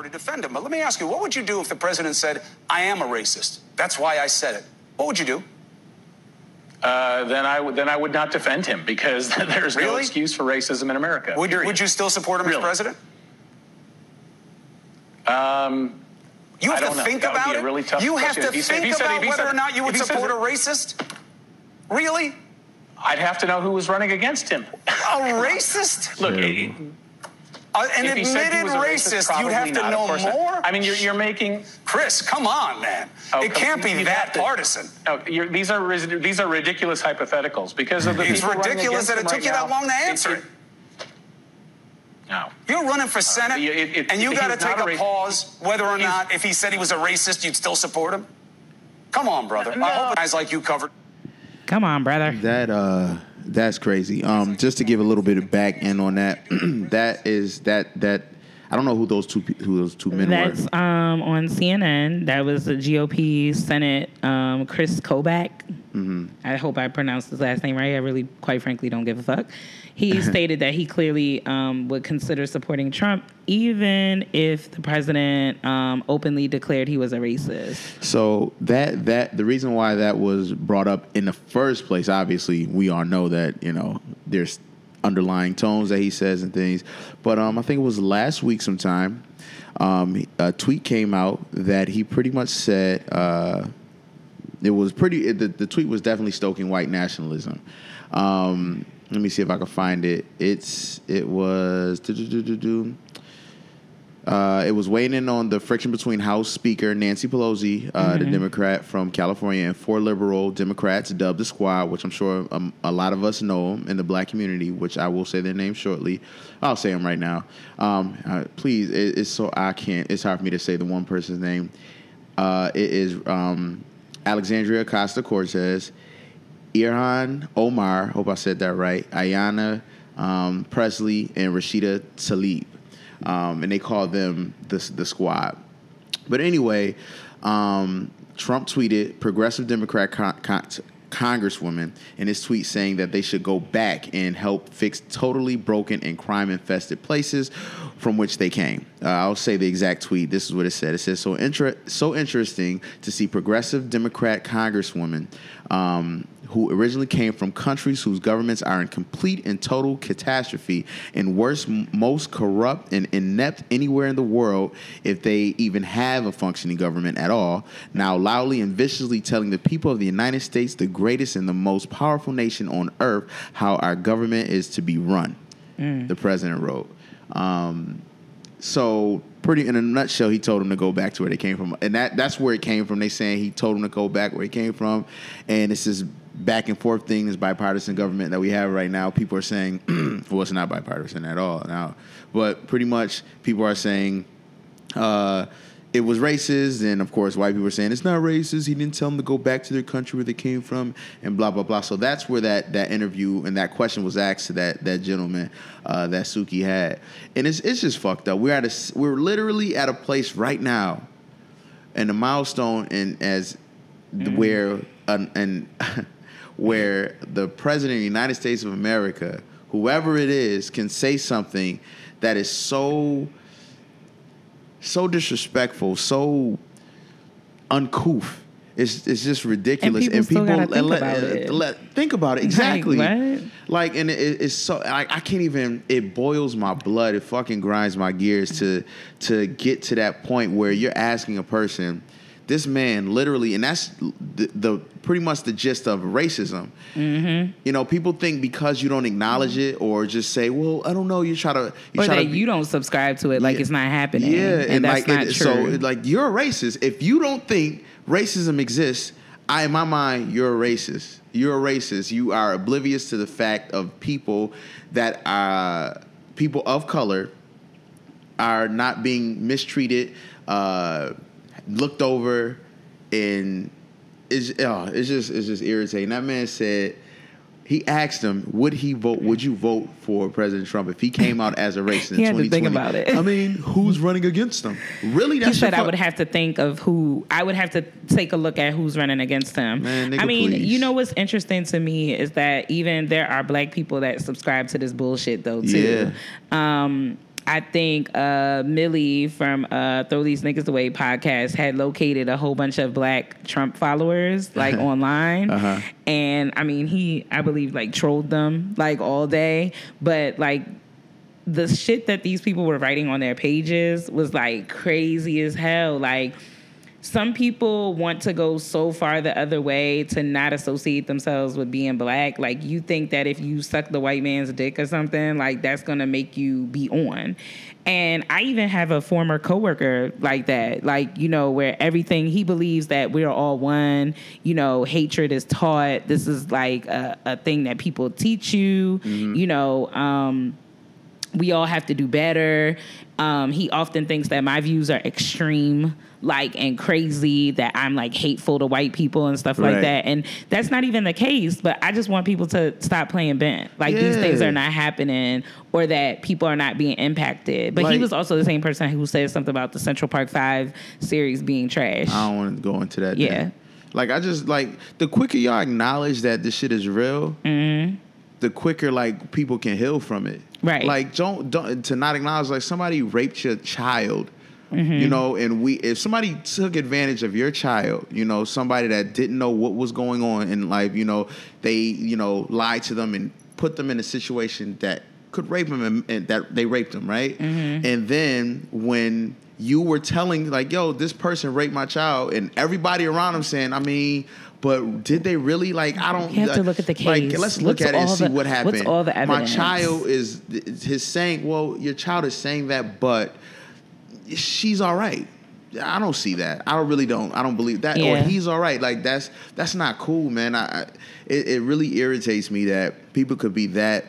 cover to defend him. But let me ask you, what would you do if the president said, I am a racist? That's why I said it. What would you do? Uh, then I would then I would not defend him because there's no excuse for racism in America. Would, period. would you still support him Really? as president? Um, You have I don't to know. think That about it. really you have question. to If he think said- about if he whether said- or not you would support a racist. Really? I'd have to know who was running against him. A racist? Look, Terrible. Uh, an if he said he admitted was a racist, racist, you'd have to not, know course not. more. I mean, you're, you're making Chris, come on, man. Oh, it can't be that to- partisan. no, you're, these are these are ridiculous hypotheticals because of the It's ridiculous that it took right you that long to answer it. No. You're running for Senate, Uh, it- it- and you got to take a a, pause whether or not, if he said he was a racist, you'd still support him. Come on, brother. I hope guys like you covered. Come on, brother. That uh, that's crazy. Um, just to give a little bit of back end on that, that is that that I don't know who those two who those two men That's were. um, on CNN. That was the GOP Senate um, Chris Kobach. Mm-hmm. I hope I pronounced his last name right. I really, quite frankly, don't give a fuck. He stated that he clearly um, would consider supporting Trump, even if the president um, openly declared he was a racist. So that that the reason why that was brought up in the first place, obviously, we all know that you know there's underlying tones that he says and things. But um, I think it was last week sometime. Um, a tweet came out that he pretty much said uh, it was pretty. It, the, the tweet was definitely stoking white nationalism. Um, let me see if I can find it. It's it was. Uh, it was weighing in on the friction between House Speaker Nancy Pelosi, uh, the Democrat from California, and four liberal Democrats dubbed the Squad, which I'm sure um, a lot of us know in the black community, which I will say their names shortly. I'll say them right now. Um, uh, please, it, it's so I can't. It's hard for me to say the one person's name. Uh, it is um, Alexandria Costa Cortez, Irhan Omar, hope I said that right, Ayana um, Presley, and Rashida Tlaib. Um, and they call them the, the squad. But anyway, um, Trump tweeted progressive Democrat con- con- congresswoman in his tweet saying that they should go back and help fix totally broken and crime infested places from which they came. Uh, I'll say the exact tweet. This is what it said. It says so inter- so interesting to see progressive Democrat congresswoman um, who originally came from countries whose governments are in complete and total catastrophe and worse, m- most corrupt and inept anywhere in the world, if they even have a functioning government at all, now loudly and viciously telling the people of the United States, the greatest and the most powerful nation on earth, how our government is to be run. The president wrote. Um, so pretty in a nutshell, he told them to go back to where they came from, and that that's where it came from. They saying he told them to go back where he came from, and it's this back and forth thing, this bipartisan government that we have right now. People are saying, well, it's not bipartisan at all now, but pretty much people are saying. Uh, it was racist, and of course, white people were saying it's not racist. He didn't tell them to go back to their country where they came from, and blah blah blah. So that's where that that interview and that question was asked to that that gentleman uh, that Suki had, and it's it's just fucked up. We're at a we're literally at a place right now, and a milestone, and as where an, and where the president of the United States of America, whoever it is, can say something that is so so disrespectful, so uncouth. It's it's just ridiculous. And people still gotta think let- about it. let- think about it exactly. what? Like, and it, it's so like I can't even. It boils my blood. It fucking grinds my gears to to get to that point where you're asking a person. This man literally, and that's the, the pretty much the gist of racism. Mm-hmm. You know, people think because you don't acknowledge it or just say, "Well, I don't know," you try to you Or try that to you don't subscribe to it like Yeah. it's not happening. yeah, and, that's like not it- true. so like you're a racist. If you don't think racism exists, I in my mind you're a racist. You're a racist. You are oblivious to the fact of people that are people of color are not being mistreated, uh, looked over, and it's oh, it's just it's just irritating. That man said he asked him, would he vote? Would you vote for President Trump if he came out as a racist? He in had to think 2020? about it. I mean, who's running against him? Really? he That's said your I would have to think of who I would have to take a look at who's running against him. Man, nigga, I mean, please. you know what's interesting to me is that even there are black people that subscribe to this bullshit though too. Um, I think uh, Millie from uh, Throw These Niggas Away podcast had located a whole bunch of black Trump followers like online. Uh-huh. And I mean, he, I believe, like trolled them like all day. But like the shit that these people were writing on their pages was like crazy as hell. Like, some people want to go so far the other way to not associate themselves with being black. Like you think that if you suck the white man's dick or something, like that's gonna make you be on. And I even have a former coworker like that, like, you know, where everything he believes that we're all one, you know, hatred is taught. This is like a, a thing that people teach you, you know, um, we all have to do better. Um, he often thinks that my views are extreme, like and crazy, that I'm like hateful to white people and stuff like that. And that's not even the case, but I just want people to stop playing bent. Like these things are not happening or that people are not being impacted. But he was also the same person who said something about the Central Park 5 series being trash. I don't want to go into that. Yeah. Like I just like the quicker y'all acknowledge that this shit is real, the quicker like people can heal from it. Mm-hmm. Right. Like don't don't to not acknowledge like somebody raped your child. Mm-hmm. You know, and we if somebody took advantage of your child, you know, somebody that didn't know what was going on in life, you know, they, you know, lied to them and put them in a situation that could rape them and, and that they raped them, right? Mm-hmm. And then when you were telling like, yo, this person raped my child, and everybody around them saying, I mean, but did they really like? I don't. You have to look at the Like, case. let's look What's at it and all see what happened. what's all the evidence? My child is his saying. Well, your child is saying that, but she's all right. I don't see that. I really don't. I don't believe that. Or he's all right. Like that's that's not cool, man. I, I it, it really irritates me that people could be that.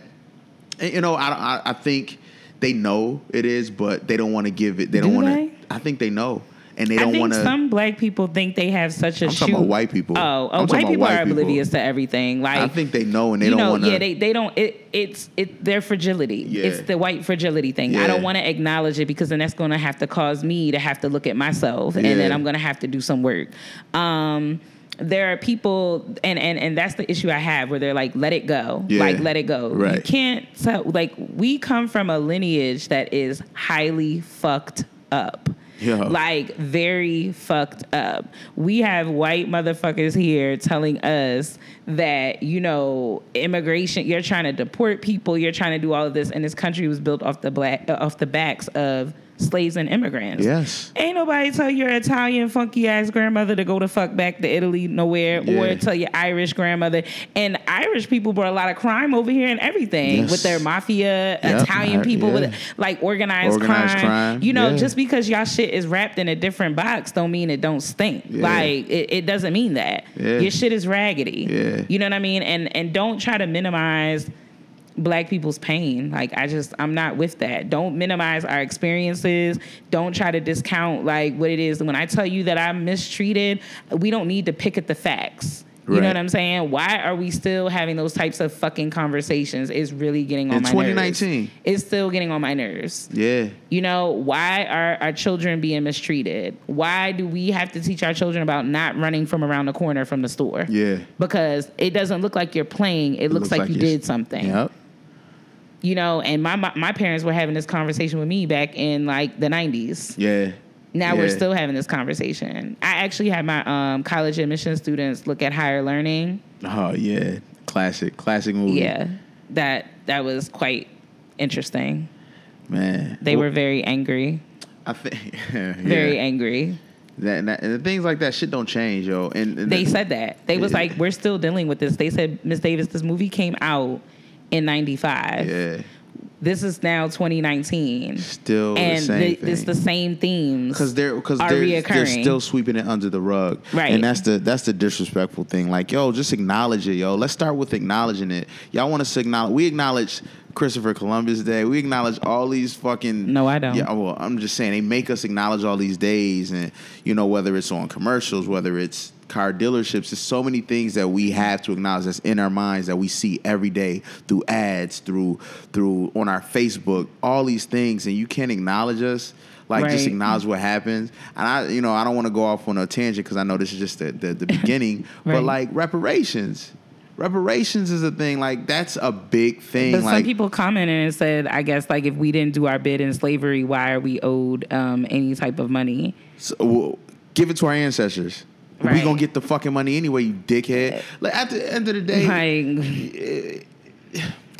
And, you know, I, I I think they know it is, but they don't want to give it. They don't want to. I think they know, and they I don't think want to. some black people think they have such a I'm shoe. talking about white people. Oh, oh white people white are people. oblivious to everything. Like I think they know, and they you don't know, want to. yeah, they they don't. It it's it their fragility. Yeah. It's the white fragility thing. Yeah. I don't want to acknowledge it because then that's going to have to cause me to have to look at myself, and then I'm going to have to do some work. Um, there are people, and and and that's the issue I have, where they're like, let it go, Yeah. like let it go. You Right. can't tell. Like we come from a lineage that is highly fucked up. Yeah. Like very fucked up. We have white motherfuckers here telling us that, you know, immigration, you're trying to deport people, you're trying to do all of this, and this country was built off the black uh, off the backs of slaves and immigrants. Yes. Ain't nobody tell your Italian funky ass grandmother to go the fuck back to Italy nowhere, Yeah. or tell your Irish grandmother. And Irish people brought a lot of crime over here and everything Yes. with their mafia. Yep. Italian people yeah. with like organized, Organized crime. crime, You know, yeah. just because y'all shit is wrapped in a different box, don't mean it don't stink. Like it, it doesn't mean that. Your shit is raggedy. Yeah. You know what I mean? And and don't try to minimize black people's pain. Like I just I'm not with that. Don't minimize our experiences. Don't try to discount like what it is. When I tell you that I'm mistreated, we don't need to pick at the facts. You know what I'm saying? Why are we still having those types of fucking conversations? It's really getting on In my 2019. nerves. It's still getting on my nerves. Yeah. You know, why are our children being mistreated? Why do we have to teach our children about not running from around the corner from the store? Yeah. Because it doesn't look like you're playing. It, looks, like, you did something. Yep. You know, and my, my my parents were having this conversation with me back in like the 90s. Yeah. Now we're still having this conversation. I actually had my um, college admission students look at higher learning. Oh yeah. Classic. Classic movie. Yeah. That that was quite interesting. Man. They Well, were very angry. I think. yeah. Very angry. That, and, that, and the things like that shit don't change, yo. And, and They the- said that. They was Yeah. like, we're still dealing with this. They said, Miss Davis, this movie came out in 95. Yeah. This is now 2019. Still the and same the- it's the same themes. because they're because they're, they're still sweeping it under the rug, Right. And that's the that's the disrespectful thing. Like, yo, just acknowledge it, yo. Let's start with acknowledging it. Y'all want us to acknowledge? We acknowledge Christopher Columbus Day. We acknowledge all these fucking. No, I don't. Yeah, well, I'm just saying they make us acknowledge all these days, and you know whether it's on commercials, whether it's car dealerships, there's so many things that we have to acknowledge that's in our minds that we see every day through ads, through through on our Facebook, all these things, and you can't acknowledge us. Like just acknowledge what happens, and I, you know, I don't want to go off on a tangent because I know this is just the the, the beginning, Right. but like reparations, reparations is a thing. Like that's a big thing. But like some people commented and said, I guess like if we didn't do our bid in slavery, why are we owed um, any type of money? So, well, give it to our ancestors. We Right. gonna get the fucking money anyway, you dickhead. Like at the end of the day, Like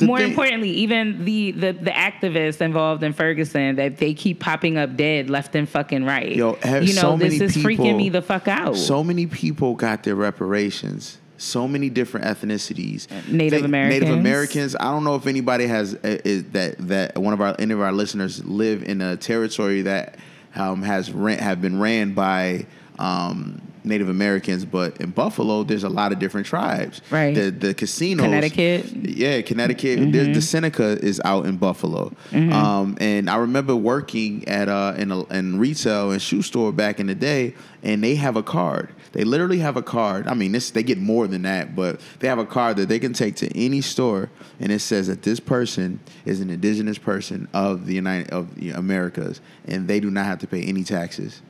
more thing- importantly, even the, the the activists involved in Ferguson that they keep popping up dead left and fucking right. Yo, have you know, so this is people, freaking me the fuck out. So many people got their reparations. So many different ethnicities. Native They- Americans. Native Americans. I don't know if anybody has uh, is, that that one of our any of our listeners live in a territory that um, has ran, have been ran by um, Native Americans, but in Buffalo, there's a lot of different tribes. Right. The the casinos. Connecticut. Mm-hmm. Yeah, Connecticut. There's, the Seneca is out in Buffalo, um, and I remember working at uh, in a in retail and shoe store back in the day, and they have a card. They literally have a card. I mean, this they get more than that, but they have a card that they can take to any store, and it says that this person is an indigenous person of the United of the Americas, and they do not have to pay any taxes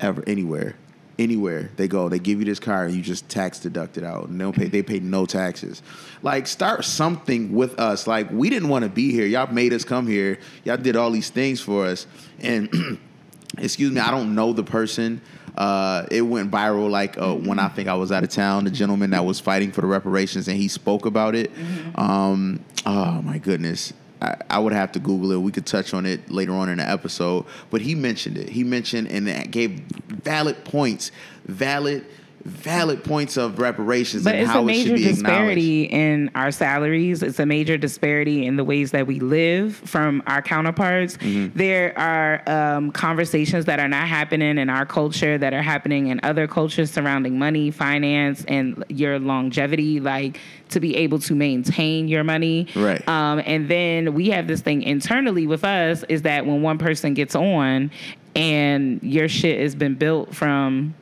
ever anywhere. Anywhere they go, they give you this car and you just tax deduct it out, and they don't pay. They pay no taxes. Like start something with us. Like we didn't want to be here. Y'all made us come here. Y'all did all these things for us, and excuse me, I don't know the person. Uh, it went viral like uh, when I think I was out of town. The gentleman that was fighting for the reparations and he spoke about it. Um, oh my goodness. I, I would have to Google it. We could touch on it later on in the episode. But he mentioned it. He mentioned and gave valid points, valid, valid points of reparations But and it's how a it should major be acknowledged. disparity in our salaries. It's a major disparity in the ways that we live from our counterparts. Mm-hmm. There are um, conversations that are not happening in our culture that are happening in other cultures surrounding money, finance, and your longevity, like to be able to maintain your money. Right. Um, and then we have this thing internally with us is that when one person gets on and your shit has been built from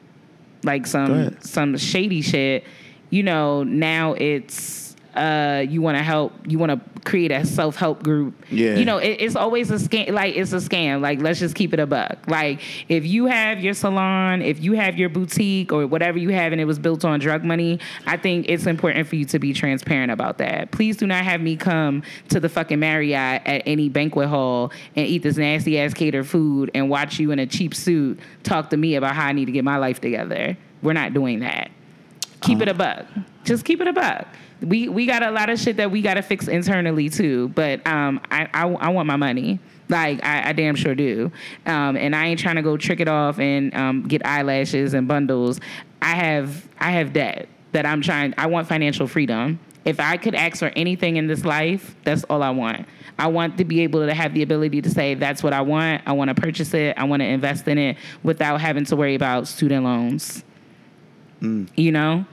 like some some shady shit, you know, now it's uh you want to help you want to create a self-help group. Yeah. you know it, it's always a scam like it's a scam. Like let's just keep it a buck. Like if you have your salon if you have your boutique or whatever you have and it was built on drug money i think it's important for you to be transparent about that. Please do not have me come to the fucking marriott at any banquet hall and eat this nasty ass catered food and watch you in a cheap suit talk to me about how i need to get my life together. We're not doing that. Keep it a buck. Just keep it a buck. We we got a lot of shit that we got to fix internally too. But um, I, I I want my money. Like I, I damn sure do. Um, and I ain't trying to go trick it off and um, get eyelashes and bundles. I have I have debt that I'm trying. I want financial freedom. If I could ask for anything in this life, that's all I want. I want to be able to have the ability to say that's what I want. I want to purchase it. I want to invest in it without having to worry about student loans you know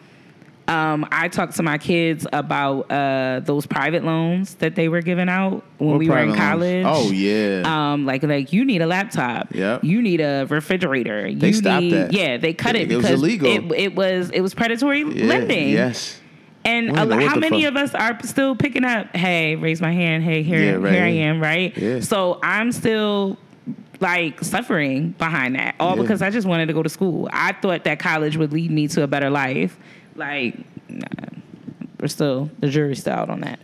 um, i talked to my kids about uh, those private loans that they were giving out when What we were in college loans? Oh yeah. um, like like you need a laptop. Yeah. You need a refrigerator. They you stopped need, that. Yeah, they cut it It was because illegal. It, it was it was predatory yeah, lending. Yes. And We a, know how many fuck- of us are still picking up? Hey, raise my hand. Hey, here, Yeah, right. here I am. Right. Yeah. So I'm still like suffering behind that, all Yeah. because I just wanted to go to school. I thought that college would lead me to a better life. Like, nah, we're still the jury's still out on that.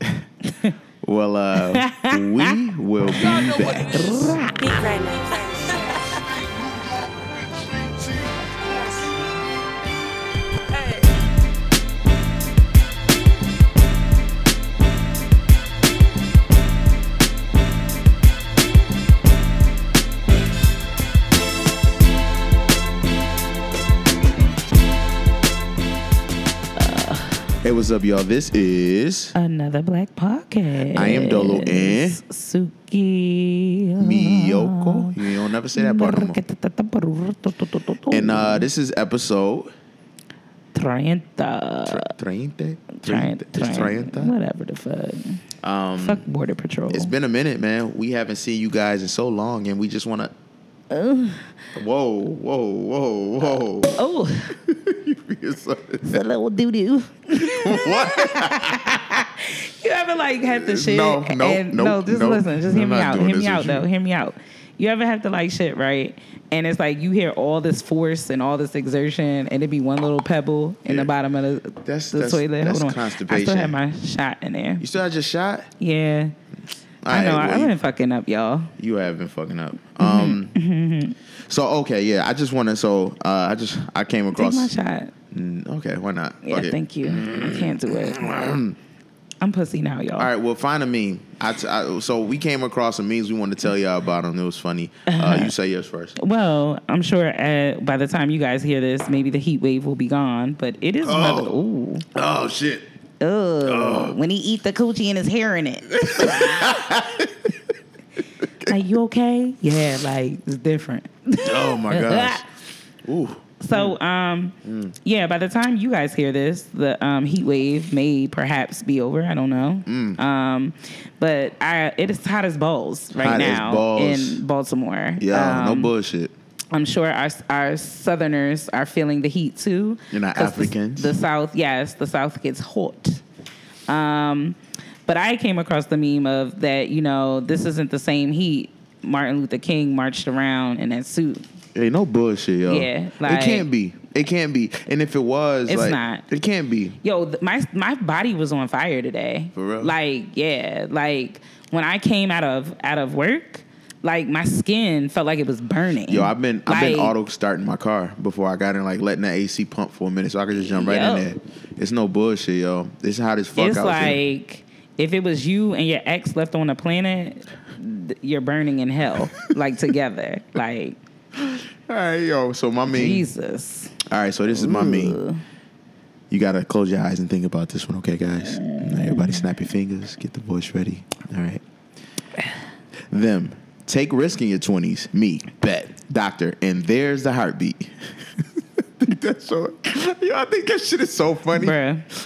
Well, uh, we will be back. Hey, what's up, y'all? This is Another black podcast. I am Dolo and Suki. Miyoko. You don't never say that part no. And uh, this is episode Treinta. Treinta. Treinta. It's Treinta. Whatever the fuck. Um, Fuck Border Patrol. It's been a minute, man. We haven't seen you guys in so long, and we just want to. Whoa, whoa, whoa, whoa! Uh, oh, It's a little doo doo. what? You ever like had the shit? No, no, and, nope, no. Just nope. listen. Just hear I'm me out. Hear me out though. you. Hear me out. You ever have to like shit, right? And it's like you hear all this force and all this exertion, and it'd be one little pebble in Yeah. the bottom of the, That's- the that's- toilet. that's Hold on, I still have my shot in there. You still had your shot? Yeah, I know. right, I, well, I've been fucking up, y'all. You have been fucking up. Mm-hmm. Um. so okay, yeah. I just want to. So uh, I just I came Take across. my shot. Okay, why not? Yeah, it. thank you. I can't do it. I'm pussy now, y'all. All right, well, find a meme. I t- I, so we came across some memes. We wanted to tell y'all about them. It was funny. Uh, you say yours first. Well, I'm sure uh, by the time you guys hear this, maybe the heat wave will be gone. But it is another. Ooh. Oh shit! Ugh. When he eat the coochie and his hair in it. like, you okay? Yeah, like, it's different. Oh my gosh! Ooh. So, um, yeah, by the time you guys hear this, the um, heat wave may perhaps be over. I don't know. Um, but I, it is hot as balls right Hot now balls. in Baltimore. Yeah, no Um, bullshit. I'm sure our our Southerners are feeling the heat too. You're not 'Cause the- The, South, yes, the South gets hot. Um, but I came across the meme of that. You know, this isn't the same heat. Martin Luther King marched around in that suit. Hey, no bullshit, yo. Yeah, like- it can't be. It can't be. And if it was, It's like, not. It can't be. Yo, th- my my body was on fire today. For real? Like, yeah, like when I came out of out of work, like my skin felt like it was burning. Yo, I've been I've been auto starting my car before I got in, like letting that AC pump for a minute, so I could just jump right Yo. in there. It's no bullshit, yo. It's hot as fuck It's like if it was you and your ex left on the planet, you're burning in hell, like together. Like All right, yo. So my meme. Jesus. All right, so this is my meme. You gotta close your eyes and think about this one, okay, guys? Now everybody, snap your fingers, get the voice ready. All right. Them take risk in your twenties. Me bet doctor, and there's the heartbeat. that's so. Yo, I think that shit is so funny.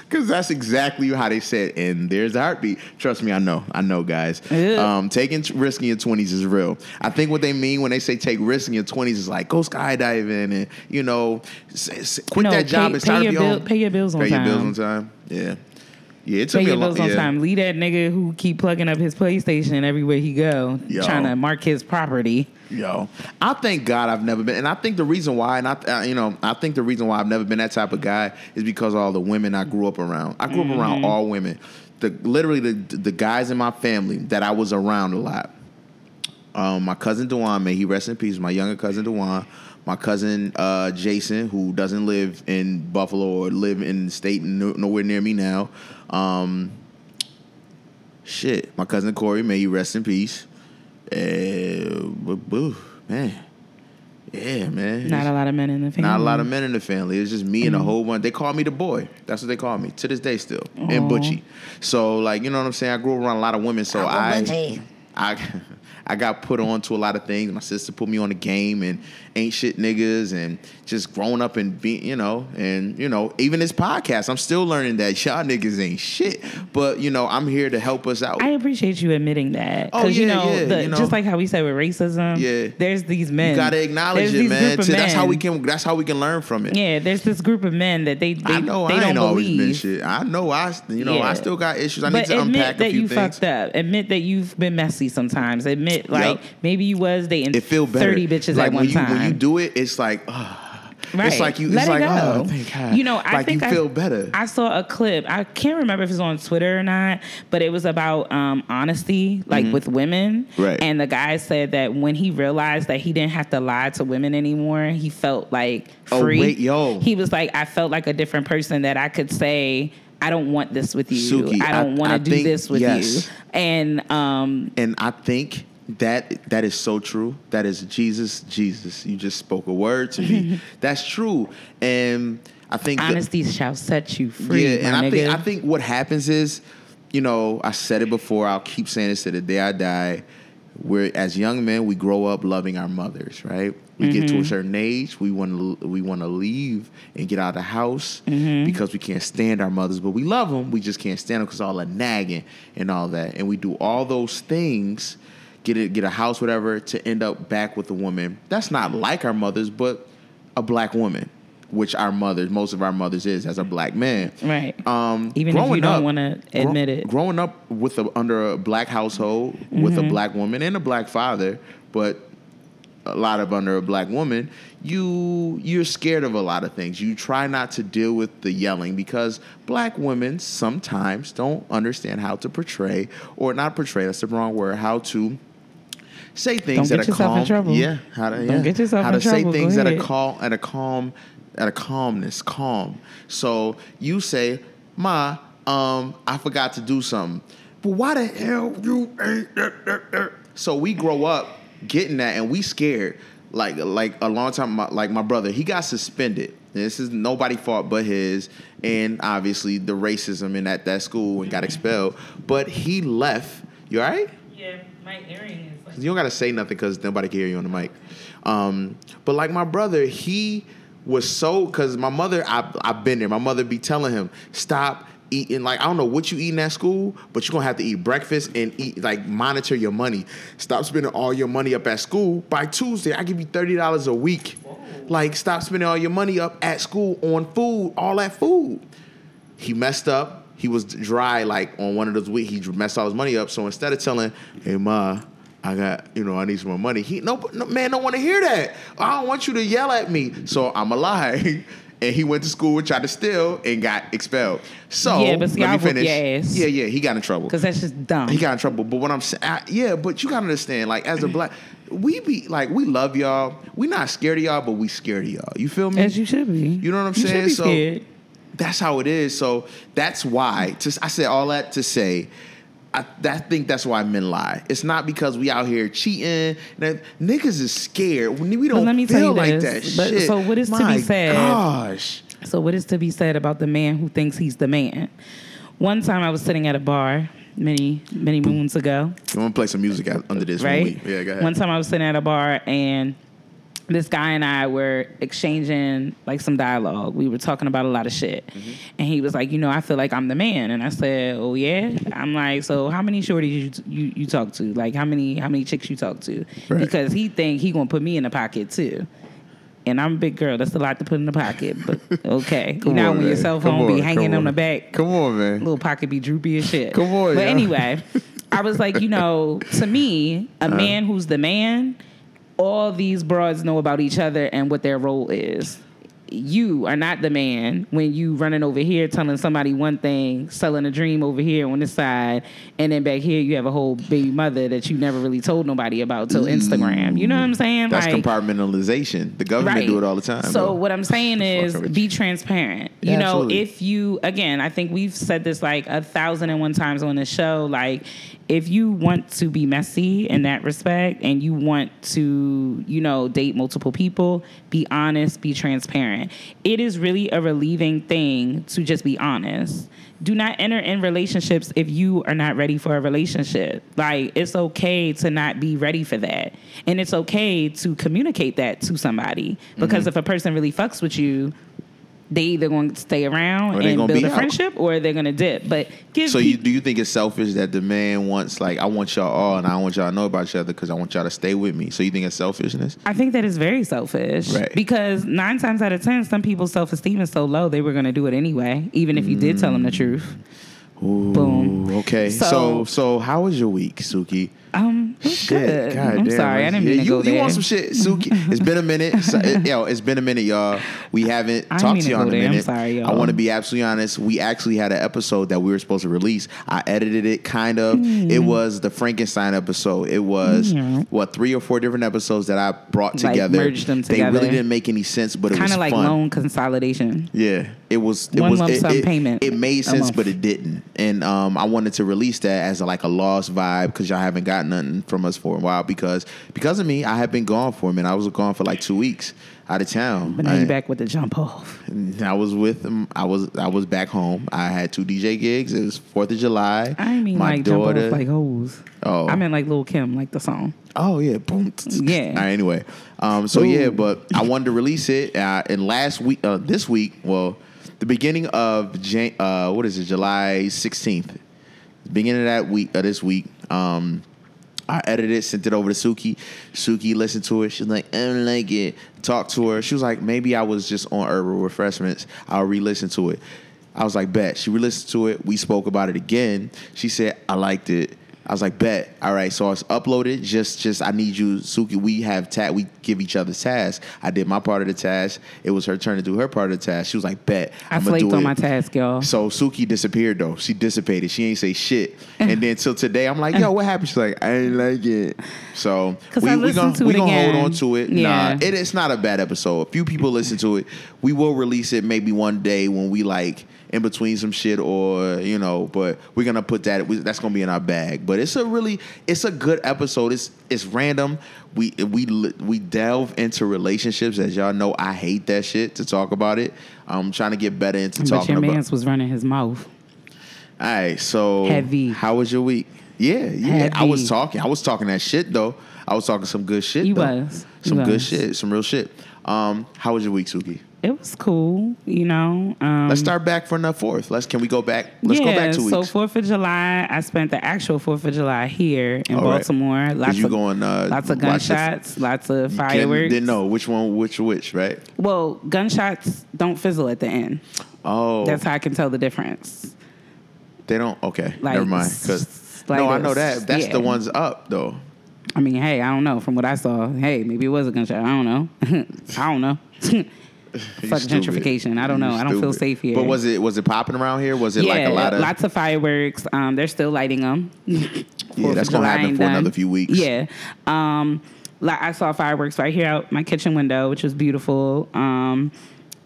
Because that's exactly how they said. And there's the heartbeat. Trust me, I know. I know, guys. Um, taking risk in your twenties is real. I think what they mean when they say take risk in your twenties is like go skydiving and you know s- s- quit No, that job pay- and start up your your bill- own- pay your bills on time. pay your bills time. on time. Yeah, yeah. It took Pay me a your long bills on yeah. time. Leave that nigga who keep plugging up his PlayStation everywhere he go, Yo. trying to mark his property. Yo, I thank God I've never been, and I think the reason why, and I, uh, you know, I think the reason why I've never been that type of guy is because of all the women I grew up around. I grew up Mm-hmm. around all women. The literally the the guys in my family that I was around a lot. Um, my cousin Dewan, may he rest in peace. My younger cousin Dewan, my cousin uh, Jason, who doesn't live in Buffalo or live in the state no, nowhere near me now. Um, shit, my cousin Corey, may he rest in peace. Uh, boo- boo, man, yeah, man. Not a lot of men in the family. Not a lot of men in the family. It's just me and a whole bunch. They call me the boy. That's what they call me to this day still. And Butchie. So like you know what I'm saying. I grew up around a lot of women. So I, I, I got put on to a lot of things. My sister put me on the game and ain't shit niggas and just growing up and being you know and you know even this podcast. I'm still learning that y'all niggas ain't shit. But you know I'm here to help us out. I appreciate you admitting that. Oh, Because you, yeah, know, yeah, the, you know. just like how we said with racism, Yeah. there's these men. you gotta acknowledge there's it, man. So that's how we can. That's how we can learn from it. Yeah, there's this group of men that they they, I know they I don't ain't always believe. been shit. I know I, you know, I still got issues. I need to admit unpack a that few you things. fucked up. Admit that you've been messy sometimes. Admit like Yep. maybe you was dating It feel better. thirty bitches like at one you, time. When you do it, it's like, ah. Right. it's like you. Let it's it like, go. oh, thank God. You know, I like think you I- feel better. I saw a clip. I can't remember if it's on Twitter or not, but it was about um, honesty, like with women. Mm-hmm. Right. And the guy said that when he realized that he didn't have to lie to women anymore, he felt like Oh, free. wait, yo. He was like, I felt like a different person that I could say. I don't want this with you. Suki, I don't want to do think- this with yes. you. And um, and I think that that is so true. That is Jesus, Jesus. You just spoke a word to me. That's true. And I think the- honesty shall set you free. Yeah, and I think. I think what happens is, you know, I said it before. I'll keep saying this to the day I die. We're as young men, we grow up loving our mothers, right? We get Mm-hmm. to a certain age, we want to we want to leave and get out of the house Mm-hmm. because we can't stand our mothers, but we love them. We just can't stand them because all the nagging and all that, and we do all those things, get it, get a house, whatever, to end up back with a woman that's not like our mothers, but a black woman, which our mothers, most of our mothers is as a black man. Right. Um, Even if you don't wanna gro- admit it. Growing up with a, under a black household with Mm-hmm. a black woman and a black father, but a lot of under a black woman, you you're scared of a lot of things. You try not to deal with the yelling because black women sometimes don't understand how to portray or not portray. That's the wrong word. How to say things Don't that get are yourself in calm. trouble. Yeah, how to Don't get yourself how in say trouble. Things that are ahead. calm at a calm at a calmness, calm. So you say, "Ma, um, I forgot to do something." But why the hell you ain't? that, that, that?" So we grow up getting that, and we scared. Like like a long time, my, like my brother, he got suspended. This is nobody fault but his, and obviously the racism in that that school and got expelled. But he left. You all right? Yeah, my earring is like. You don't gotta say nothing because nobody can hear you on the mic. Um, but like my brother, he was so because my mother, I, I've been there. My mother be telling him stop eating. Like I don't know what you eating at school, but you're gonna have to eat breakfast and eat like monitor your money. Stop spending all your money up at school. By Tuesday, I give you thirty dollars a week. Like stop spending all your money up at school on food, all that food he messed up. He was dry like on one of those weeks. He messed all his money up. So instead of telling, "Hey ma, I got you know I need some more money," he no, no man don't want to hear that. I don't want you to yell at me. So I'm a lie. And he went to school, and tried to steal, and got expelled. So Yeah, but see, let me finish. Yeah, yeah, he got in trouble. Because that's just dumb. He got in trouble. But what I'm saying, I- yeah, but you gotta understand, like as a mm. black, we be like we love y'all. We not scared of y'all, but we scared of y'all. You feel me? As you should be. You know what I'm You saying? So- scared. That's how it is. So that's why. To, I said all that to say, I, I think that's why men lie. It's not because we out here cheating. That, niggas is scared. We we don't let me tell feel you like this, that but- shit. so what is to be My said- Gosh. So, what is to be said about the man who thinks he's the man? One time I was sitting at a bar many, many moons ago, You want to play some music under this? right? we- yeah, go ahead. One time I was sitting at a bar and this guy and I were exchanging like some dialogue. We were talking about a lot of shit. Mm-hmm. And he was like, You know, I feel like I'm the man. And I said, Oh, yeah? I'm like, So, how many shorties you, you, you talk to? Like, how many how many chicks you talk to? Right. Because he think he gonna put me in the pocket too. And I'm a big girl. That's a lot to put in the pocket, but okay. You know on, when your cell phone be hanging come on the back, Come on, man. little pocket be droopy as shit. Come on, But anyway, I was like, you know, to me, a Uh-huh. man who's the man, all these broads know about each other and what their role is. You are not the man when you running over here telling somebody one thing, selling a dream over here on this side, and then back here you have a whole baby mother that you never really told nobody about till Instagram. You know what I'm saying? That's Like- compartmentalization. The government do it all the time. so bro. what I'm saying is be transparent. Yeah, you know, absolutely. if you again, I think we've said this like a thousand and one times on the show, like if you want to be messy in that respect and you want to, you know, date multiple people, be honest, be transparent. It is really a relieving thing to just be honest. Do not enter in relationships if you are not ready for a relationship. Like it's okay to not be ready for that. And it's okay to communicate that to somebody. Because Mm-hmm. if a person really fucks with you, they either going to stay around and build a out. friendship or they're going to dip. But give So you do you think it's selfish that the man wants like I want y'all all and I want y'all to know about each other because I want y'all to stay with me. So you think it's selfishness? I think that is very selfish. Right. Because nine times out of ten, some people's self esteem is so low they were going to do it anyway, even if you did tell them the mm. truth. Ooh, Boom. Okay. So, So- so how was your week, Suki? Um, it was good. God I'm damn, sorry, I didn't mean Yeah, to you, go You want some shit, Suki? It's been a minute. So, it- yo, it's been a minute, y'all. We haven't I talked to y'all in a there. I'm minute. sorry, y'all. I want to be absolutely honest. We actually had an episode that we were supposed to release. I edited it, kind of. Mm. It was the Frankenstein episode. It was Yeah. what three or four different episodes that I brought Like, together. merged them together. They really didn't make any sense, but it was Kind of like fun. loan consolidation. Yeah, it was. It One was. lump it, sum it- payment It made sense, but it didn't. And um, I wanted to release that as a, like a lost vibe because y'all haven't gotten nothing from us for a while. Because because of me, I have been gone for a minute. I was gone for like two weeks out of town. But now I, you're back with the jump off. I was with them. I was I was back home. I had two DJ gigs. It was Fourth of July. I mean my like daughter. jump off like hoes. Oh. I meant like Lil Kim, like the song. Oh yeah, boom. Yeah. Right, anyway, um, so Ooh. yeah, but I wanted to release it, uh, and last week, uh, this week, well, the beginning of Jan- uh, what is it, July sixteenth, beginning of that week, uh, this week, um, I edited it, sent it over to Suki. Suki listened to it. She's like, I don't like it. Talked to her. She was like, maybe I was just on herbal refreshments. I'll re-listen to it. I was like, bet. She re-listened to it. We spoke about it again. She said, I liked it. I was like, bet. All right, so it's uploaded. Just, just I need you, Suki. We have ta- We give each other tasks. I did my part of the task. It was her turn to do her part of the task. She was like, bet. I I'ma flaked do on it. my task, y'all. So Suki disappeared though. She dissipated. She ain't say shit. And then till today, I'm like, yo, what happened? She's like, I ain't like it. So we I we gonna to we gonna again. hold on to it. Yeah. Nah, it, it's not a bad episode. A few people listen to it. We will release it maybe one day when we like in between some shit or you know. But we're gonna put that. We, that's gonna be in our bag. But it's a really it's a good episode. It's it's random. We we we delve into relationships as y'all know. I hate that shit to talk about it. I'm trying to get better into But talking your about. man's was running his mouth. All right, so Heavy. How was your week? Yeah, yeah. I was talking. I was talking that shit though. I was talking some good shit. You though. was. You some good was. shit. Some real shit. Um, how was your week, Suki? It was cool, you know. Um, Let's start back from the fourth. Let's can we go back? Let's yeah, go back two weeks. so. Fourth of July, I spent the actual Fourth of July here in All right. Baltimore. Lots you of going, uh, lots of gunshots, lots of Ken fireworks. Didn't know which one, which which, right? Well, gunshots don't fizzle at the end. Oh, That's how I can tell the difference. they don't. Okay, Like, never mind. Because like no, I know that. That's Yeah. the ones up though. I mean, hey, I don't know. From what I saw, hey, maybe it was a gunshot. I don't know. I don't know. Fuck stupid. gentrification. I don't know. I don't feel safe here. But was it was it popping around here? Was it yeah, like a lot of? lots of fireworks. Um, they're still lighting them. yeah, that's gonna happen for another few weeks. Yeah. Um, like I saw fireworks right here out my kitchen window, which was beautiful. Um,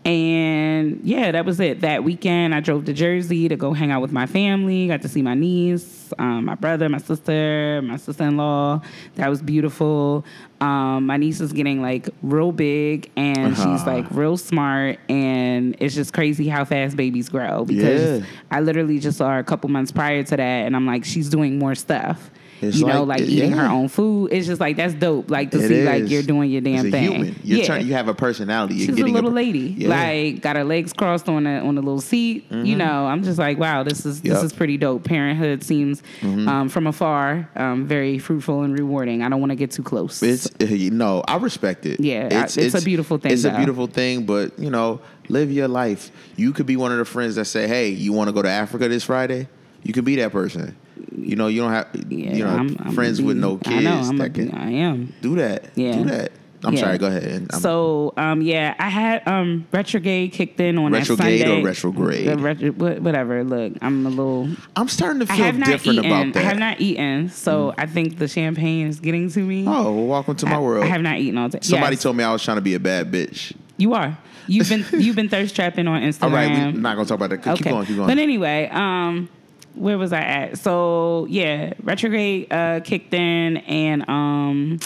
and yeah, that was it. That weekend, I drove to Jersey to go hang out with my family. Got to see my niece, um, my brother, my sister, my sister-in-law. That was beautiful. Um, my niece is getting like real big, and she's Uh-huh. like real smart. And it's just crazy how fast babies grow because Yeah. I literally just saw her a couple months prior to that, and I'm like, she's doing more stuff. It's you know, like- like eating her own food. It's just like that's dope. Like to It see like you're doing your damn It's a thing. human. You're yeah. turn- you have a personality. You're She's a little per- lady, Yeah. like got her legs crossed on a on a little seat. You know, I'm just like, wow, this is Yep. this is pretty dope. Parenthood seems um, from afar um, very fruitful and rewarding. I don't want to get too close. It's you know I respect it. Yeah, I- it's a beautiful thing, It's a beautiful thing, but you know, live your life. You could be one of the friends that say, "Hey, you want to go to Africa this Friday?" You could be that person. You know, you don't have yeah, you know I'm, I'm friends gonna with no kids I know. I'm that a, can I am. do that. Yeah. do that. I'm Yeah. sorry. Go ahead. I'm- So um, yeah, I had um, retrograde kicked in on Retrograde that or retrograde? Retro- whatever. Look, I'm a little. I'm starting to feel different eaten. about that. I have not eaten, so I think the champagne is getting to me. oh, well, welcome to my I, world. I have not eaten all day. Somebody Yes, told me I was trying to be a bad bitch. you are. You've been you've been thirst trapping on Instagram. All right, we're not gonna talk about that. Keep okay. going. Keep going. But anyway, um, where was I at? So yeah, retrograde uh, kicked in, and um,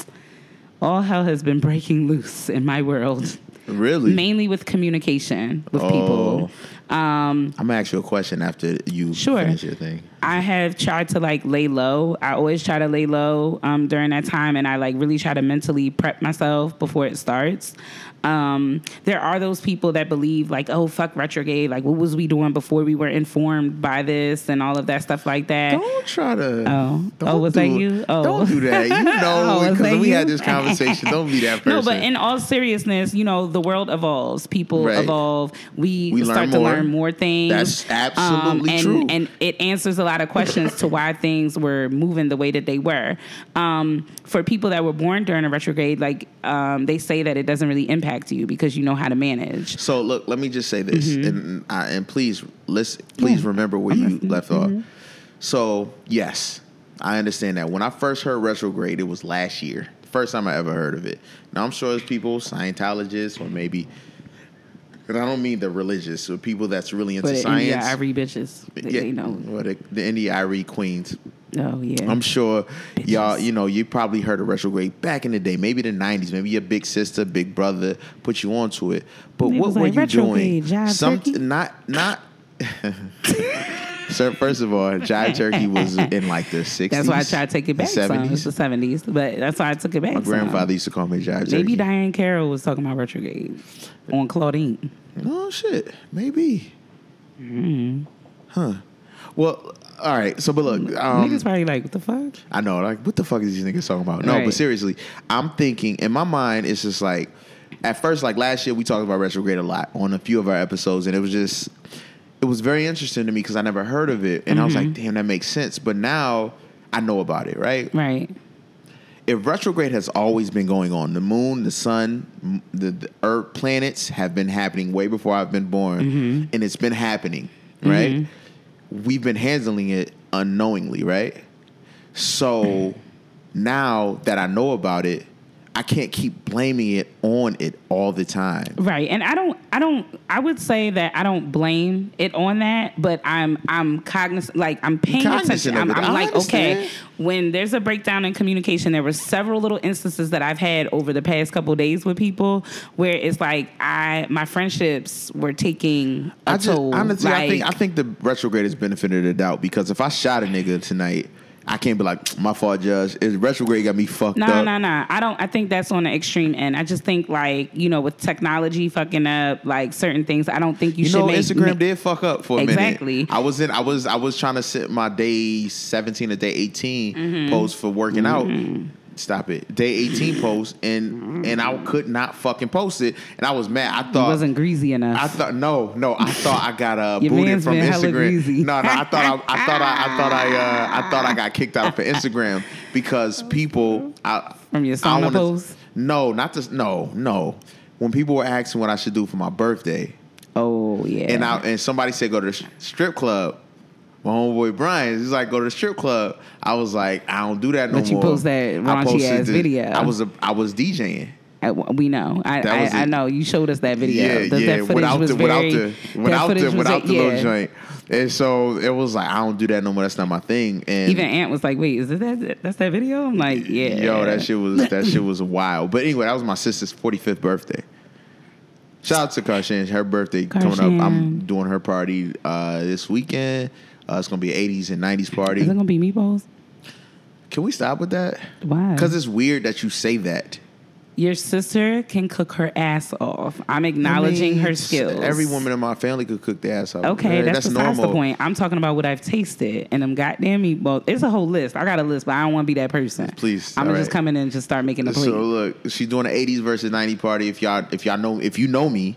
all hell has been breaking loose in my world. really? mainly with communication with Oh. people. Um, I'm gonna ask you a question after you Sure. finish your thing. I have tried to like lay low. I always try to lay low um, during that time, and I like really try to mentally prep myself before it starts. Um, there are those people that believe like, oh fuck retrograde, like what was we doing before we were informed by this and all of that stuff like that. Don't try to. Oh. Oh, was do, that you? Oh. Don't do that. You know, Oh, because that we you? had this conversation. Don't be that person. No, but in all seriousness, you know, the world evolves. People Right. evolve. We, We learn start to learn more things. That's absolutely and, true. And it answers a lot of questions to why things were moving the way that they were. Um, for people that were born during a retrograde, like um, they say that it doesn't really impact you because you know how to manage. So look, let me just say this, and I, and please listen. Please Mm-hmm. Yeah. remember where I'm you listening. left off. So yes, I understand that. When I first heard retrograde, it was last year. First time I ever heard of it. Now I'm sure there's people, Scientologists, or maybe, and I don't mean the religious, or people that's really into But science. India, Ivory bitches, they, yeah, they know. or the, the India Arie queens. Oh yeah. I'm sure y'all, you know, you probably heard of retrograde back in the day, maybe the '90s. Maybe your big sister, big brother put you onto it. But They what were like, you doing? Jive Some turkey?" not not. Sir, first of all, Jive Turkey was in like the '60s. that's why I tried to take it back. the Some. It's the 70s. but that's why I took it back. My grandfather used to call me Jive Turkey. Maybe Diahann Carroll was talking about retrograde on Claudine. Oh shit, maybe. Mm-hmm. Huh. Well, all right. So, but look, um, Niggas probably like, what the fuck? I know, like, what the fuck is these niggas talking about? No, Right. but seriously, I'm thinking in my mind, it's just like, at first, like last year, we talked about retrograde a lot on a few of our episodes, and it was just, it was very interesting to me because I never heard of it, and I was Mm-hmm. like, damn, that makes sense. But now, I know about it, right? Right. If retrograde has always been going on, the moon, the sun, the, the earth, planets have been happening way before I've been born, Mm-hmm. and it's been happening, right? We've been handling it unknowingly, right? So now that I know about it, I can't keep blaming it on it all the time. Right. And I don't I don't I would say that I don't blame it on that, but I'm I'm cognizant like I'm paying Cognizant attention. I'm. I'm like, okay, when there's a breakdown in communication, there were several little instances that I've had over the past couple days with people where it's like I my friendships were taking a I just toll. honestly, I think I think the retrograde has benefited the doubt because if I shot a nigga tonight, I can't be like my fault, judge. Is retrograde got me fucked No, up? no, no. No. I don't. I think that's on the extreme end. I just think like you know, with technology fucking up, like certain things. I don't think you, You should know, make Instagram make- did fuck up for a Exactly. minute. I was in. I was. I was trying to set my day seventeen to day 18 Mm-hmm. post for working out. Stop it. Day eighteen post, and and I could not fucking post it, and I was mad. I thought It wasn't greasy enough. I thought no, no. I thought I got uh, Your booted man's from been Instagram. greasy. No, no. I thought I, I thought I, I thought I uh, I thought I got kicked out for Instagram because people I, From your I sauna wanna- post? No, not this. No, no. When people were asking what I should do for my birthday, oh yeah. and I and somebody said go to the strip club. My homeboy Brian, he's like go to the strip club. I was like, I don't do that no But you more. post that raunchy ass the- video. I was a I was DJing. I- we know. I I, I know. You showed us that video. Yeah, that, yeah. that footage without was the very. without the without the was without a- the yeah. little joint. And so it was like I don't do that no more. That's not my thing. And Even Ant was like, "Wait, is that? That's that video?" I'm like, "Yeah." Yo, that shit was that shit was wild. But anyway, that was my sister's 45th birthday. Shout out to Karshan. Her birthday coming up. I'm doing her party uh, this weekend. Uh, it's gonna be an 80s and 90s party. Is it gonna be meatballs? Can we stop with that? Why? Because it's weird that you say that. Your sister can cook her ass off. I'm acknowledging I mean, her skills. Every woman in my family could cook their ass off. Okay, Uh, that's, besides the point. I'm talking about what I've tasted and them goddamn meatballs. It's a whole list. I got a list, but I don't want to be that person. Please, I'm gonna all just right. come in and just start making a plate. So look, she's doing an 80s versus 90 party. If y'all, if y'all know, if you know me,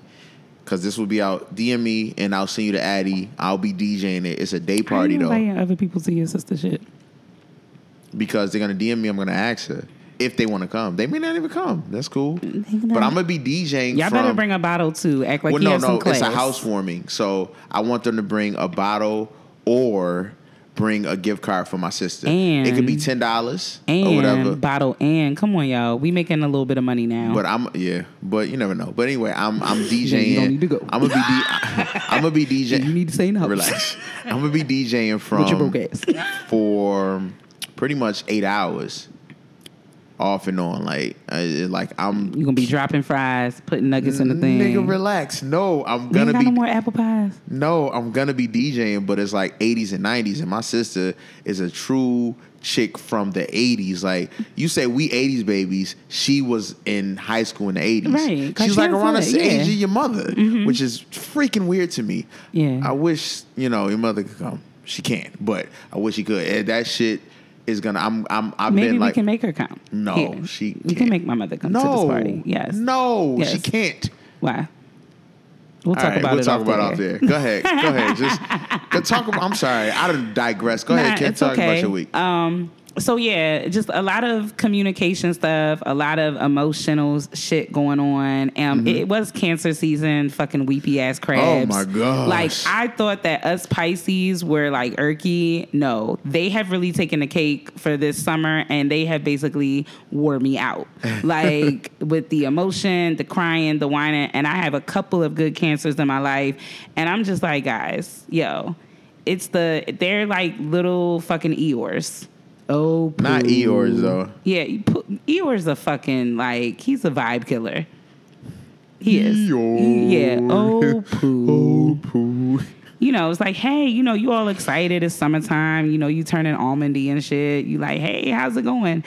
because this will be out. DM me and I'll send you the Addy. I'll be DJing it. It's a day party How you though. inviting other people to your sister shit. because they're gonna DM me. I'm gonna ask her if they want to come. They may not even come. That's cool. But. I'm gonna be DJing. Y'all from, better bring a bottle too. Act like Well, you no, have some no, class. it's a housewarming. So I want them to bring a bottle or bring a gift card for my sister. it could be ten dollars or whatever. bottle and come on y'all, we making a little bit of money now. But I'm yeah, but you never know. But anyway, I'm I'm DJing. you don't need to go. I'm gonna be D- I'm gonna be DJing. you need to say no. Relax. I'm gonna be DJing from With your broke ass. for pretty much eight hours, off and on. Like, uh, like I'm. You gonna be dropping fries, putting nuggets in the thing. Nigga, relax. No, I'm gonna be no more apple pies. no, I'm gonna be DJing, but it's like 80s and 90s, and my sister is a true chick from the 80s. Like you say, we 80s babies. She was in high school in the 80s. Right, She's she like around the age yeah. Mm-hmm. of your mother, which is freaking weird to me. Yeah. I wish you know your mother could come. She can't, but I wish she could. And that shit is gonna. I'm. I'm. I've Maybe been like. we can make her come. no, Here. she. We can can't. make my mother come no, to this party. Yes. No, she can't. Why? We'll talk right, about we'll it. talk off about there. off there. Go ahead. Go ahead. Just go talk about. I'm sorry. I didn't digress. Go ahead. Can't talk okay. about your week. Um, so yeah, just a lot of communication stuff, a lot of emotional shit going on. Um, it was cancer season, fucking weepy ass crabs. Mm-hmm. Oh, my gosh. Like I thought that us Pisces were like irky. No, they have really taken the cake for this summer, and they have basically wore me out. Like with the emotion, the crying, the whining, and I have a couple of good cancers in my life, and I'm just like, guys, yo. It's the they're like little fucking Eeyores. Oh, Not poo. Eeyores though. Yeah, Eeyore's a fucking like he's a vibe killer. He is. Eeyore. Yeah. Oh poo. oh poo. You know, it's like, hey, you know, you all excited. It's summertime. You know, you turn turning almondy and shit. You like, hey, how's it going?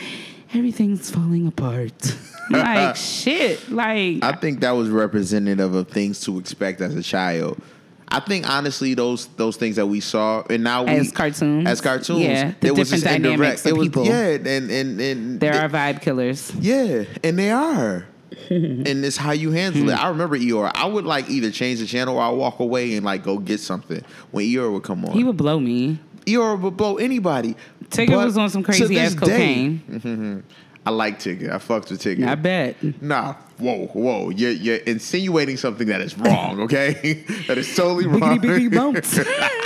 Everything's falling apart. like shit. Like I think that was representative of things to expect as a child. I think honestly, those those things that we saw, and now we As cartoons? as cartoons, Yeah, the there was different this indirect- dynamics of it was, people. Yeah, and and and there are vibe killers. Yeah, and they are. and it's how you handle it. I remember Eeyore. I would like either change the channel or I walk away and like go get something when Eeyore would come on. He would blow me. Eeyore would blow anybody. Tigger was on some crazy ass cocaine. day- I like Tigger. I fucked with Tigger. I bet. Nah, whoa, whoa. You're, you're insinuating something that is wrong, okay? that is totally wrong. Biggity, biggity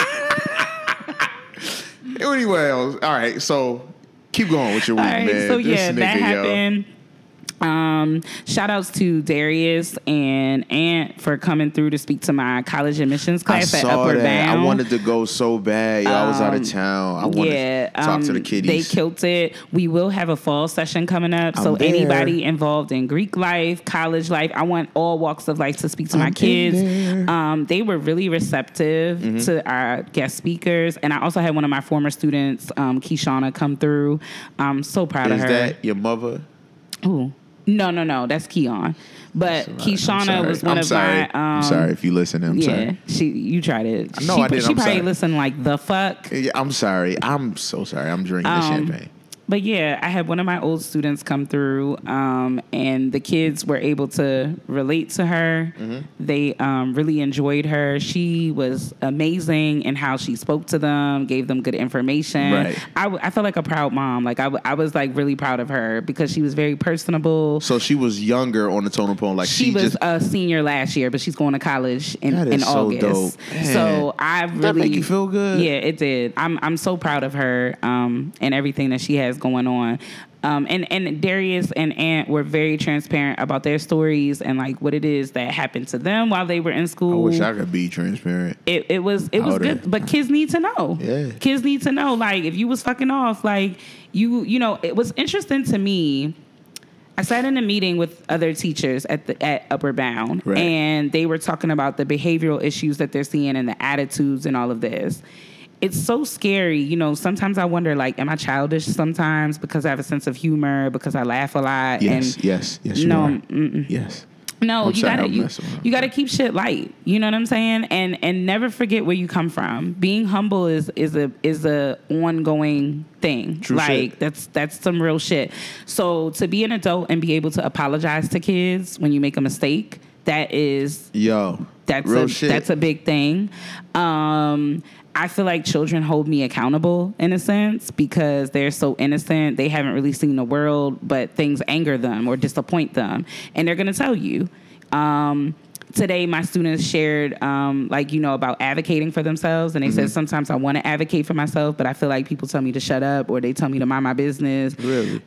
anyway, all right, so keep going with your week, right, man. so This yeah, nigga, that yo. Um, shout outs to Darius and Ant for coming through to speak to my college admissions I class at saw Upward that. Bound. I wanted to go so bad. Yo, I was out of Um, town. I wanted yeah, to talk to the um, kiddies. They killed it. We will have a fall session coming up. so I'm there. anybody involved in Greek life, college life, I want all walks of life to speak to I'm my kids. Mm-hmm. Um, they were really receptive to our guest speakers, and I also had one of my former students, um, Kishana, come through. I'm so proud Is of her. Is that your mother? Ooh. No, no, no. That's Keon. But sorry. was one I'm of sorry. my. Um, I'm sorry if you listen. I'm yeah, sorry. she. You tried it. No, she, I didn't. She I'm probably sorry. listened like the fuck. Yeah, I'm sorry. I'm so sorry. I'm drinking the Um, champagne. But yeah, I had one of my old students come through, um, and the kids were able to relate to her. Mm-hmm. They um, really enjoyed her. She was amazing in how she spoke to them, gave them good information. Right. I, w- I felt like a proud mom. Like I, w- I was like really proud of her because she was very personable. So she was younger on the totem pole. Like she, she, was just a senior last year, but she's going to college in, That in so August. dope. So I really That make you feel good? Yeah, it did. I'm I'm so proud of her um, and everything that she has going on. Um, and and Darius and Ant were very transparent about their stories and like what it is that happened to them while they were in school. I wish I could be transparent. it, it was it was good, but kids need to know. Yeah. kids need to know. Like if you was fucking off, like you you know, it was interesting to me. I sat in a meeting with other teachers at the at Upward Bound, Right. and they were talking about the behavioral issues that they're seeing and the attitudes and all of this. It's so scary, you know. Sometimes I wonder, like, am I childish? Sometimes because I have a sense of humor, because I laugh a lot. Yes, and yes, yes. You No, are. Yes. no, I'm you gotta you, you gotta keep shit light. You know what I'm saying? And and never forget where you come from. Being humble is is a is a ongoing thing. True like shit. that's that's some real shit. So to be an adult and be able to apologize to kids when you make a mistake, that is Yo. That's real a shit. that's a big thing. Um, I feel like children hold me accountable in a sense because they're so innocent. They haven't really seen the world, but things anger them or disappoint them, and they're gonna tell you. Um, today, my students shared, um, like you know, about advocating for themselves, and they Mm-hmm. said sometimes I want to advocate for myself, but I feel like people tell me to shut up or they tell me to mind my business really.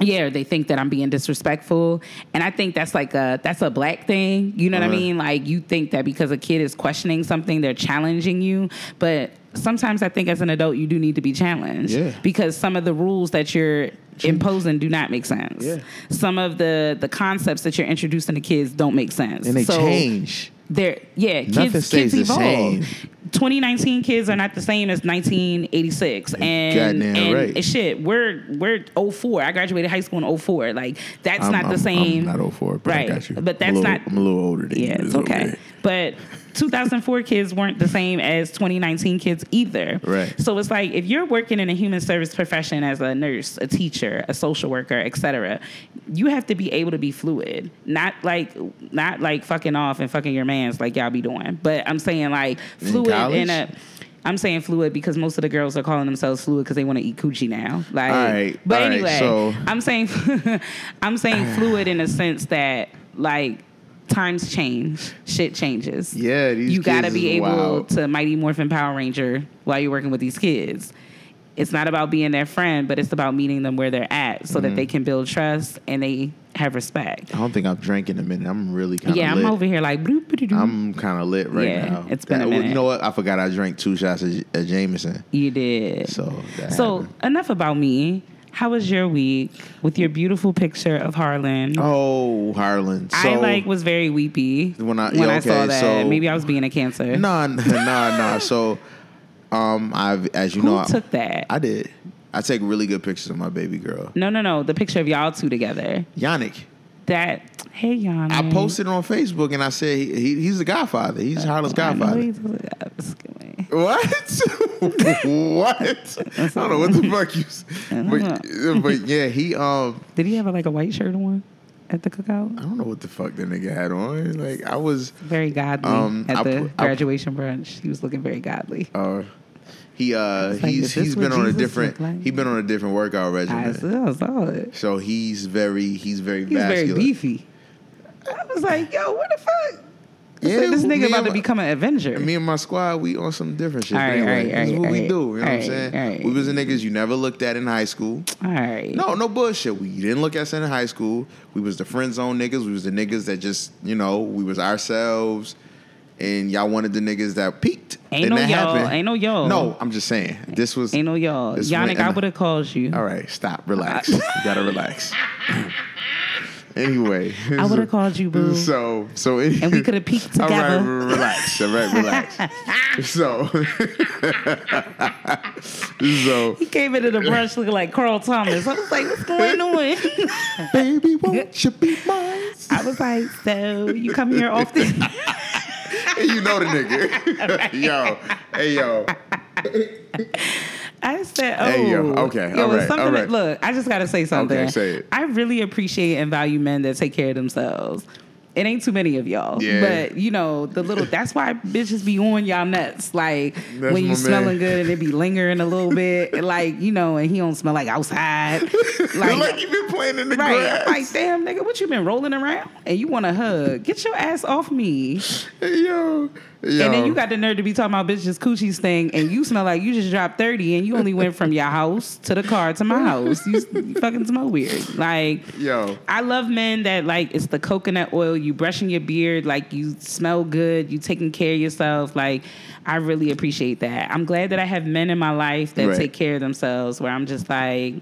Yeah, they think that I'm being disrespectful, and I think that's like a that's a black thing. You know what I mean? Like you think that because a kid is questioning something, they're challenging you, but sometimes I think as an adult you do need to be challenged Yeah. because some of the rules that you're imposing do not make sense. Yeah. Some of the the concepts that you're introducing to kids don't make sense. and they So change. They're yeah, Nothing kids kids evolve. same. 2019 kids are not the same as 1986 and, Goddamn and right. shit we're we're 04 i graduated high school in 04 like that's I'm, not I'm, the same I'm not 04, but right I got you. but I'm that's little- not I'm a little older than you. yeah it's It's okay but 2004 kids weren't the same as 2019 kids either Right. so it's like if you're working in a human service profession as a nurse a teacher a social worker etc you have to be able to be fluid not like not like fucking off and fucking your mans like y'all be doing but i'm saying like fluid in, college? a I'm saying fluid because most of the girls are calling themselves fluid because they want to eat coochie now. Like, right, but all right, anyway, so- I'm saying I'm saying fluid in a sense that like times change, shit changes. Yeah, these you gotta be able wild. to Mighty Morphin Power Ranger while you're working with these kids. It's not about being their friend, but it's about meeting them where they're at so Mm-hmm. that they can build trust and they have respect. I don't think I've drank in a minute. I'm really kind of Yeah, lit. I'm over here like bloop. I'm kind of lit right Yeah, now. it's been a That- well, minute. You know what? I forgot I drank two shots of, of Jameson. you did. So So happened. enough about me. How was your week with your beautiful picture of Harlan? oh, Harlan. So, I like was very weepy When I- when yeah, I saw that. so- Maybe I was being a cancer. No, no, no, no. So, um, I've as you Who know, I- took that? I did. I take really good pictures of my baby girl, no, no, no. The picture of y'all two together. Yannick. That hey, Yana. I posted it on Facebook and I said he, he, he's the Godfather. He's Harlan's Godfather. What? what? I don't know what the fuck you. But, but yeah, he um. Did he have like a white shirt on at the cookout? I don't know what the fuck that nigga had on. Like I was. Very godly Um, at I the I- graduation brunch. He was looking very godly. Uh, he uh like, he's he's been on a different like? he been on a different workout I regimen. saw, saw it. So he's very he's very He's vascular. very beefy. I was like, yo, what the fuck? Yeah, this nigga about and to become an Avenger. Me and my squad, we on some different shit. All right, anyway, all right, this is what right, we do. You know what I'm saying? right. We was the niggas you never looked at in high school. All right. No, no bullshit. We didn't look at us in high school. We was the friend zone niggas. We was the niggas that just, you know, we was ourselves. And y'all wanted the niggas that peaked. Ain't and no that y'all. happened. Ain't no y'all. No, I'm just saying. This was Ain't no y'all. Yannick, I would have called you. All right, stop. Relax. you gotta relax. anyway. I would have called you, boo. So so and we could have peaked together. All right, relax. All right, relax. so, so, He came into the brush looking like Carl Thomas. I was like, what's going on? baby, won't you be mine? I was like, so you come here often? you know the nigga. yo, hey yo. I said, oh, Hey, yo, oh. okay, yo, all right, something all that- right. look, I just gotta say something. Okay, say it. I really appreciate and value men that take care of themselves. It ain't too many of y'all, Yeah. but you know the little. That's why bitches be on y'all nuts. Like That's when you smelling man. good and it be lingering a little bit, like you know, and he don't smell like outside. Like, Like, you been playing in the right? grass. Like, damn, nigga, what you been rolling around? And you want a hug? Get your ass off me. Hey, yo, yo. And then you got the nerve to be talking about bitches coochies thing, and you smell like you just dropped thirty, and you only went from your house to the car to my house. You, fucking smell weird. Like, Yo. I love men that like it's the coconut oil. You brushing your beard, like you smell good. You taking care of yourself. Like, I really appreciate that. I'm glad that I have men in my life that Right. take care of themselves. Where I'm just like,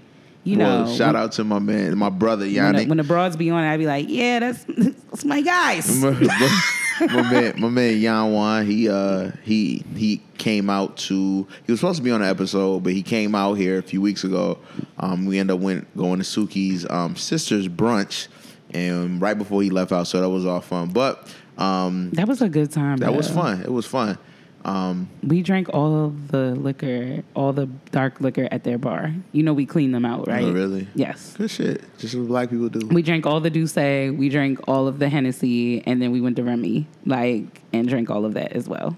you well, know, shout out to my man, my brother when Yannick. the, when the broads be on, I'd be like, yeah, that's that's my guys. my, my man, my man Yan Wan, he uh he he came out to he was supposed to be on the episode, but he came out here a few weeks ago. Um, we ended up went going to Suki's um sister's brunch, and right before he left out, so that was all fun. But um, That was a good time. that was fun. It was fun. Um, We drank all the liquor, all the dark liquor at their bar. You know, we cleaned them out, right? Oh, really? Yes. good shit. Just what black people do. We drank all the D'usse, we drank all of the Hennessy, and then we went to Remy, like, and drank all of that as well.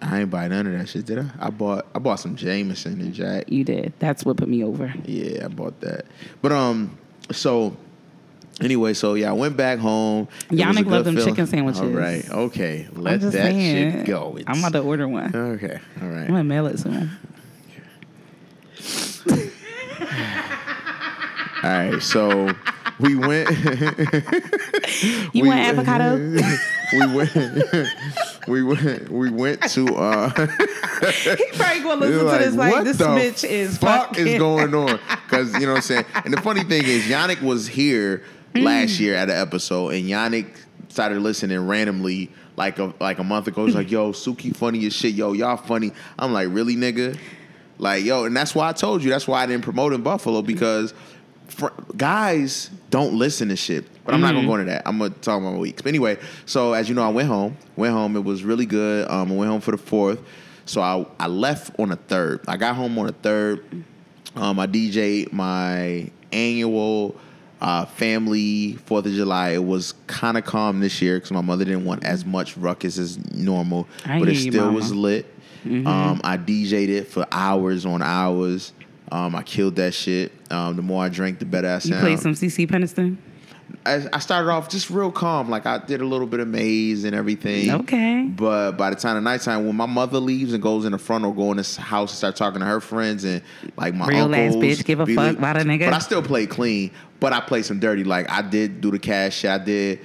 I ain't buy none of that shit, did I? I bought I bought some Jameson and Jack. You did. That's what put me over. Yeah, I bought that. But um, so anyway, so yeah, I went back home. It was a Yannick good love them feeling. chicken sandwiches. All right, okay, let that saying. shit go. It's- I'm about to order one. Okay, all right. I'm gonna mail it to him. All right, so we went. You we want avocado? we went. we went. We went to. uh he probably gonna listen to this like this bitch is fuck fucking. is going on? Because you know what I'm saying. And the funny thing is, Yannick was here last year at an episode, and Yannick started listening randomly like a like a month ago. He's like, "Yo, Suki funny as shit. Yo, y'all funny." I'm like, "Really, nigga?" Like, yo, and that's why I told you. That's why I didn't promote in Buffalo because fr- guys don't listen to shit. But I'm not gonna go into that. I'm gonna talk about my weeks. But anyway, so as you know, I went home. Went home. It was really good. Um, I went home for the fourth. So I I left on the third. I got home on the third. Um, I DJ my annual uh, family Fourth of July. It was kind of calm this year because my mother didn't want as much ruckus as normal, I but it you, still was lit. Um, I DJ'd it for hours on hours. Um, I killed that shit. Um, the more I drank, the better I You sound. played some CeCe Peniston? I, I started off just real calm. Like I did a little bit of maze and everything. Okay. But by the time of nighttime, when my mother leaves and goes in the front or go in this house and start talking to her friends and like my Real ass uncles, bitch, give a fuck about a nigga. But I still play clean. But I play some dirty. Like I did do the cash shit. I did.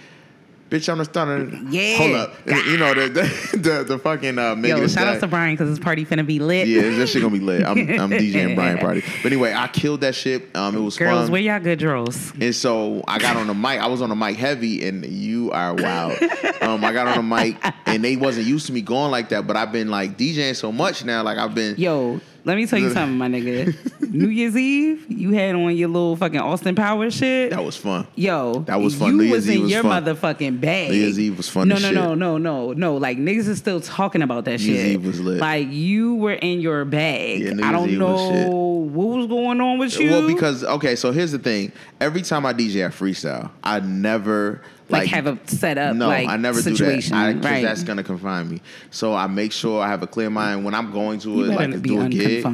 Bitch, I'm the stunner. Yeah. Hold up. You know the the the, the fucking uh, Yo, shout out to Brian because his party finna be lit. yeah, this shit gonna be lit. I'm, I'm DJing Brian party. But anyway, I killed that shit. Um, it was Girls, fun. where y'all good draws? And so I got on the mic. I was on the mic heavy, and you are wild. um, I got on the mic, and they wasn't used to me going like that. But I've been like DJing so much now. Like I've been. Yo, let me tell you something, my nigga. New Year's Eve, you had on your little fucking Austin Powers shit. That was fun. Yo, That was fun. You New Year's was in Eve was your fun. motherfucking bag. New Year's Eve was fun No, no, shit. no, no, no, no. Like niggas is still talking about that New Year's shit. Eve was lit. Like you were in your bag. Yeah, New Year's I don't Eve was know what was going on with you? Well, because okay, so here's the thing. Every time I DJ at freestyle, I never like, like, have a set up. no, like, I never situation, do that. I, right? that's gonna confine me. So I make sure I have a clear mind when I'm going to it, like be do a gig.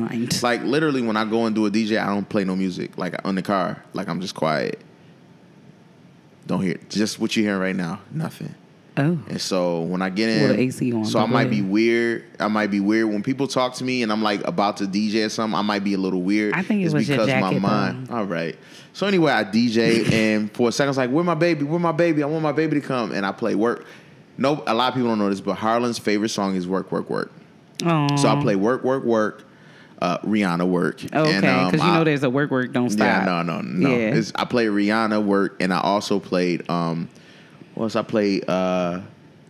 Like literally, when I go and do a DJ, I don't play no music. Like on the car, like I'm just quiet. Don't hear just what you're hearing right now. Nothing. oh, And so when I get in, AC on, so I might be weird. I might be weird when people talk to me and I'm like about to DJ or something. I might be a little weird. I think it It's was your because jacket, my mind. All right. So anyway, I DJ and for a second I was like, "Where my baby? Where my baby? I want my baby to come." And I play work. No, a lot of people don't know this, but Harlan's favorite song is "Work, Work, Work." oh. So I play "Work, Work, Work." Uh, Rihanna work. Okay, And, um, because you I- know there's a work work don't stop. yeah, no, no, no. Yeah. It's, I played Rihanna work, and I also played. um What else? I played uh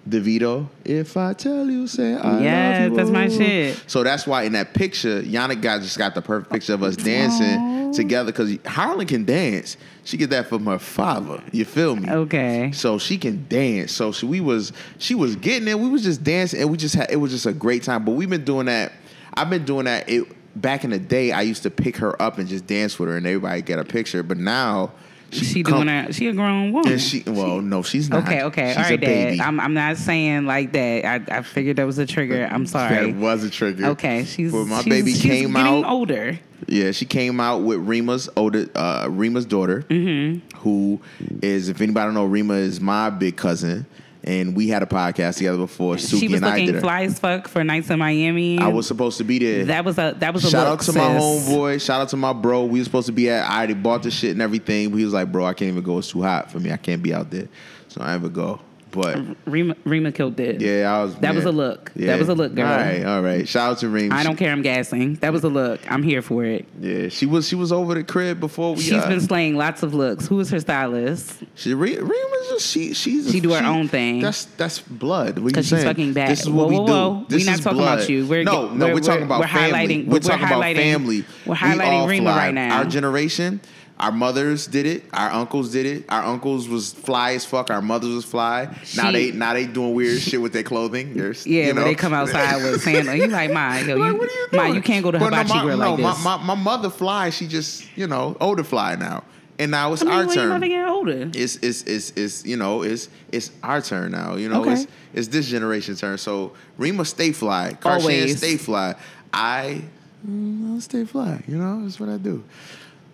DeVito. If I tell you, say I Yes, love you. that's my shit. So that's why in that picture, Yannick got just got the perfect picture of us dancing together because Harlan can dance. She get that from her father. You feel me? Okay. So she can dance. So she, we was she was getting it. We was just dancing, and we just had it was just a great time. But we've been doing that. I've been doing that. It back in the day. I used to pick her up and just dance with her, and everybody get a picture. But now She come- doing that. She a grown woman. And she well, no, she's not. Okay, okay, she's all a baby. Dad. I'm, I'm not saying like that. I, I figured that was a trigger. I'm sorry. That was a trigger. Okay, she's my she's- baby she's came getting out. older. Yeah, she came out with Rima's older, uh, Rima's daughter, Mm-hmm. who is, if anybody don't know, Rima is my big cousin, and we had a podcast together before. Suki she was and I did looking fly as fuck for nights in Miami. I was supposed to be there. That was a that was a Shout look, out to my sis. homeboy. Shout out to my bro. We were supposed to be at. I already bought the shit and everything. He was like, "Bro, I can't even go. It's too hot for me. I can't be out there." So I never go. But Rima, Rima killed it. yeah, I was. That was a look. That was a look, girl. All right, all right. Shout out to Reem. I don't care. I'm gassing. That was a look. I'm here for it. Yeah, she was. She was over the crib before we. She's uh, been slaying lots of looks. Who is her stylist? She is just she. She's She do her own thing. That's that's blood. What you 'Cause she's fucking bad. This is what Whoa, we whoa, do. whoa. This We not talking blood. about you. We're- no, no. we're- We're, talking we're- about we're family. highlighting- We're we're talking about highlighting- family. we're highlighting all Rima fly. right now. Our generation. Our mothers did it. Our uncles did it. Our uncles was fly as fuck. Our mothers was fly. now She- they now they doing weird shit with their clothing. They're, Yeah, you know? they come outside with sandals, you like, ma, yo, Like, you, what are you ma, you can't go to But no, hibachi my, grill no, like this. My, my, my mother fly. She just you know older fly now, and now it's I mean, our turn mother get older. it's it's it's it's you know it's it's our turn now. You know Okay. it's it's this generation's turn. So Rima stay fly, Karshan stay fly. I I'll stay fly. You know that's what I do.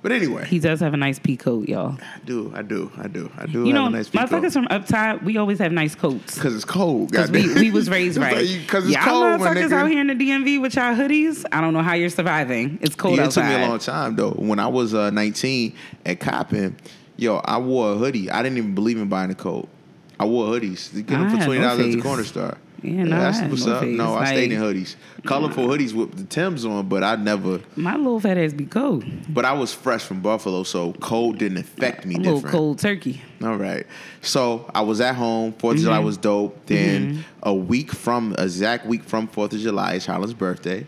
But anyway, He does have a nice pea coat, y'all. I do I do I do I do You have know, a nice motherfuckers from up top, we always have nice coats. because it's cold. Because we, we was raised right. Cause it's y'all cold, motherfuckers out here in the DMV with y'all hoodies. I don't know how you're surviving. It's cold yeah, it took me a long time though. When I was uh, 19 at Coppin, yo, I wore a hoodie. I didn't even believe in buying a coat. I wore hoodies. You get them I for had twenty dollars at the corner store. Yeah, no, I that's had what's no up. face. No, I stayed in hoodies, colorful hoodies with the Timbs on, but I never. My little fat ass be cold. But I was fresh from Buffalo, so cold didn't affect me A little different. cold turkey. All right. So I was at home. 4th of Mm-hmm. July was dope. Then a week from, a exact week from 4th of July is Harlan's birthday.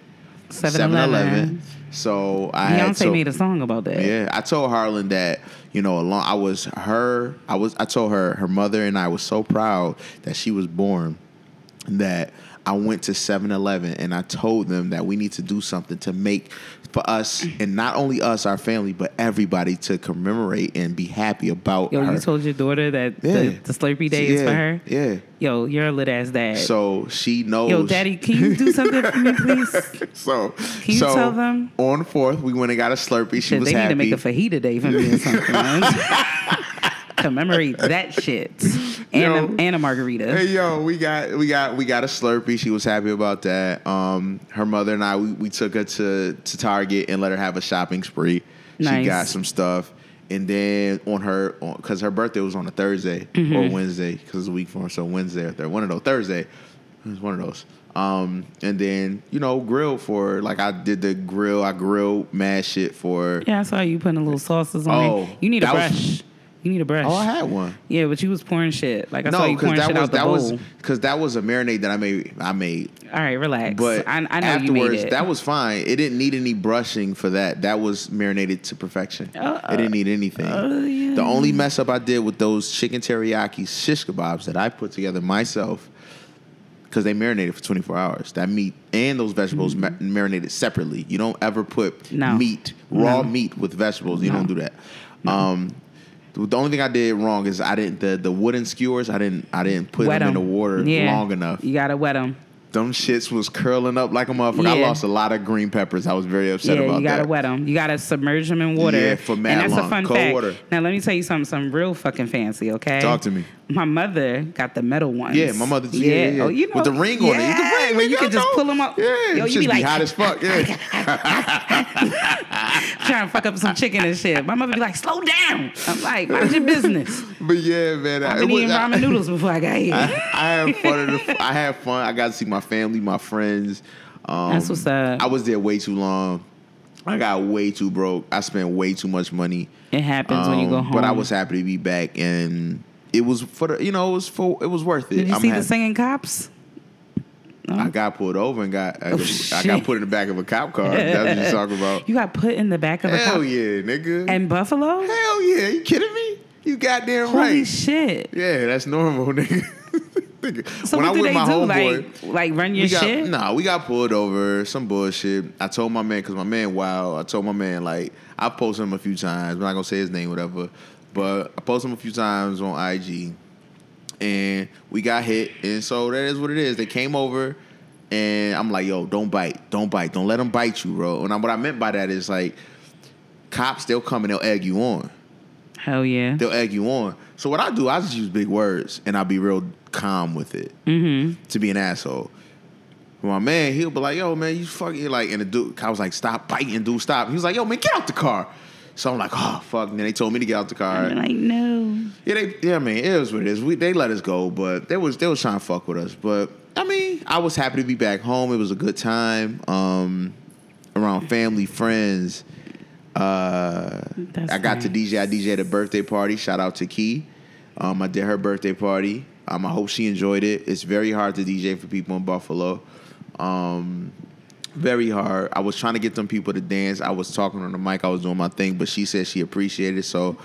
7 Eleven. So I had Beyonce so, made a song about that. Yeah, I told Harlan that you know, along I was her. I was. I told her her mother and I was so proud that she was born that I went to 7-Eleven and I told them that we need to do something to make for us and not only us, our family, but everybody to commemorate and be happy about Yo, her. you told your daughter that Yeah. the, the Slurpee day is for her? Yeah. Yo, you're a lit ass dad. So she knows. Yo, daddy, can you do something for me, please? So Can you so tell them? on the fourth we went and got a Slurpee. She was they happy. need to make a fajita day for me or something. Commemorate that shit. And, Yo. a, and a margarita. Hey yo, we got we got we got a Slurpee. She was happy about that. Um, her mother and I we, we took her to to Target and let her have a shopping spree. She got some stuff, and then on her because her birthday was on a Thursday Mm-hmm. or Wednesday because it's a week from her, so Wednesday or Thursday, one of those Thursday. It was one of those. Um, and then you know grill for like I did the grill. I grilled mad shit for. Yeah, I saw you putting a little sauces on Oh, it. You need a that was- brush. You need a brush. Oh, I had one. Yeah, but you was pouring shit. Like I saw you pouring that shit was out the that bowl. was because that was a marinade that I made. I made All right, relax. But I, I know afterwards, you made it. that was fine. It didn't need any brushing for that. That was marinated to perfection. Uh, it didn't need anything. yeah. The only mess up I did with those chicken teriyaki shish kebabs that I put together myself, because they marinated for 24 hours. That meat and those vegetables ma- marinated separately. You don't ever put Mm-hmm. No. meat, raw No. meat with vegetables. You No. don't do that. Um, the only thing I did wrong is I didn't the, the wooden skewers. I didn't I didn't put Wet them in the water Yeah. long enough. You gotta wet them. Them shits was curling up like a motherfucker. I lost a lot of green peppers. I was very upset Yeah, about that. you gotta that. wet them. You gotta submerge them in water. Yeah, for mad And that's long. a fun Cold fact. water. Now let me tell you something. Some real fucking fancy. Okay. Talk to me. My mother got the metal ones. Yeah, my mother. Yeah, yeah, yeah. Oh, you know, with the ring on it. Yeah, where you can just pull them up. Yeah, Yo, you be be like hot as fuck. Yeah. trying to fuck up some chicken and shit. My mother be like, "Slow down." I'm like, "Mind your business." but yeah, man. I've been was- eating ramen noodles before I got here. I, I had fun. The, I had fun. I got to see my family, my friends. Um, That's what's up. I was there way too long. I got way too broke. I spent way too much money. It happens when you go Um, home. But I was happy to be back, and it was for the you know it was for it was worth it. Did you I'm see happy. the singing cops? I got pulled over and got I, Oh, I got put in the back of a cop car. That's what you're talking about. You got put in the back of a cop. Hell yeah, nigga. And Buffalo. Hell yeah, you kidding me? You goddamn Holy right. Holy shit! yeah, that's normal, nigga. Nigga, So when what I do with they my do? homeboy, Like, like run your got, shit? Nah, we got pulled over. Some bullshit. I told my man because my man wow. I told my man like I posted him a few times. I'm not gonna say his name, whatever. But I posted him a few times on IG, and we got hit. And so that is what it is. They came over, and I'm like, yo, don't bite, don't bite, don't let them bite you, bro. And I, what I meant by that is like, cops they'll come and they'll egg you on Hell yeah. they'll egg you on. So what I do, I just use big words and I'll be real calm with it Mm-hmm. to be an asshole. My man, he'll be like, "Yo, man, you fucking like," and the dude, I was like, "Stop biting, dude, stop." He was like, "Yo, man, get out the car." So I'm like, "Oh fuck!" And then they told me to get out the car. I'm like, no. Yeah, they, yeah, man, it was what it is. We they let us go, but they was they was trying to fuck with us. But I mean, I was happy to be back home. It was a good time. Um, around family, friends. Uh, I got to. DJ. I DJ at a birthday party. Shout out to Key. Um, I did her birthday party. Um, I hope she enjoyed it. It's very hard to DJ for people in Buffalo. Um, very hard. I was trying to get them people to dance. I was talking on the mic. I was doing my thing, but she said she appreciated it. So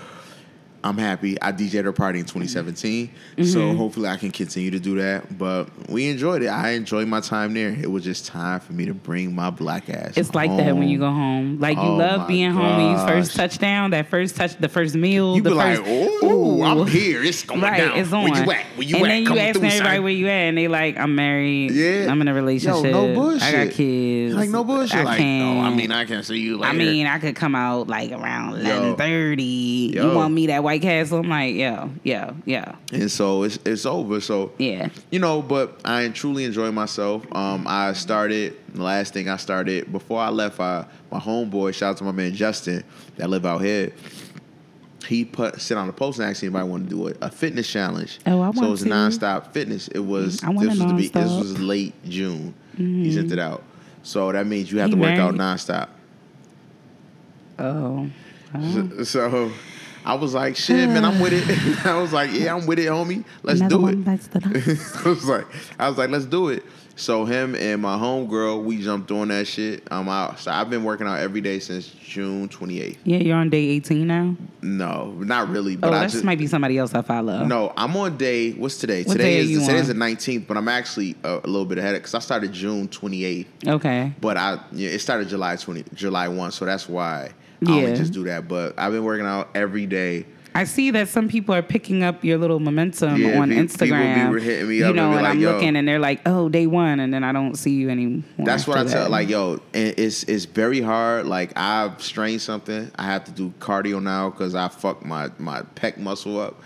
I'm happy. I DJed her party in 2017, so Mm-hmm. hopefully I can continue to do that. But we enjoyed it. I enjoyed my time there. It was just time for me to bring my black ass. It's like that when you go home. Like you Oh love being home when you first touch down, that first touch, the first meal, You the be first, like, "Ooh, I'm here. It's going right, down. it's on. Where you at? Where you and at? then you Coming asking through, everybody son." where you at, and they like, I'm married. Yeah, I'm in a relationship. Yo, no bullshit. I got kids. Like no bullshit. I like, can't. no, I mean, I can see you later. I mean, I could come out like around eleven thirty. Yo. You want me at White Castle? I'm like, yo, yo, yo, and so it's it's over. So yeah. you know, but I truly enjoy myself. Um, I started the last thing I started before I left. I, my homeboy, shout out to my man Justin that live out here. He put sit on the post and asked anybody want to do it a fitness challenge. Oh, I want so it was to. nonstop fitness. It was I this a was the be, this was late June. He sent it out. So that means you have He to work out nonstop. Oh, So, so I was like, shit, man, I'm with it. I was like, yeah, I'm with it, homie. Let's another do it. bites the dust. I was like, I was like, let's do it. So him and my homegirl, we jumped on that shit. I'm out. So I've been working out every day since June 28th. yeah, you're on day 18 now. No, not really. Oh, But I that just might be somebody else I follow. no. I'm on day. What's today? What today day is today's the 19th, but I'm actually a, a little bit ahead because I started June 28th. Okay. But I yeah, it started July 20 July 1, so that's why I only Yeah. just do that. But I've been working out every day. I see that some people are picking up your little momentum Yeah, on people Instagram. be hitting me you up and know, be and like, I'm looking and they're like, "Oh, day one," and then I don't see you anymore. That's what I after tell. Like, yo, and it's it's very hard. Like, I've strained something. I have to do cardio now because I fucked my my pec muscle up.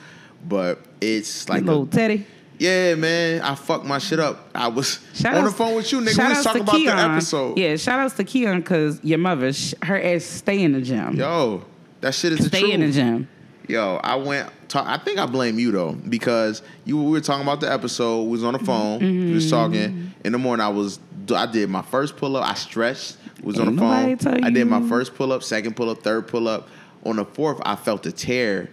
But it's like, little a, Teddy. Yeah, man, I fucked my shit up. I was Shout on outs- the phone with you, nigga. We was talking about the episode. Yeah, shout outs to Keon because your mother, sh- her ass stay in the gym. Yo, that shit is the stay truth. in the gym. Yo, I went. Talk, I think I blame you though because you we were talking about the episode. We was on the phone. We was Mm-hmm. talking in the morning. I was. I did my first pull up. I stretched. Was on the phone. I did my first pull up, second pull up, third pull up. On the fourth, I felt a tear.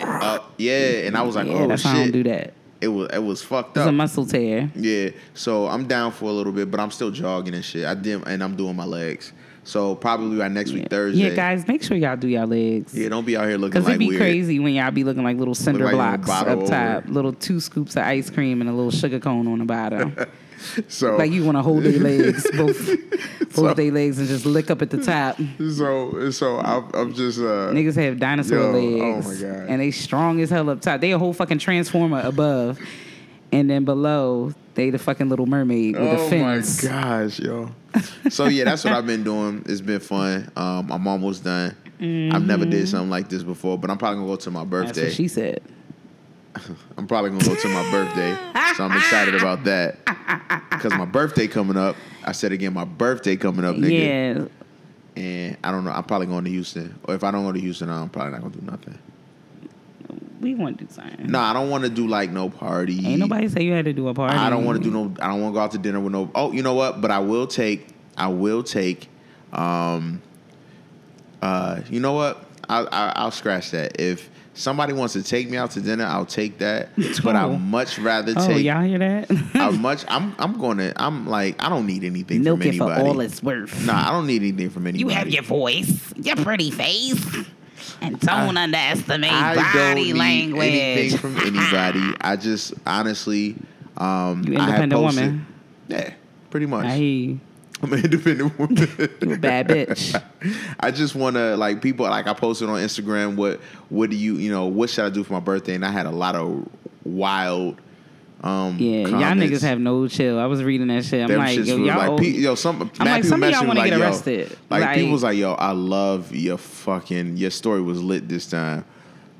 Up, yeah, and I was like, yeah, oh shit. how I don't do that. It was it was fucked up. It's a muscle tear. Yeah, so I'm down for a little bit, but I'm still jogging and shit. I did, and I'm doing my legs. So probably by next week Thursday. Yeah, guys, make sure y'all do y'all legs. Yeah, don't be out here looking Cause like it'd be weird. crazy when y'all be looking like little cinder like blocks up top, over. little two scoops of ice cream and a little sugar cone on the bottom. So like you want to hold their legs, both both So- their legs, and just lick up at the top. so so I'm, I'm just uh Niggas have dinosaur Yo, oh legs, my God. and they strong as hell up top. They a whole fucking transformer above, and then below they the fucking little mermaid with a oh fins. my gosh, yo. So yeah, that's what I've been doing. It's been fun. Um, I'm almost done. I've never did something like this before, but I'm probably gonna go to my Mm-hmm. That's birthday. what she said. I'm probably gonna go to my birthday, so I'm excited about that. Cause my birthday coming up. I said again, my birthday coming up, nigga. Yeah, And I don't know. I'm probably going to Houston. Or if I don't go to Houston, I'm probably not gonna do nothing. we want to do something. No, I don't want to do like no party. Ain't nobody say you had to do a party. I don't want to do no. I don't want to go out to dinner with no. Oh, you know what? But I will take. I will take. Um. Uh. You know what? I, I I'll scratch that. If somebody wants to take me out to dinner, I'll take that. But Oh. I'd much rather take. Oh, take. y'all hear that? I much. I'm. I'm going to. I'm like. I don't need anything Milk from it for anybody. all it's worth. Nah, I don't need anything from anybody. You have your voice, your pretty face, and don't underestimate I body don't need language. anything from anybody. I just honestly. Um, You I have independent posted- woman. Yeah, pretty much. I hear you. I'm an independent woman. You a bad bitch. I just want to like people like I posted on Instagram. What what do you you know what should I do for my birthday? And I had a lot of wild. Um, Yeah, y'all niggas have no chill. I was reading that shit. I'm Them like, yo, y'all. like, old- pe- yo, some I'm like, some of y'all wanna like, get yo, arrested. Like, Like- people was like, yo, I love your fucking your story was lit this time.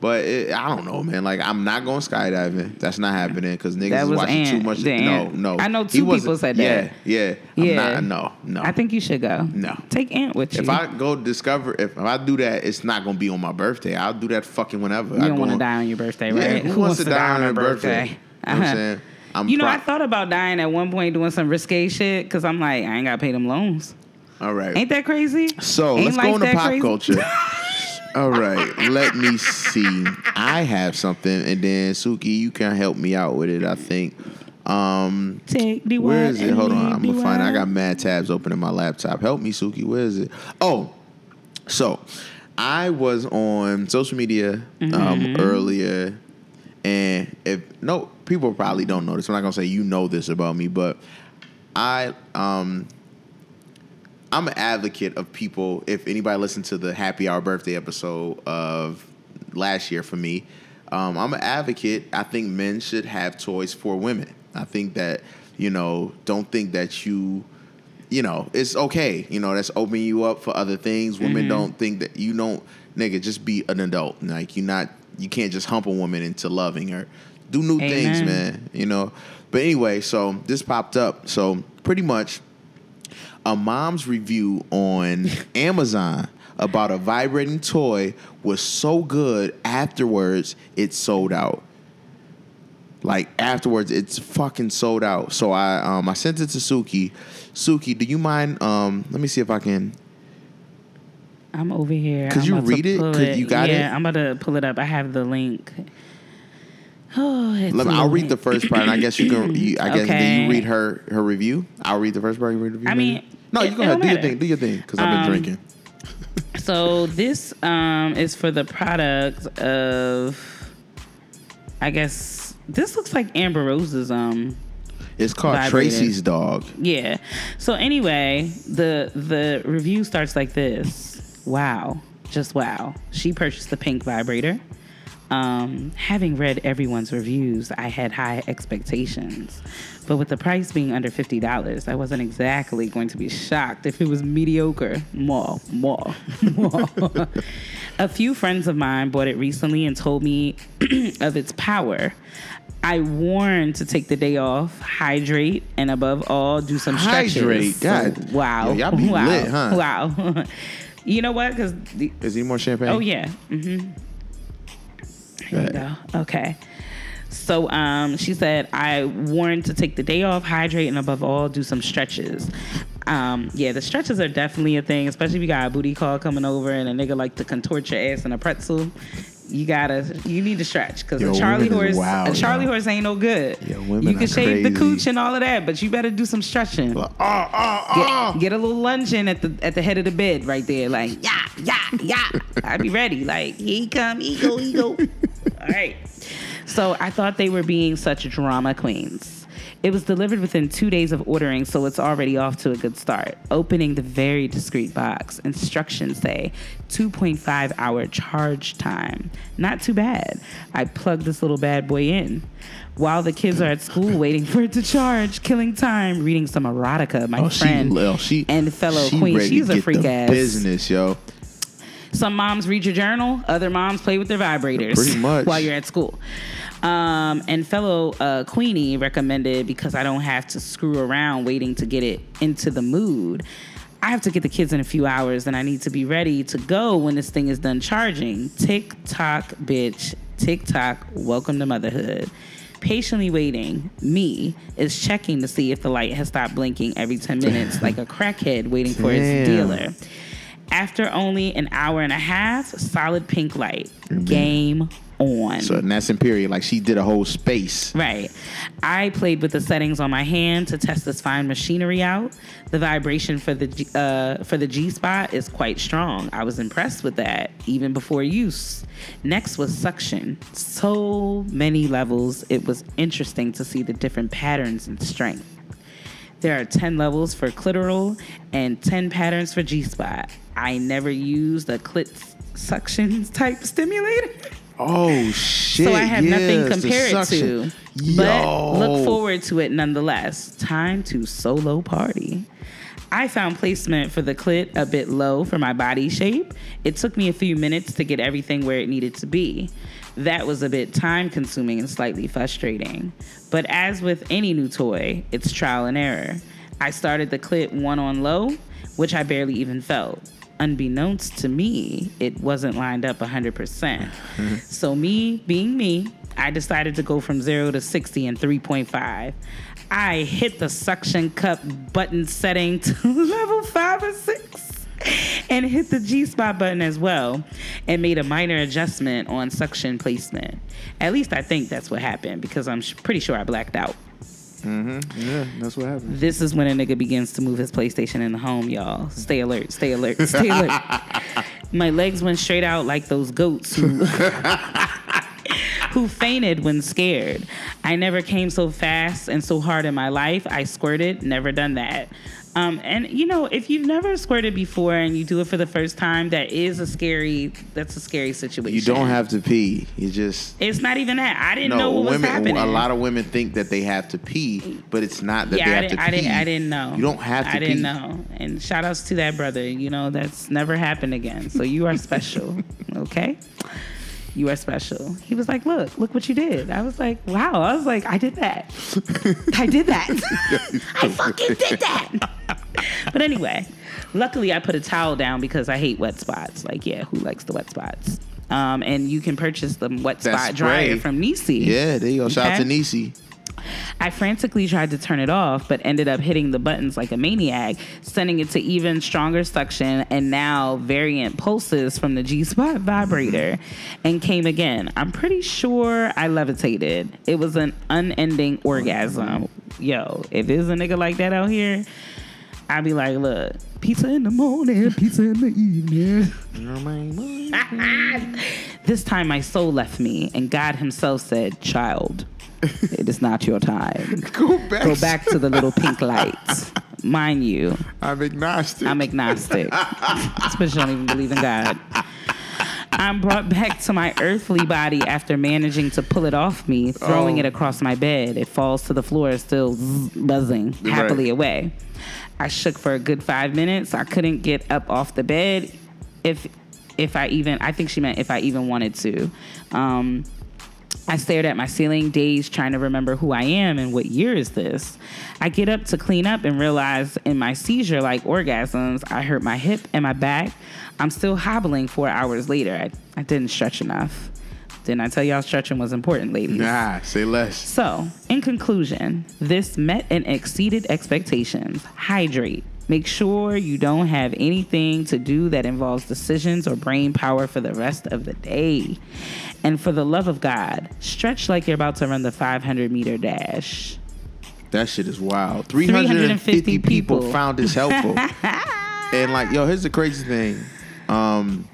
But it, I don't know, man. Like, I'm not going skydiving. That's not happening because niggas is watching too much. No, Ant. no. I know two people said that. Yeah, yeah. I'm Yeah. not- no, no. I think you should go. No. Take Ant with you. If I go discover, if, if I do that, it's not gonna be on my birthday. I'll do that fucking whenever. you I don't want to die on your birthday, right? Yeah, right? who, wants to die on their birthday? You know what I'm Uh-huh. saying? I'm You know, I thought about dying at one point doing some risque shit because I'm like, I ain't got to pay them loans. All right. Ain't that crazy? So Ain't let's go into pop crazy? culture. All right, let me see. I have something, and then Suki, you can help me out with it. I think. Um, Take the where is it? Hold on, I'm gonna find. it. I got mad tabs open in my laptop. Help me, Suki. Where is it? Oh, so I was on social media um, Mm-hmm. earlier, and if no people probably don't know this, I'm not gonna say you know this about me, but I um I'm an advocate of people. If anybody listened to the happy hour birthday episode of last year for me, um, I'm an advocate. I think men should have toys for women. I think that you know, don't think that you, you know, it's okay. You know, that's opening you up for other things. Women don't think that you don't, nigga. Just be an adult. Like you're not, you can't just hump a woman into loving her. Do new things, man. You know. But anyway, so this popped up. So pretty much a mom's review on Amazon about a vibrating toy was so good afterwards it sold out. Like afterwards it's fucking sold out. So I um I sent it to Suki. Suki, do you mind um let me see if I can I'm over here. Could I'm you read it? Could- you got yeah, it? I'm about to pull it up. I have the link. Oh, it's let me, I'll read the first part and I guess you can you, I guess then Okay. you read her her review. I'll read the first part, you read the review. I mean, No, you go it ahead, don't do your thing, do your thing, because I've been Um, drinking. So this um is for the product of I guess this looks like Amber Rose's um It's called vibrator. Tracy's dog. yeah. So anyway, the the review starts like this. Wow. Just wow. She purchased the pink vibrator. Um, having read everyone's reviews, I had high expectations. But with the price being under $50, I wasn't exactly going to be shocked if it was mediocre. More, more, more. A few friends of mine bought it recently and told me of its power. I warned to take the day off, hydrate, and above all, do some stretches. Hydrate? God. wow. Yo, y'all be wow. lit, huh? Wow. you know what? Because Is there more champagne? Oh yeah. Mm-hmm. Here we go. Okay. So um, she said, I warned to take the day off, hydrate, and above all, do some stretches. Um, yeah, the stretches are definitely a thing, especially if you got a booty call coming over and a nigga like to contort your ass in a pretzel. You gotta, you need to stretch because a Charlie horse, wild, a Charlie yo. horse ain't no good. Yo, women you can shave the cooch and all of that, but you better do some stretching. Oh, oh, Get, oh. get a little lunge in at the at the head of the bed right there, like yeah, yeah, yeah. I'd be ready. Like here he come, he go, he go. All right. So I thought they were being such drama queens. It was delivered within two days of ordering, so it's already off to a good start. Opening the very discreet box, instructions say 2.5 hour charge time. Not too bad. I plugged this little bad boy in. While the kids are at school waiting for it to charge, killing time, reading some erotica, my Oh, she, friend oh, she, and fellow she queen. She's a freak the ass. Business, yo. Some moms read your journal, other moms play with their vibrators Pretty much. while you're at school. Um, and fellow uh, Queenie recommended because I don't have to screw around waiting to get it into the mood. I have to get the kids in a few hours and I need to be ready to go when this thing is done charging. Tick tock, bitch. Tick tock. Welcome to motherhood. Patiently waiting, me is checking to see if the light has stopped blinking every 10 minutes like a crackhead waiting for Damn. its dealer. After only an hour and a half, solid pink light. Game on. So and that's in period. Like she did a whole space. Right. I played with the settings on my hand to test this fine machinery out. The vibration for the G- uh, for the G spot is quite strong. I was impressed with that even before use. Next was suction. So many levels. It was interesting to see the different patterns and strength. There are 10 levels for clitoral and 10 patterns for G spot. I never used a clit suction type stimulator. Oh shit! So I have nothing yes, the compared to. But look forward to it nonetheless. Time to solo party. I found placement for the clit a bit low for my body shape. It took me a few minutes to get everything where it needed to be. That was a bit time consuming and slightly frustrating. But as with any new toy, it's trial and error. I started the clit one on low, which I barely even felt. Unbeknownst to me, it wasn't lined up 100%. so, me being me, I decided to go from 0 to 60 in 3.5. I hit the suction cup button setting to level 5 or 6 and hit the G spot button as well and made a minor adjustment on suction placement. At least I think that's what happened because I'm sh- pretty sure I blacked out. Mm-hmm. Yeah, that's what happened. This is when a nigga begins to move his PlayStation in the home, y'all. Stay alert, stay alert, stay alert. My legs went straight out like those goats who who fainted when scared. I never came so fast and so hard in my life. I squirted, never done that. Um, and you know, if you've never squirted before and you do it for the first time, that is a scary. That's a scary situation. You don't have to pee. You just It's not even that. I didn't know no. what was Women. happening. A lot of women think that they have to pee, but it's not that yeah, they I have to I pee. didn't. I didn't know. You don't have to pee. I pee. didn't know. And shout outs to that brother. You know that's never happened again. So you are special. okay. You are special. He was like, "Look, look what you did." I was like, "Wow!" I was like, "I did that. I did that. I fucking did that." but anyway, luckily I put a towel down because I hate wet spots. Like, yeah, who likes the wet spots? Um, and you can purchase the wet spot dryer from Nisi. Yeah, there you go. Shout out to Okay. Nisi. I frantically tried to turn it off, but ended up hitting the buttons like a maniac, sending it to even stronger suction and now variant pulses from the G Spot vibrator, and came again. I'm pretty sure I levitated. It was an unending orgasm. Yo, if there's a nigga like that out here, I'd be like, look, pizza in the morning, pizza in the evening. This time my soul left me, and God Himself said, Child, it is not your time. Go back. Go back to the little pink lights. Mind you, I'm agnostic. I'm agnostic. Especially don't even believe in God. I'm brought back to my earthly body after managing to pull it off me, throwing Oh. it across my bed. It falls to the floor, still buzzing happily Right. away. I shook for a good five minutes. I couldn't get up off the bed. If if I even, I think she meant if I even wanted to. Um, I stared at my ceiling, dazed, trying to remember who I am and what year is this. I get up to clean up and realize in my seizure like orgasms, I hurt my hip and my back. I'm still hobbling four hours later. I, I didn't stretch enough. Didn't I tell y'all stretching was important, ladies? Nah, say less. So, in conclusion, this met and exceeded expectations. Hydrate, Make sure you don't have anything to do that involves decisions or brain power for the rest of the day. And for the love of God, stretch like you're about to run the 500 meter dash. That shit is wild. 350, 350 people. people. found this helpful. and like, yo, here's the crazy thing. Um,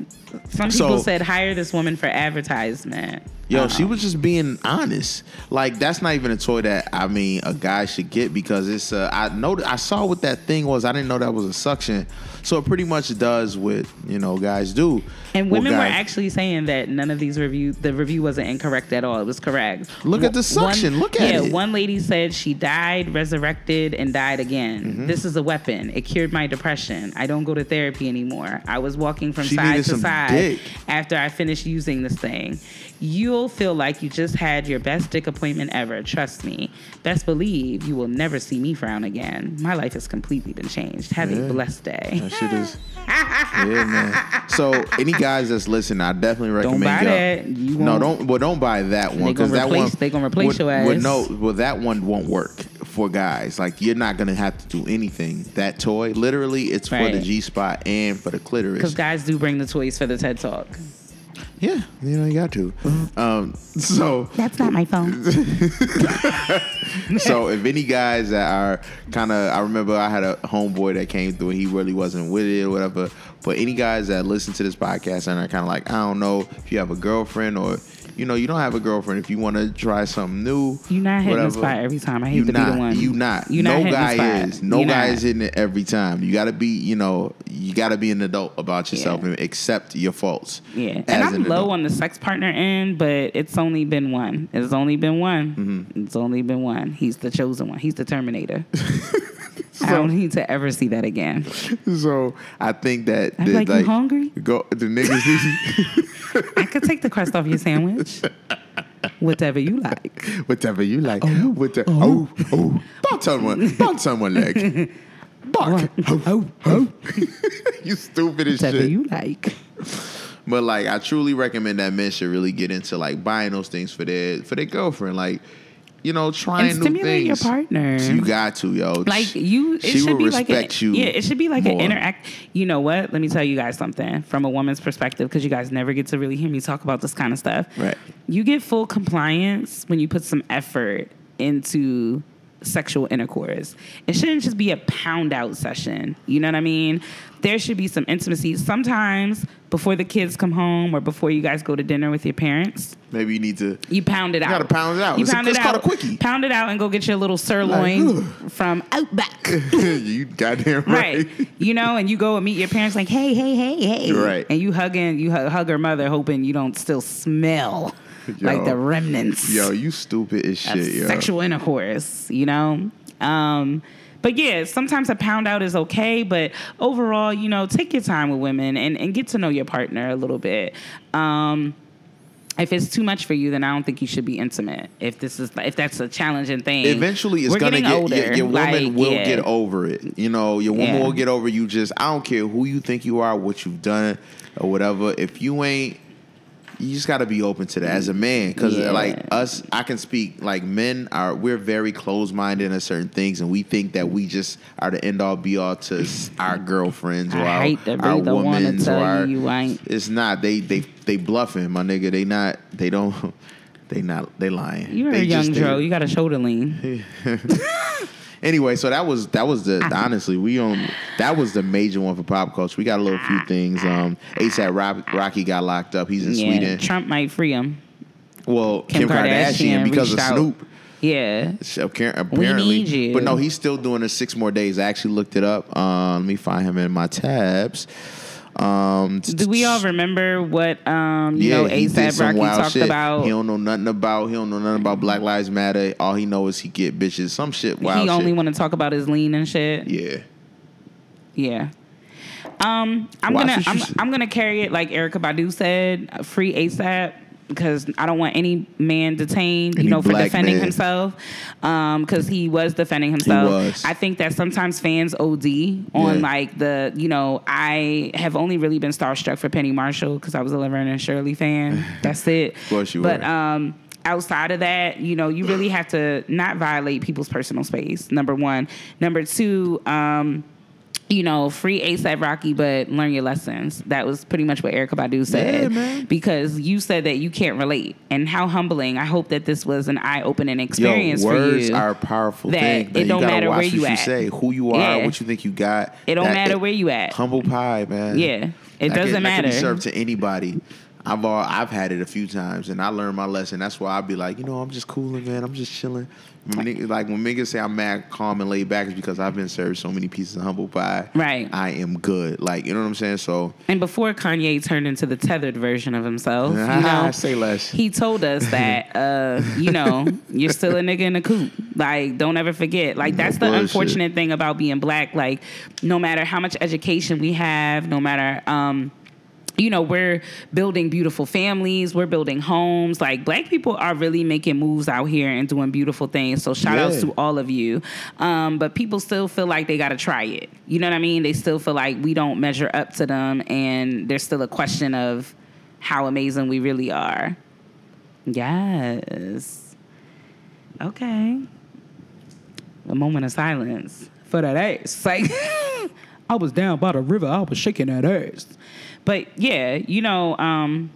Some So- people said hire this woman for advertisement. Yo, she was just being honest. Like that's not even a toy that I mean a guy should get because it's. Uh, I know I saw what that thing was. I didn't know that was a suction. So it pretty much does what you know guys do. And women were actually saying that none of these reviews, the review wasn't incorrect at all. It was correct. Look at the One- suction. Look at yeah, it. one lady said she died, resurrected, and died again. Mm-hmm. This is a weapon. It cured my depression. I don't go to therapy anymore. I was walking from She side to side dick. after I finished using this thing. You'll feel like you just had your best dick appointment ever. Trust me. Best believe you will never see me frown again. My life has completely been changed. Have Yeah. a blessed day. That shit is. yeah, man. So any guys that's listening, I definitely recommend buy y'all. that. You no, don't. Well, don't buy that one because that one they gonna replace would- your would- ass. no, well, that one won't work for guys. Like you're not gonna have to do anything. That toy, literally, it's for the G spot and for the clitoris. Because guys do bring the toys for the TED Talk. Yeah, you know you got to. Um, so That's not my phone. so if any guys that are kind of, I remember I had a homeboy that came through and he really wasn't with it or whatever. But any guys that listen to this podcast and are kind of like, I don't know if you have a girlfriend or you know you don't have a girlfriend. If you want to try something new, You're not hitting the spot every time. I hate you to not, be the one. You not. You not no guy is. No You guy not. is hitting it every time. You got to be. You know. You got to be an adult about yourself Yeah. and accept your faults. Yeah, and I'm an low adult. on the sex partner end, but it's only been one. It's only been one. Mm-hmm. It's only been one. He's the chosen one. He's the Terminator. I don't need to ever see that again. So I think that I'm the- like, you hungry? Go the niggas. I could take the crust off your sandwich. Whatever you like. Whatever you like. Whatever. Oh, oh. Bounce on one. Bounce on leg. Bark. Oh, oh, oh. you stupid as Whatever shit. you like. But like, I truly recommend that men should really get into like buying those things for their for their girlfriend. Like, you know, trying And new stimulate your partner. You got to, yo. like you it she should will be like a, respect you. yeah it should be like an more. interact you know what let me tell you guys something from a woman's perspective because you guys never get to really hear me talk about this kind of stuff Right. you get full compliance when you put some effort into sexual intercourse it shouldn't just be a pound out session you know what i mean there should be some intimacy sometimes before the kids come home or before you guys go to dinner with your parents Maybe you need to. you pound it out. You gotta pound it out. You It's a- pound it's it called a quickie. Pound it out and go get your little sirloin Like, from Outback. you goddamn right. right. You know, and you go and meet your parents like, hey, hey, hey, hey. Right. And you hugging, you hug, hug her mother, hoping you don't still smell like the remnants Yo, you stupid as shit, yo. sexual intercourse. You know. Um, but yeah, sometimes a pound out is okay, but overall, you know, take your time with women and, and get to know your partner a little bit. Um, if it's too much for you, then I don't think you should be intimate. If this is if that's a challenging thing, Eventually, it's gonna get older. your, your woman Like, will yeah. get over it. You know, your woman Yeah. will get over you. Just I don't care who you think you are, what you've done, or whatever. If you ain't, you just got to be open to that as a man. Because uh, Yeah. like us, I can speak. Like men are, we're very close minded in certain things, and we think that we just are the end all be all to our girlfriends or I our, our women's or our. ain't. It's not. They they they bluffing, my nigga. They not. They don't. They not. They lying. You're they a young just- Joe. You got a shoulder lean. Anyway, so that was that was the honestly we on that was the major one for pop culture. We got a little few things. Um, ASAP Rock, Rocky got locked up. He's in Yeah, Sweden. Trump might free him. well, Kim, Kardashian, because of out. Snoop. Yeah. Apparently, need you. but no, he's still doing it six more days. I actually looked it up. Uh, let me find him in my tabs. Um, Do we all remember what um you know he did ASAP Rocky talked shit. about? He don't know nothing about. He don't know nothing about Black Lives Matter. All he know is he get bitches. Some shit. Wild he only want to talk about his lean and shit. yeah. Yeah. Um, I'm Watch gonna I'm. I'm gonna carry it like Erykah Badu said, free ASAP because I don't want any man detained, Any you know, for defending man. himself. Um, because he was defending himself. was. I think that sometimes fans OD on Yeah. like the, you know, I have only really been starstruck for Penny Marshall because I was a Laverne and Shirley fan. That's it. Of course you but, were. um, outside of that, you know, you really have to not violate people's personal space. Number one. Number two, um, you know, free ASAP Rocky, but learn your lessons. That was pretty much what Erykah Badu said. Yeah, man. Because you said that you can't relate, and how humbling. I hope that this was an eye-opening experience Yo, for words you. are a powerful that thing. it man. You don't matter watch where what you you say, who you are, Yeah. what you think you got. It don't That- matter where you at. Humble pie, man. Yeah, it That doesn't can, That can matter. served to anybody. I've all, I've had it a few times, and I learned my lesson. That's why I'd be like, you know, I'm just cooling, man. I'm just chilling. When niggas- like when niggas say I'm mad, calm, and laid back, is because I've been served so many pieces of humble pie. Right. I am good. Like you know what I'm saying. So And before Kanye turned into the tethered version of himself, you know, say less. he told us that, uh, you know, you're still a nigga in a coop. Like, don't ever forget. Like, No that's the bullshit. unfortunate thing about being black. Like, no matter how much education we have, no matter, um, you know, we're building beautiful families, we're building homes. Like, black people are really making moves out here and doing beautiful things. So, shout outs to all of you. Um, but people still feel like they got to try it. You know what I mean? They still feel like we don't measure up to them, and there's still a question of how amazing we really are. Yes. Okay. A moment of silence for that ass. Like, I was down by the river, I was shaking that ass. But yeah, you know, um,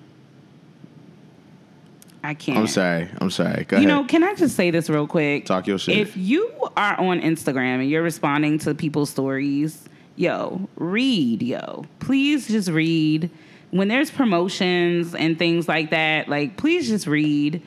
I can't. I'm sorry. I'm sorry. Go You ahead. know, can I just say this real quick? Talk your shit. If you are on Instagram and you're responding to people's stories, yo, read, yo. Please just read. When there's promotions and things like that, like please just read.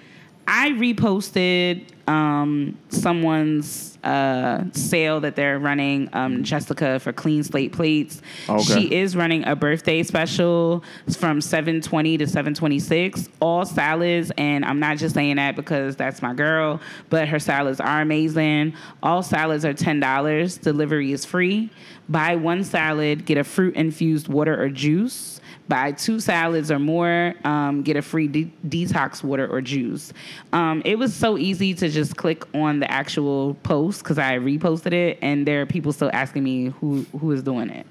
I reposted um, someone's uh, sale that they're running, um, Jessica for Clean Slate Plates. Okay. She is running a birthday special from 720 to 726. All salads, and I'm not just saying that because that's my girl, but her salads are amazing. All salads are $10. Delivery is free. Buy one salad, get a fruit infused water or juice. Buy two salads or more, um, get a free de- detox water or juice. Um, it was so easy to just click on the actual post because I reposted it, and there are people still asking me who who is doing it.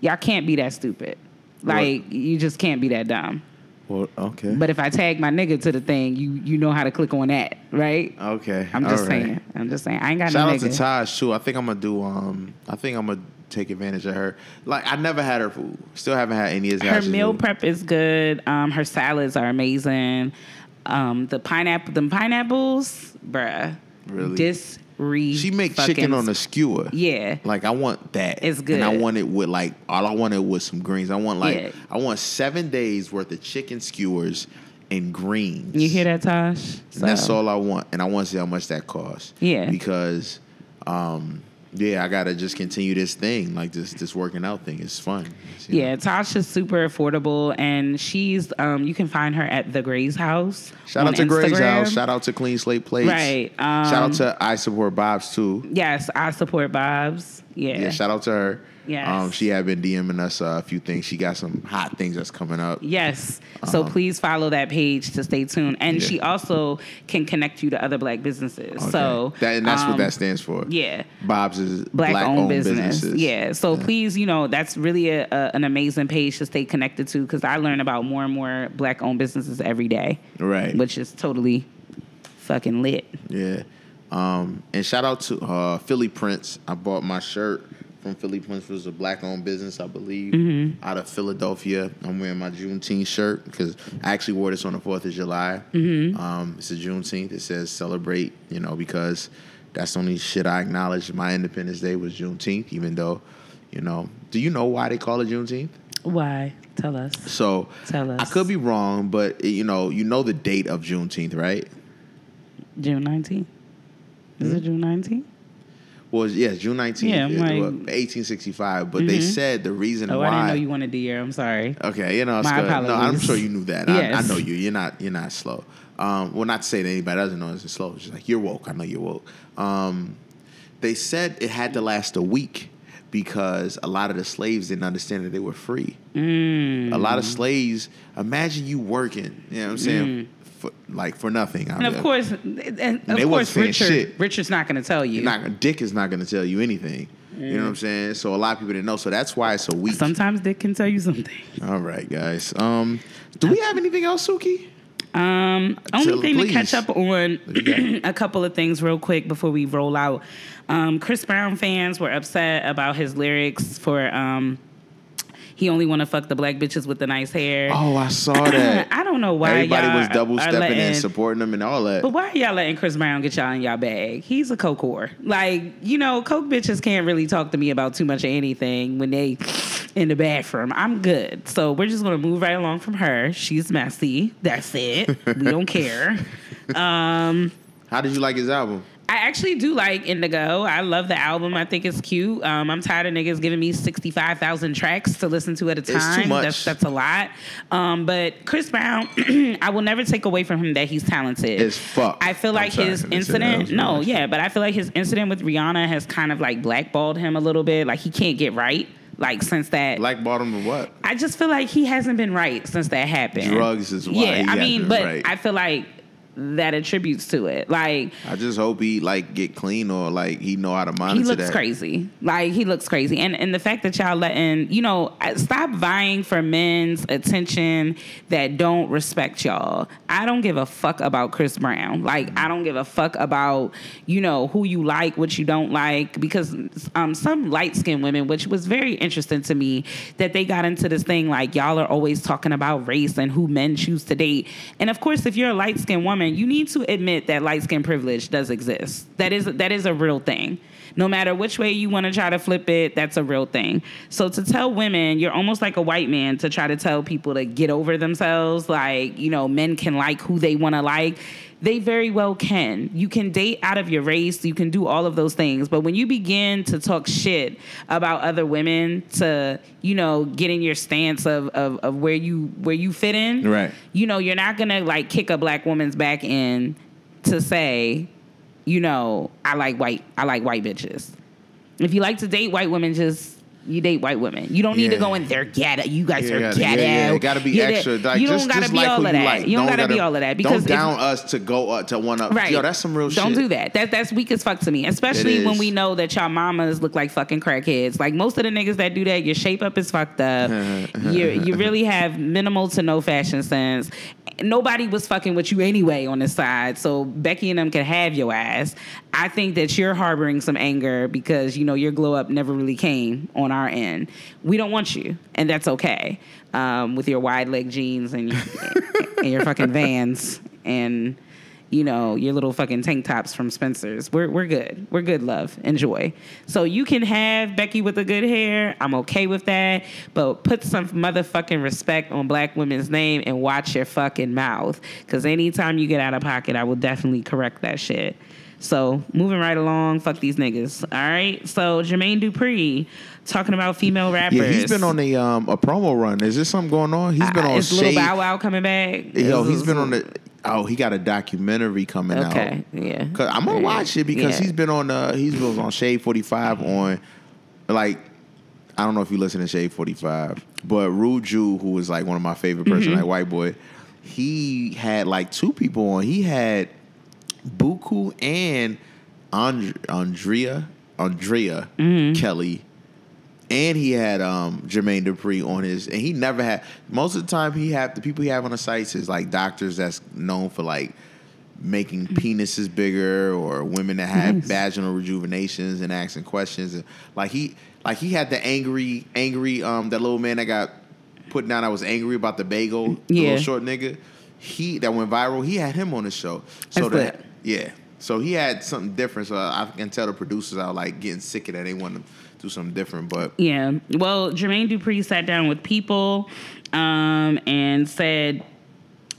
Y'all can't be that stupid. Like you just can't be that dumb. Well, okay. But if I tag my nigga to the thing, you you know how to click on that, right? okay. I'm just right. saying. I'm just saying. I ain't got Shout no out to nigga. Taj too. I think I'm gonna do. Um, I think I'm gonna take advantage of her. Like I never had her food. Still haven't had any of her meal food. prep is good. Um, her salads are amazing. Um, the pineapple, the pineapples, bruh. Really? Disre. She make fucking- chicken on a skewer. Yeah. Like I want that. It's good. And I want it with like all I wanted was some greens. I want like Yeah. I want seven days worth of chicken skewers and greens. You hear that, Tosh? And that's all I want. And I want to see how much that costs. Yeah. Because um yeah, I gotta just continue this thing, like this this working out thing. It's fun. It's, know. Yeah, Tosh is super affordable, and she's um, you can find her at the Gray's House. Shout out to Gray's House. Shout out to Clean Slate Plates. Right, shout out um, to I Support Bob's too. Yes, I support Bob's. Yeah, Yeah, shout out to her. Yes. Um, she had been DMing us uh, a few things. She got some hot things that's coming up. Yes. So please follow that page to stay tuned. And. Yeah. she also can connect you to other black businesses. Okay. So that, and that's what um, that stands for. Yeah. Bob's is Black, owned, business. businesses. Yeah. So please, you know, that's really a, a, an amazing page to stay connected to because I learn about more and more black owned businesses every day, Right. which is totally fucking lit. Yeah. Um, and shout out to uh, Philly Prince. I bought my shirt from Philly Prince. It was a black owned business, I believe, Mm-hmm. out of Philadelphia. I'm wearing my Juneteenth shirt because I actually wore this on the 4th of July. Mm-hmm. Um, it's a Juneteenth. It says celebrate, you know, because that's the only shit I acknowledge. My Independence Day was Juneteenth, even though, you know, do you know why they call it Juneteenth? Why? Tell us. So Tell us. I could be wrong, but you know, you know the date of Juneteenth, right? June 19th. Is it June 19th? Well, yes, June nineteenth, Yeah, I'm like- 1865. But they said the reason Oh, why. I didn't know you wanted the year. I'm sorry. Okay, you know, My good. No, I'm sure you knew that. I, I know you. You're not. You're not slow. Um, well, not to say that anybody doesn't know it's slow. It's just like you're woke. I know you're woke. Um, they said it had to last a week because a lot of the slaves didn't understand that they were free. Mm. A lot of slaves. Imagine you working. You know what I'm saying? For, like for nothing. I Mm. And of course, and of they wasn't course, Richard. shit. Richard's not going to tell you. not Dick is not going to tell you anything. You know what I'm saying? So a lot of people didn't know. So that's why it's a week. Sometimes Dick can tell you something. All right, guys. Um, do we have anything else, Suki? Um, only Tell- thing to catch up on a couple of things real quick before we roll out. Um, Chris Brown fans were upset about his lyrics for um, he only want to fuck the black bitches with the nice hair. Oh, I saw that. I don't know why Everybody was double stepping letting- and supporting him and all that. But why are y'all letting Chris Brown get y'all in y'all bag? He's a coke whore. Like, you know, coke bitches can't really talk to me about too much of anything when they in the bathroom. I'm good. So we're just gonna move right along from her. She's messy. That's it. we don't care. Um, How did you like his album? I actually do like Indigo. I love the album. I think it's cute. Um, I'm tired of niggas giving me 65,000 tracks to listen to at a time. It's too much. That's that's a lot. Um, but Chris Brown, I will never take away from him that he's talented. As fuck. I feel like his I didn't say that. That incident. No, nice. yeah, but I feel like his incident with Rihanna has kind of like blackballed him a little bit. Like he can't get right. Like since that, Like bottom of what? I just feel like he hasn't been right since that happened. Drugs is why Yeah, I mean, but right. I feel like that attributes to it. Like I just hope he like get clean or like he know how to monitor he looks that. crazy. Like he looks crazy, and and the fact that y'all letting you know stop vying for men's attention that don't respect y'all. I don't give a fuck about Chris Brown. Like I don't give a fuck about you know who you like, what you don't like, because um some light skinned women, which was very interesting to me, that they got into this thing like y'all are always talking about race and who men choose to date, and of course if you're a light skinned woman, you need to admit that light skin privilege does exist. That is that is a real thing no matter which way you want to try to flip it, that's a real thing. So to tell women, you're almost like a white man to try to tell people to get over themselves, like, you know, men can like who they want to like. They very well can. You can date out of your race, you can do all of those things. But when you begin to talk shit about other women to, you know, get in your stance of, of, of where you where you fit in, Right. you know, you're not gonna like kick a black woman's back in to say, you know, I like white, I like white bitches. If you like to date white women, just you date white women. You don't need to go in there ghetto. You guys are gotta- yeah, yeah, it gotta be extra. Like, you just, don't gotta be like all of you that. like. You don't, gotta, gotta be all of that don't because if- down us to go uh, to one up. Right. Yo, that's some real. Don't shit. do that. That that's weak as fuck to me. Especially when we know that y'all mamas look like fucking crackheads. Like most of the niggas that do that, your shape up is fucked up. you you really have minimal to no fashion sense. Nobody was fucking with you anyway on this side, so Becky and them can have your ass. I think that you're harboring some anger because you know your glow up never really came on our end. We don't want you, and that's okay. Um, with your wide leg jeans and and your fucking Vans and you know, your little fucking tank tops from Spencer's. We're we're good. We're good, love. Enjoy. So you can have Becky with the good hair. I'm okay with that. But put some motherfucking respect on black women's name and watch your fucking mouth. Cause anytime you get out of pocket, I will definitely correct that shit. So moving right along, fuck these niggas. All right. So Jermaine Dupri talking about female rappers. Yeah, he's been on a um a promo run. Is there something going on? He's been Uh, on Is Shade. Bow Wow coming back? Yo, he's been on the. Oh, he got a documentary coming out. Okay, yeah. Cause I'm gonna Yeah. watch it because Yeah. he's been on. Uh, he's been on Shade 45 on, like, I don't know if you listen to Shade 45, but Rude Jude, who was like one of my favorite person, Mm-hmm. like white boy, he had like two people on. He had Buku and And- Andrea Andrea Mm-hmm. Kelly and he had um Jermaine Dupri on his and he never had most of the time he have the people he have on the sites is like doctors that's known for like making penises bigger or women that have Nice. vaginal rejuvenations and asking questions and like he like he had the angry angry um that little man that got put down that was angry about the bagel the Yeah. little short nigga. He that went viral he had him on the show. So That's that yeah. So he had something different. So I can tell the producers are like getting sick of that. They want to do something different but Yeah. Well, Jermaine Dupri sat down with people um, and said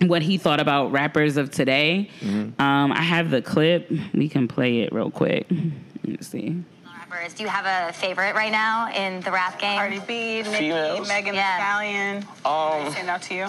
what he thought about rappers of today. Mm-hmm. Um, I have the clip. We can play it real quick. Let me see. rappers. Do you have a favorite right now in the rap game? Cardi B, Nicki, Females? Megan Thee Yeah. Stallion. Um, Stand out to you?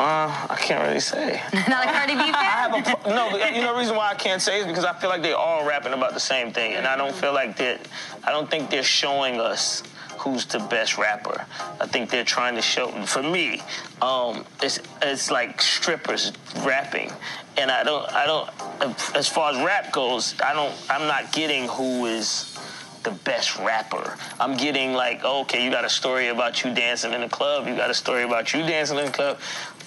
Uh, I can't really say. Not a Cardi B I fan? have a no. You know, the reason why I can't say is because I feel like they all rapping about the same thing, and I don't feel like that. I don't think they're showing us who's the best rapper. I think they're trying to show. For me, um, it's it's like strippers rapping, and I don't I don't. As far as rap goes, I don't. I'm not getting who is the best rapper. I'm getting like, oh, okay, you got a story about you dancing in the club. You got a story about you dancing in the club.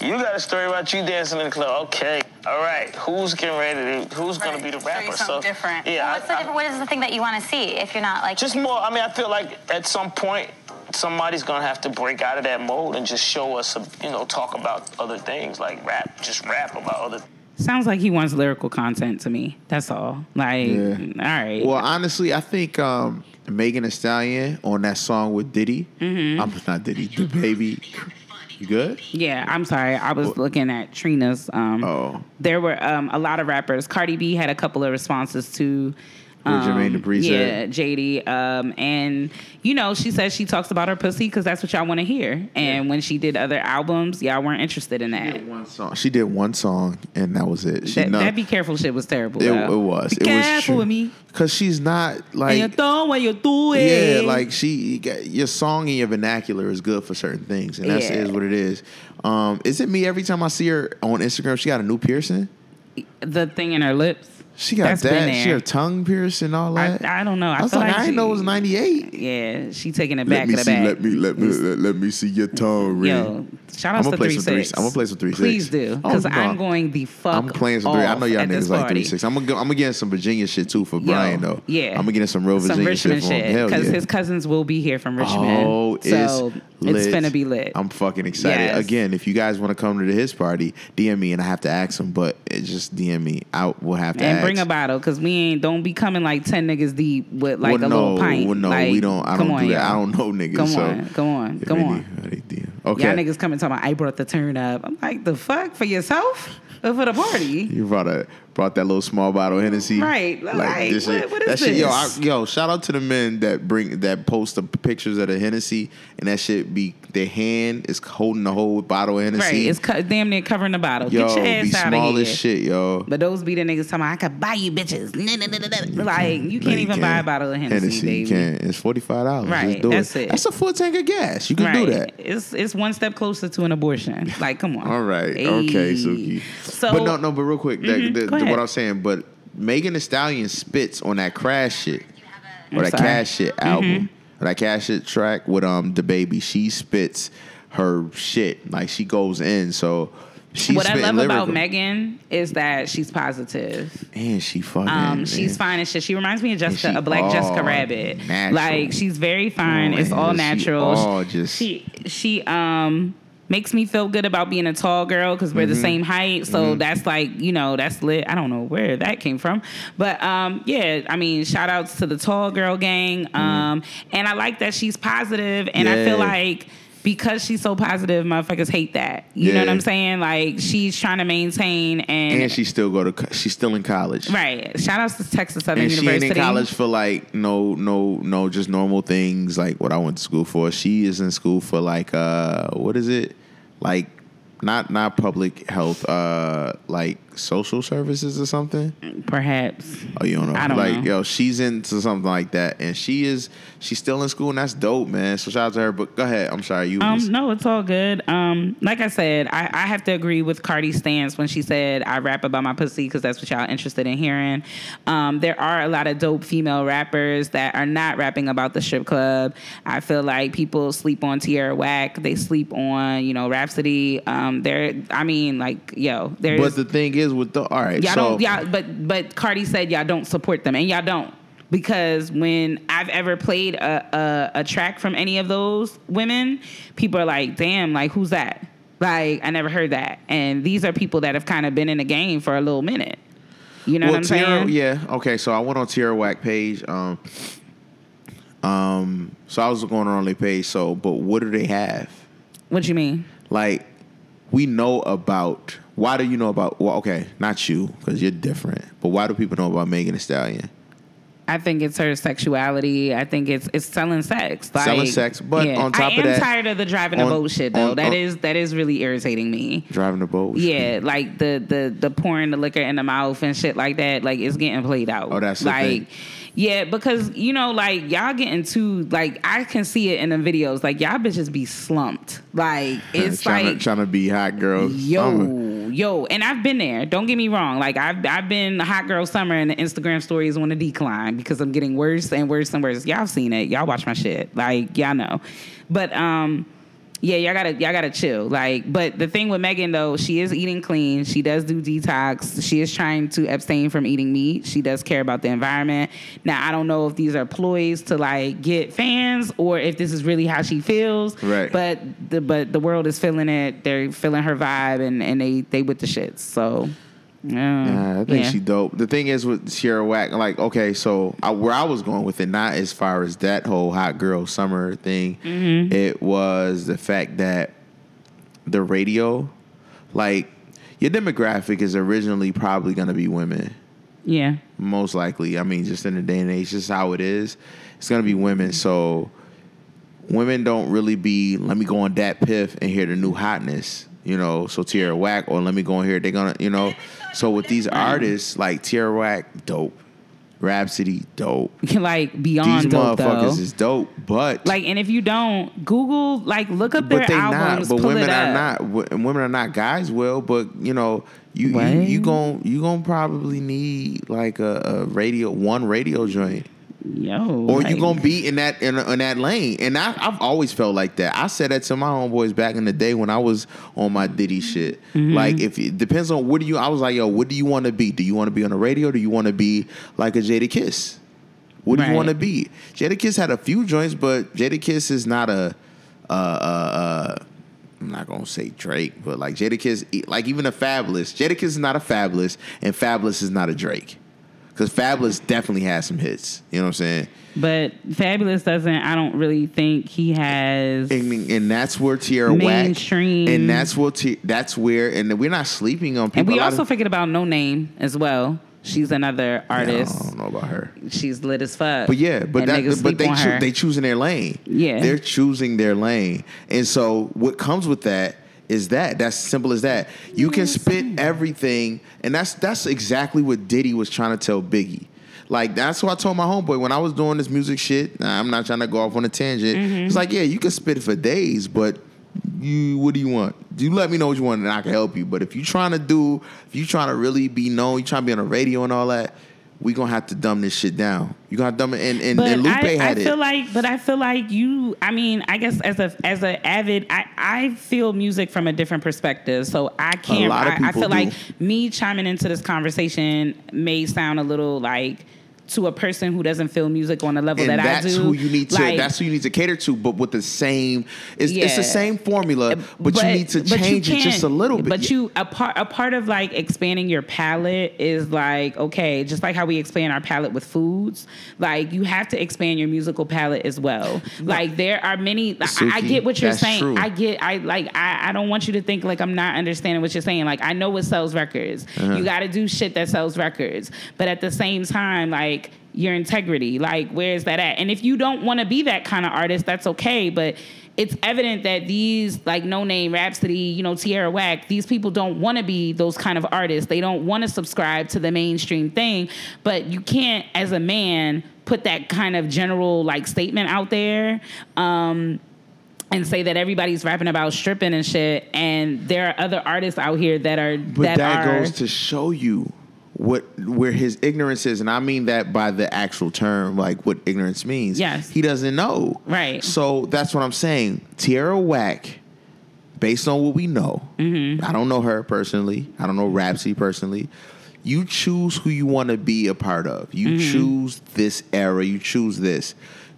You got a story about you dancing in the club. Okay, all right. Who's getting ready to? Who's gonna be the rapper? So, something different. Yeah. Well, what's the I- I- What is the thing that you want to see if you're not like? just more. I mean, I feel like at some point somebody's gonna have to break out of that mold and just show us, a, you know, talk about other things like rap, just rap about other. Sounds like he wants lyrical content to me. That's all. Like, Yeah. all right. Well, honestly, I think um, Megan Thee Stallion on that song with Diddy. Mm-hmm. I'm not Diddy. DaBaby. You good? yeah, I'm sorry. I was looking at Trina's. Um, Oh. There were um, a lot of rappers. Cardi B had a couple of responses to. Jermaine um, Dupri yeah. JD, um, and you know she says she talks about her pussy because that's what y'all want to hear. And when she did other albums, y'all weren't interested in that. One song. She did one song, and that was it. She That, that be careful shit was terrible. it, it was. Be it was careful true. with me. Cause she's not like and you what you do it. Yeah, like she, your song and your vernacular is good for certain things, and that's Yeah. is what it is. Um, is it me every time I see her on Instagram? She got a new piercing. the thing in her lips. She got That's that. She got tongue piercing, all that. I don't know. I, I was feel like, like, I didn't know it was ninety eight. Yeah, she taking it Let back me the see. back. Let me let me let, let me see your tongue ring. Yo, shout out I'ma play three some three- six. I'ma play some three Please six. do, Oh, because no. I'm going the fuck. I'm playing some three. I know y'all niggas like three six. I'm gonna go, I'm gonna get some Virginia shit too for Brian though. Yeah, I'm gonna get some real some Virginia Richmond shit for him. shit Hell because yeah. his cousins will be here from Richmond. Oh, so it's it's lit. finna be lit. I'm fucking excited. Yes. Again, if you guys want to come to his party, DM me and I have to ask him, but just DM me. I will have to and ask. bring a bottle because we ain't don't be coming like ten niggas deep with like well, a no, little pint. well, no, Like, we don't. I don't on, do that. y'all. I don't know niggas. Come so on, come on, come on. Okay, Y'all niggas coming talking about I brought the turn up. I'm like the fuck for yourself or for the party. You brought a brought that little small bottle of Hennessy, Right, like, this what- shit. what that shit, yo, I, yo, shout out to the men that bring that post the pictures of the Hennessy, and that shit be their hand is holding the whole bottle of Hennessy. Right, it's co- damn near covering the bottle. yo, Get your be ass out small of here. as shit, yo. But those be the niggas talking about, I could buy you bitches. Nah, nah, nah. Like, you can't even buy a bottle of Hennessy, baby. You can't. It's forty five dollars. Right, that's it. That's a full tank of gas. You can right. do that. It's it's one step closer to an abortion. Like, come on. All right. Okay, Suki. So, but no, no. But real quick, that, Mhm, the- go the- ahead. what I'm saying. But Megan Thee Stallion spits on that crash shit or I'm that sorry. Mm-hmm. cash shit album, or that cash shit track with um DaBaby. She spits her shit like she goes in. So she what I spitting love about. Megan is that she's positive. and she fucking Um, she's fine as shit. She reminds me of Jessica, she a black Jessica Rabbit. natural. Like she's very fine. Oh, it's all man, she natural. all just- she she um makes me feel good about being a tall girl because we're the Mm-hmm. same height. So that's like you know that's lit. I don't know where that came from, but um yeah. I mean, shout outs to the tall girl gang. Um, and I like that she's positive, and I feel Mm-hmm. Like. Because she's so positive, motherfuckers hate that. You know what I'm saying? Like she's trying to maintain and, and she still go to. She's still in college. Right. Shout outs to Texas Southern and she University. ain't in college for like no no no just normal things like what I went to school for. She is in school for like uh what is it like not not public health uh like social services or something. Perhaps. Oh, you don't know? I don't like know. yo, she's into something like that, and she is she's still in school, and that's dope, man. So shout out to her. But go ahead. I'm sorry, you. was- Um, no, it's all good. Um, like I said, I, I have to agree with Cardi's stance when she said I rap about my pussy because that's what y'all interested in hearing. Um, there are a lot of dope female rappers that are not rapping about the strip club. I feel like people sleep on Tierra Whack. They sleep on you know Rapsody. Um, there, I mean, like yo, there's but the thing is with the all right, y'all so don't y'all but but Cardi said y'all don't support them and y'all don't because when I've ever played a, a a track from any of those women, people are like, "Damn, like who's that?" Like I never heard that. And these are people that have kind of been in the game for a little minute. You know well, what I'm Tierra, saying? yeah, okay. So I went on Tierra Whack page. Um, um, so I was going on their page. So, but what do they have? What do you mean? Like, we know about. Why do you know about? Well, okay, not you because you're different. But why do people know about Megan Thee Stallion? I think it's her sexuality. I think it's it's selling sex. Like, Selling sex, but on top I of am tired of the driving a on- boat shit though. on- That on- is that is really irritating me. Driving the boat. Yeah, like the the the pouring the liquor in the mouth and shit like that. Like it's getting played out. Oh, that's the like. thing. Yeah, because you know, like y'all getting too like I can see it in the videos. Like y'all bitches be slumped. Like it's trying, like to, trying to be hot girls. yo, I'm- yo, and I've been there. Don't get me wrong. Like I've I've been a hot girl summer, and the Instagram stories on a decline because I'm getting worse and worse and worse. Y'all seen it. Y'all watch my shit. Like y'all know. But um, yeah, y'all gotta y'all gotta chill. Like, but the thing with Megan though, she is eating clean. She does do detox. She is trying to abstain from eating meat. She does care about the environment. Now, I don't know if these are ploys to like get fans or if this is really how she feels. Right. But the but the world is feeling it. They're feeling her vibe and and they they with the shits. So. Yeah, Yeah, I think yeah. she dope. The thing is with Tierra Whack, like, okay, so I, where I was going with it, not as far as that whole hot girl summer thing. Mm-hmm. It was the fact that the radio, like, your demographic is originally probably going to be women, Yeah. most likely. I mean, just in the day and age, just how it is. It's going to be women. So women don't really be, let me go on that piff and hear the new hotness, you know, so Tierra Whack, or let me go in here, they're gonna, you know. So with these artists, like Tierra Whack, dope. Rapsody, dope. like beyond these dope motherfuckers though. is dope, but like, and if you don't Google, like, look up their but they albums. not. But women are not. w- Women are not. Guys will, but you know, you you, What? you gon' you gon' probably need like a, a radio, one radio joint. Yo, or like, you gonna be in that in, in that lane. And I, I've always felt like that. I said that to my homeboys back in the day when I was on my Diddy shit. Mm-hmm. Like if it depends on what do you. I was like, yo, what do you want to be? Do you want to be on the radio? Do you want to be like a Jadakiss? What do Right. you want to be? Jadakiss had a few joints, but Jadakiss is not a. Uh, uh, uh, I'm not gonna say Drake, but like Jadakiss, like even a Fabolous. Jada Kiss is not a Fabolous, and Fabolous is not a Drake. Because Fabolous definitely has some hits. You know what I'm saying? But Fabolous doesn't. I don't really think he has. and, and that's where Tierra Mainstream. Whack, and that's what Ti- that's where, and we're not sleeping on people. and we also of- forget about Noname as well. She's another artist. I don't know about her, She's lit as fuck. but yeah, but that, but they choo- they choosing their lane. Yeah. they're choosing their lane, and so what comes with that is that that's simple as that. You can spit everything, and that's that's exactly what Diddy was trying to tell Biggie. Like that's what I told my homeboy when I was doing this music shit. Nah, I'm not trying to go off on a tangent. Mm-hmm. It's like, yeah, you can spit for days, but you what do you want? Do you let me know what you want and I can help you. But if you're trying to do, if you're trying to really be known, you trying to be on the radio and all that, we gonna have to dumb this shit down. You gonna dumb it and and, But and Lupe I, had I it. feel like, but I feel like you. I mean, I guess as a as a avid, I I feel music from a different perspective. So I can't. lot of I, I feel do. like me chiming into this conversation may sound a little like to a person who doesn't feel music on the level and that that's I do. who you need to. Like, that's who you need to cater to, but with the same. It's, it's the same formula, but, you need to but change it just a little bit. But you a part a part of like expanding your palate is like okay, just like how we expand our palate with foods, like you have to expand your musical palate as well. Like there are many. I, I get what you're saying. true. I get. I like. I, I don't want you to think like I'm not understanding what you're saying. Like I know what sells records. Uh-huh. You got to do shit that sells records, but at the same time, like your integrity, like where's that at? And if you don't want to be that kind of artist, that's okay. But it's evident that these like no name Rapsody, you know, Tierra Whack, these people don't want to be those kind of artists. They don't want to subscribe to the mainstream thing. But you can't, as a man, put that kind of general like statement out there. Um, and say that everybody's rapping about stripping and shit, and there are other artists out here that are But that, that, are goes to show you what where his ignorance is, and I mean that by the actual term, like what ignorance means. Yes. he doesn't know. Right. So that's what I'm saying. Tierra Whack, based on what we know, Mm-hmm. I don't know her personally. I don't know Rapsody personally. You choose who you want to be a part of. You Mm-hmm. choose this era. You choose this.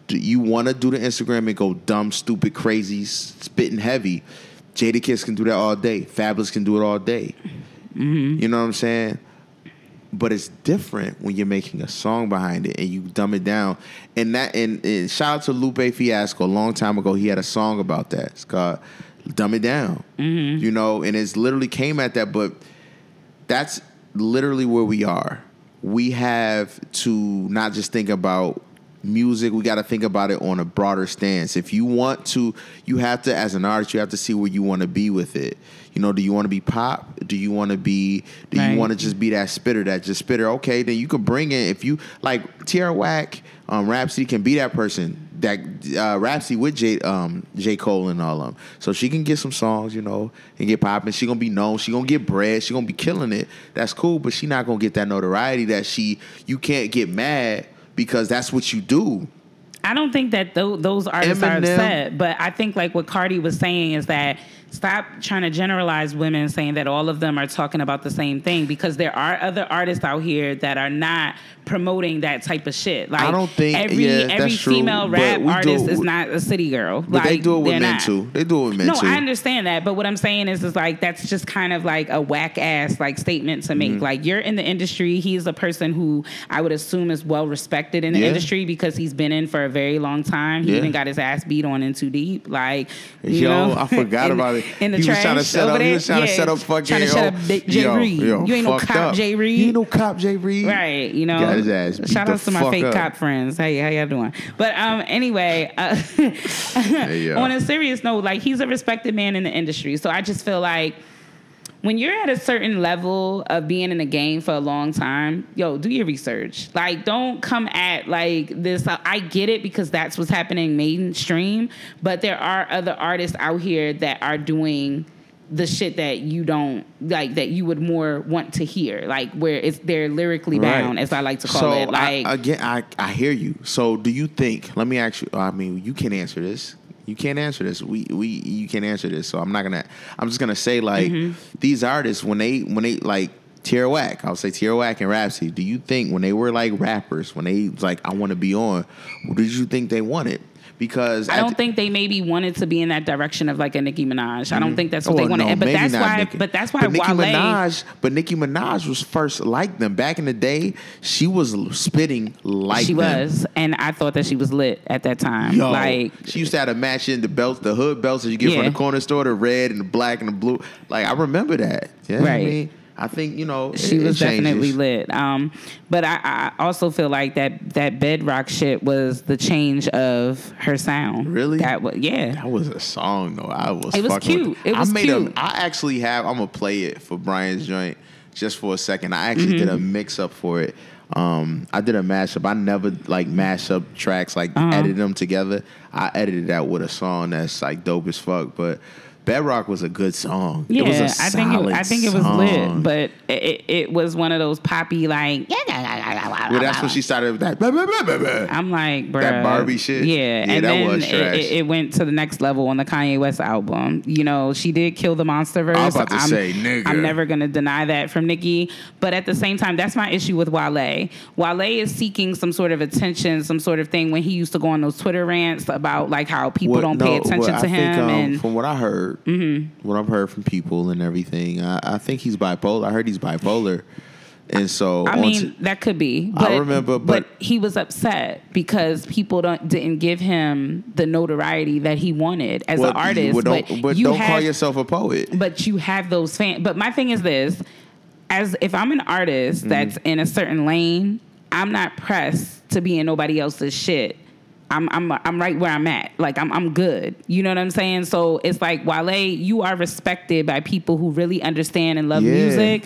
Do you want to do the Instagram and go dumb, stupid, crazy, spitting heavy? Jadakiss can do that all day. Fabolous can do it all day. Mm-hmm. You know what I'm saying? But it's different when you're making a song behind it and you dumb it down. And that and, and shout out to Lupe Fiasco. A long time ago, he had a song about that. It's called "Dumb It Down." Mm-hmm. You know, and it's literally came at that. But that's literally where we are. We have to not just think about music. We got to think about it on a broader stance. If you want to, you have to, as an artist, you have to see where you want to be with it. You know, do you want to be pop? Do you want to be? Do Right. you want to just be that spitter, that just spitter? Okay, then you can bring in if you like Tierra Whack, um, Rapsody can be that person. that uh, Rapsody with J um J Cole and all of them, so she can get some songs, you know, and get popping. She gonna be known. She gonna get bread. She gonna be killing it. That's cool, but she not gonna get that notoriety that she. You can't get mad because that's what you do. I don't think that th- those artists are Eminem. upset, but I think like what Cardi was saying is that stop trying to generalize women saying that all of them are talking about the same thing because there are other artists out here that are not promoting that type of shit. Like I don't think- every yeah, every true, female but rap artist is not a city girl. But they do it with men not. too. They do it with men too. No, too. I understand that, but what I'm saying is, is like that's just kind of like a whack ass like statement to Mm-hmm. make. Like you're in the industry. He's a person who I would assume is well respected in the Yeah. industry because he's been in for a very long time. He Yeah. even got his ass beat on in too deep. Like you Yo, know, I forgot about it. In the He was trash trying to set over up- he was trying to Yeah, set up fucking- Trying to oh, up D- Jay yo, Reed. yo, you ain't no cop, up. Jay Reed. You ain't no cop, Jay Reed. Right, you know. Got his ass beat Shout out to my fake up. cop friends. Hey, how y'all doing? But um, anyway, uh, yo. on a serious note, like he's a respected man in the industry, so I just feel like when you're at a certain level of being in the game for a long time, yo, do your research. Like, don't come at like this. Uh, I get it because that's what's happening mainstream, but there are other artists out here that are doing the shit that you don't like that you would more want to hear like where it's they're lyrically bound as i like to call so it like I, again, I I hear you. So do you think? Let me ask you. I mean, you can answer this. You can't answer this. We we you can't answer this. So I'm not gonna. I'm just gonna say like Mm-hmm. these artists when they when they like. Tierra Whack, I'll say Tierra Whack and Rapsody. Do you think when they were like rappers, when they like I want to be on, what did you think they wanted? Because I don't the- think they maybe wanted to be in that direction of like a Nicki Minaj. I don't mm-hmm. think that's what Well, they oh, wanted. Oh, no, but that's why. Nicki. But that's why But Nicki Wale. Minaj, but Nicki Minaj was first like them back in the day. She was spitting like she them. was, and I thought that she was lit at that time. Yo, like she used to have to match in the belts, the hood belts that you get Yeah. from the corner store, the red and the black and the blue. Like I remember that. Yeah, I Right. mean, I think you know she it- it was definitely lit. Um, but I, I also feel like that that bedrock shit was the change of her sound. Really? That was yeah. That was a song though. I was. It was fucking with cute. It was I made cute. A, I actually have. I'm gonna play it for Brian's joint just for a second. I actually did a Mm-hmm. mix up for it. Um, I did a mashup. I never like mash up tracks, like Uh-huh. edit them together. I edited that with a song that's like dope as fuck. But Bedrock was a good song. Yeah, it was a I think it, I think it was song. lit, but it, it was one of those poppy like. Well, that's when she started with that. blah, blah, blah. I'm like, bro, That Barbie shit? Yeah, Yeah, and that then was it, trash. it, went to the next level on the Kanye West album. You know, she did kill the Monster verse. I was about to I'm, say, nigga. I'm never gonna deny that from Nicki, but at the same time, that's my issue with Wale. Wale is seeking some sort of attention, some sort of thing when he used to go on those Twitter rants about like how people don't pay attention to I him think, um, and. from what I heard, what I've heard from people and everything, I, I think he's bipolar. I heard he's bipolar, and so I mean, to- that could be. I But, remember, but- he was upset because people don't didn't give him the notoriety that he wanted as well, an artist. well, don't, but but you don't have, call yourself a poet. But you have those fans. But my thing is this: as if I'm an artist Mm-hmm. that's in a certain lane, I'm not pressed to be in nobody else's shit. I'm I'm I'm right where I'm at. Like I'm I'm good. You know what I'm saying? So it's like Wale, you are respected by people who really understand and love Yeah. music.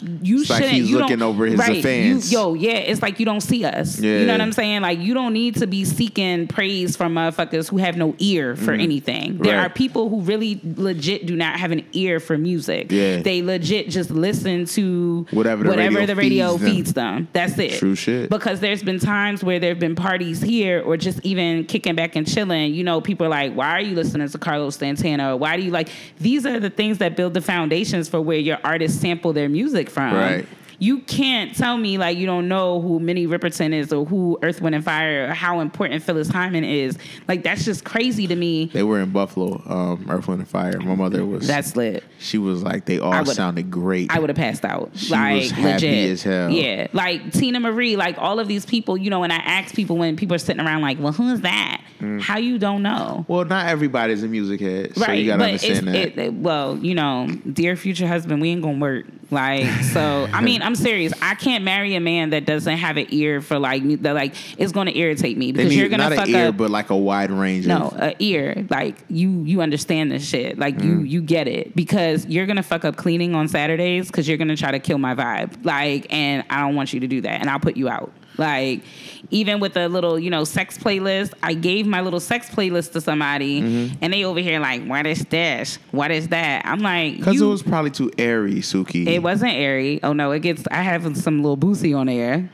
You It's shouldn't. he's you looking over his right, fans. You, yo, yeah, it's like you don't see us. Yeah. You know what I'm saying? Like you don't need to be seeking praise from motherfuckers who have no ear for mm-hmm. anything. There. Right. are people who really legit do not have an ear for music. Yeah. They legit just listen to Whatever the radio the radio feeds them. feeds them. That's it. True shit. Because there's been times where there have been parties here or just even kicking back and chilling. You know, people are like, why are you listening to Carlos Santana? Or why do you like these are the things that build the foundations for where your artists sample their music from. Right. You can't tell me like you don't know who Minnie Riperton is or who Earth, Wind and Fire or how important Phyllis Hyman is. Like that's just crazy to me. They were in Buffalo, um, Earth, Wind, and Fire. My mother was. That's lit. She was like, they all sounded great. I would have passed out. She like was happy legit. as hell. Yeah. Like Teena Marie, like all of these people, you know, and I ask people when people are sitting around like, well, who's that? Mm. How you don't know? well, not everybody's a music head, so right. you gotta understand that. it, it- well, you know, dear future husband, we ain't gonna work. Like, so I mean, I'm serious. I can't marry a man that doesn't have an ear for like that like it's gonna irritate me because you're gonna not fuck an ear, up but like a wide range. no, of, a ear. Like you, you understand this shit. Like Mm. you, you get it because you're gonna fuck up cleaning on Saturdays because you're gonna try to kill my vibe. Like, and I don't want you to do that, and I'll put you out. Like, even with a little, you know, sex playlist, I gave my little sex playlist to somebody, Mm-hmm. and they over here like, "What is this? What is that?" I'm like, Because it was probably too airy, Suki. It wasn't airy. Oh no, it gets. I have some little boosie on there.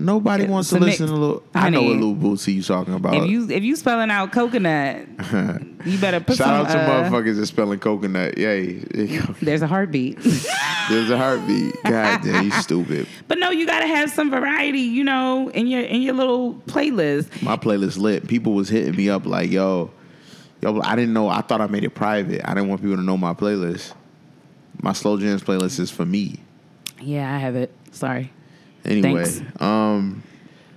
Nobody wants to listen to little. I know what Honey. little bootsy you talking about. If you if you spelling out coconut, you better put Shout some. out to uh, motherfuckers that spelling coconut. Yay. There you go. There's a heartbeat. There's a heartbeat. God damn, you stupid. but no, you gotta have some variety, you know, in your in your little playlist. My playlist lit. People was hitting me up like, yo, yo, I didn't know. I thought I made it private. I didn't want people to know my playlist. My slow jams playlist is for me. Yeah, I have it. Sorry. Anyway, Thanks. um,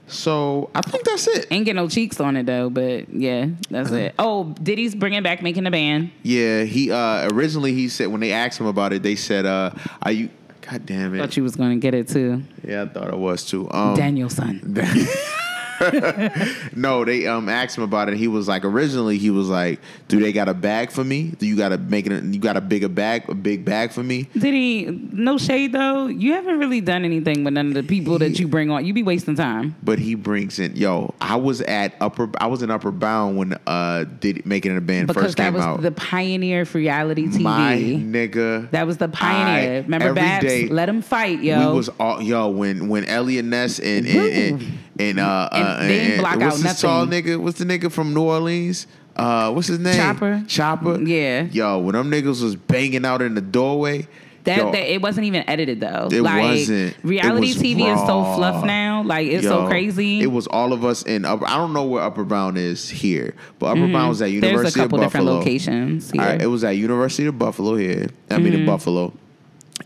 so I think that's it. Ain't get no cheeks on it though, but yeah, that's Uh-huh. it. Oh, Diddy's bringing back making a band. Yeah, he uh originally he said when they asked him about it, they said, uh, "Are you?" God damn it. Thought you was gonna get it too. yeah, I thought it was too. Um, Danielson. no, they um asked him about it. He was like, originally he was like, "Do they got a bag for me? Do you got to make it? You got a bigger bag, a big bag for me?" Did he? no shade though. You haven't really done anything with none of the people that you bring on. You be wasting time. But he brings in, yo. I was at upper, I was in Upward Bound when uh did making it a band Because first that came was out. the pioneer for reality TV. My nigga, that was the pioneer. I- Remember Babs? day Let him fight, yo. We was all yo when when Elliot Ness and and and, and uh And uh, they and- block what's out this tall nigga? What's the nigga from New Orleans? Uh, what's his name? Chopper? Chopper. Yeah. Yo, when them niggas was banging out in the doorway. that, yo, that it wasn't even edited though. It like wasn't. It reality was TV is so fluff now. Like it's so crazy. It was all of us in upper. I don't know where Upward Bound is here, but Upward Bound was at Mm-hmm. There's University a couple of different Buffalo. locations here. Right, it was at University of Buffalo here. I mean, Mm-hmm. in Buffalo,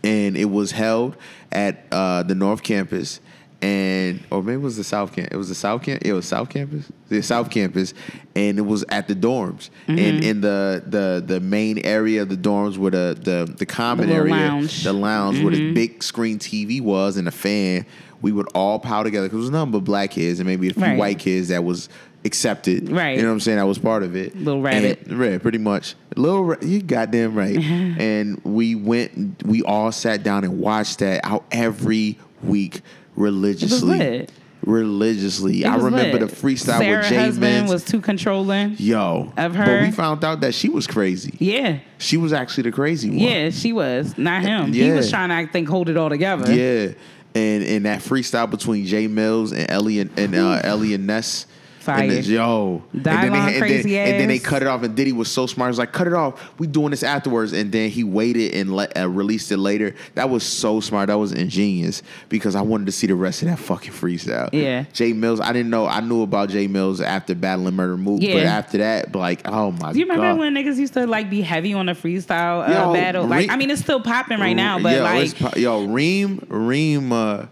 and it was held at uh, the North Campus, and or maybe it was the South Camp. It was the South Camp. It was South Campus, the South Campus, and it was at the dorms, Mm-hmm. and in the the the main area of the dorms where the the the common The area, lounge. the lounge where Mm-hmm. the big screen TV was and a fan. We would all pile together because it was nothing but black kids and maybe a few Right. white kids that was accepted. Right. You know what I'm saying? I was part of it. Little rabbit. And- Right, pretty much. Little, ra- you goddamn right. and we went, we all sat down and watched that out every week religiously. Religiously, I remember lit. the freestyle Sarah with Jay husband Mintz. was too controlling. Yo, of but we found out that she was crazy. Yeah, She was actually the crazy one. yeah, she was not him. He was trying to I think hold it all together. Yeah, and and that freestyle between Jae Millz and Elliot and uh, Elliot Ness. Fire. And it's- yo, and then, Dialogue they, and, crazy then, and then they cut it off, and Diddy was so smart. He was like, "Cut it off. We doing this afterwards." And then he waited and le- uh, released it later. That was so smart. That was ingenious because I wanted to see the rest of that fucking freestyle. Yeah. Jae Millz. I didn't know. I knew about Jae Millz after Battling Murda Mook, but Yeah. after that, like, oh my god. Do you remember when niggas used to like be heavy on the freestyle uh, Yo, battle? Like, I mean, it's still popping right now, but yo, like, po- yo, Reem, Reem uh,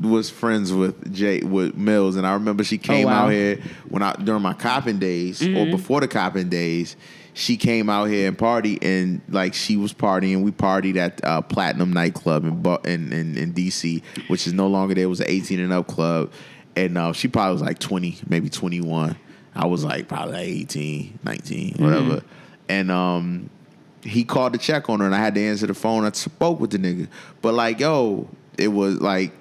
was friends with Jay with Mills, and I remember she came Oh, wow. Mm-hmm. out here when I during my copping days or before the copping days. She came out here and party, and like she was partying. We partied at uh, Platinum nightclub in, in in in DC, which is no longer there. It was an eighteen and up club, and uh, she probably was like twenty, maybe twenty one. I was like probably like 18, 19, Mm-hmm. whatever. And um, he called to check on her, and I had to answer the phone. I spoke with the nigga, but like, yo, it was like,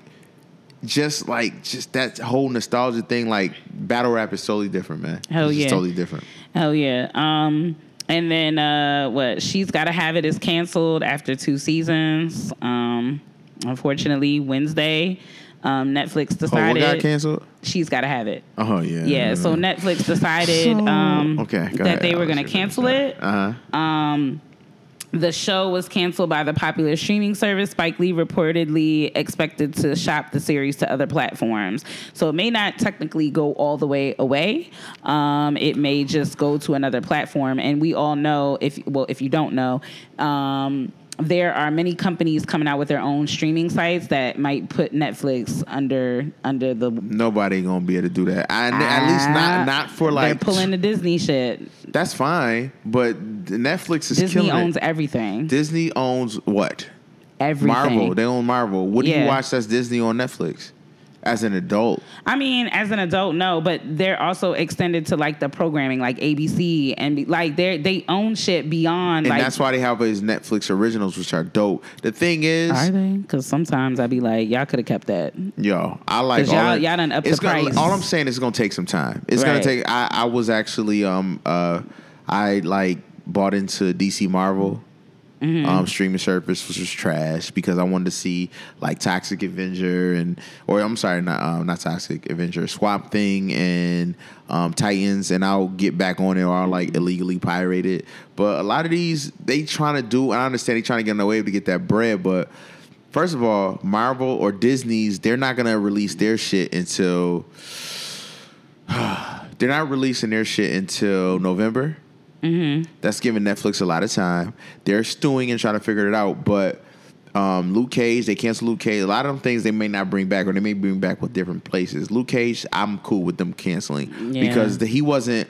just like, just that whole nostalgia thing. Like, battle rap is totally different, man. Hell it's yeah. totally different. hell yeah. Um, and then uh, what? She's gotta have it is canceled after two seasons. Um, unfortunately, Wednesday, um, Netflix Oh, what decided got canceled? she's gotta have it. Oh yeah, Yeah, so Netflix decided So- um, Okay, that ahead. they were going to cancel it. Uh huh. Um, the show was canceled by the popular streaming service. Spike Lee reportedly expected to shop the series to other platforms. So it may not technically go all the way away. Um, it may just go to another platform. And we all know, if well, if you don't know, um, there are many companies coming out with their own streaming sites that might put Netflix under under the. Nobody gonna be able to do that. I, at least Ah, not not for They're like. pulling the Disney shit. That's fine, but Netflix is Disney killing owns it. everything. Disney owns what? everything. Marvel. They own Marvel. What do you watch that's Disney on Netflix? As an adult. I mean, as an adult, no, but they're also extended to like the programming, like ABC, and like they they own shit beyond. And like, that's why they have his Netflix originals, which are dope. The thing is, Are they? Because sometimes I'd be like, y'all could have kept that. Yo, I like all y'all- that- y'all done upped it's the gonna, price. All I'm saying is it's gonna take some time. It's gonna take. I, I was actually um uh I like bought into DC Marvel. Mm-hmm. Um, streaming service which was trash because I wanted to see like Toxic Avenger and or I'm sorry not um, not Toxic Avenger Swamp Thing and um, Titans and I'll get back on it or I'll like illegally pirate it but a lot of these they trying to do I understand they trying to get in the way to get that bread but First of all, Marvel or Disney's, they're not gonna release their shit until they're not releasing their shit until November. Mm-hmm. That's giving Netflix a lot of time. They're stewing and trying to figure it out. But um, Luke Cage, they canceled Luke Cage. A lot of them things they may not bring back, or they may bring back with different places. Luke Cage, I'm cool with them canceling Yeah. because the, he wasn't.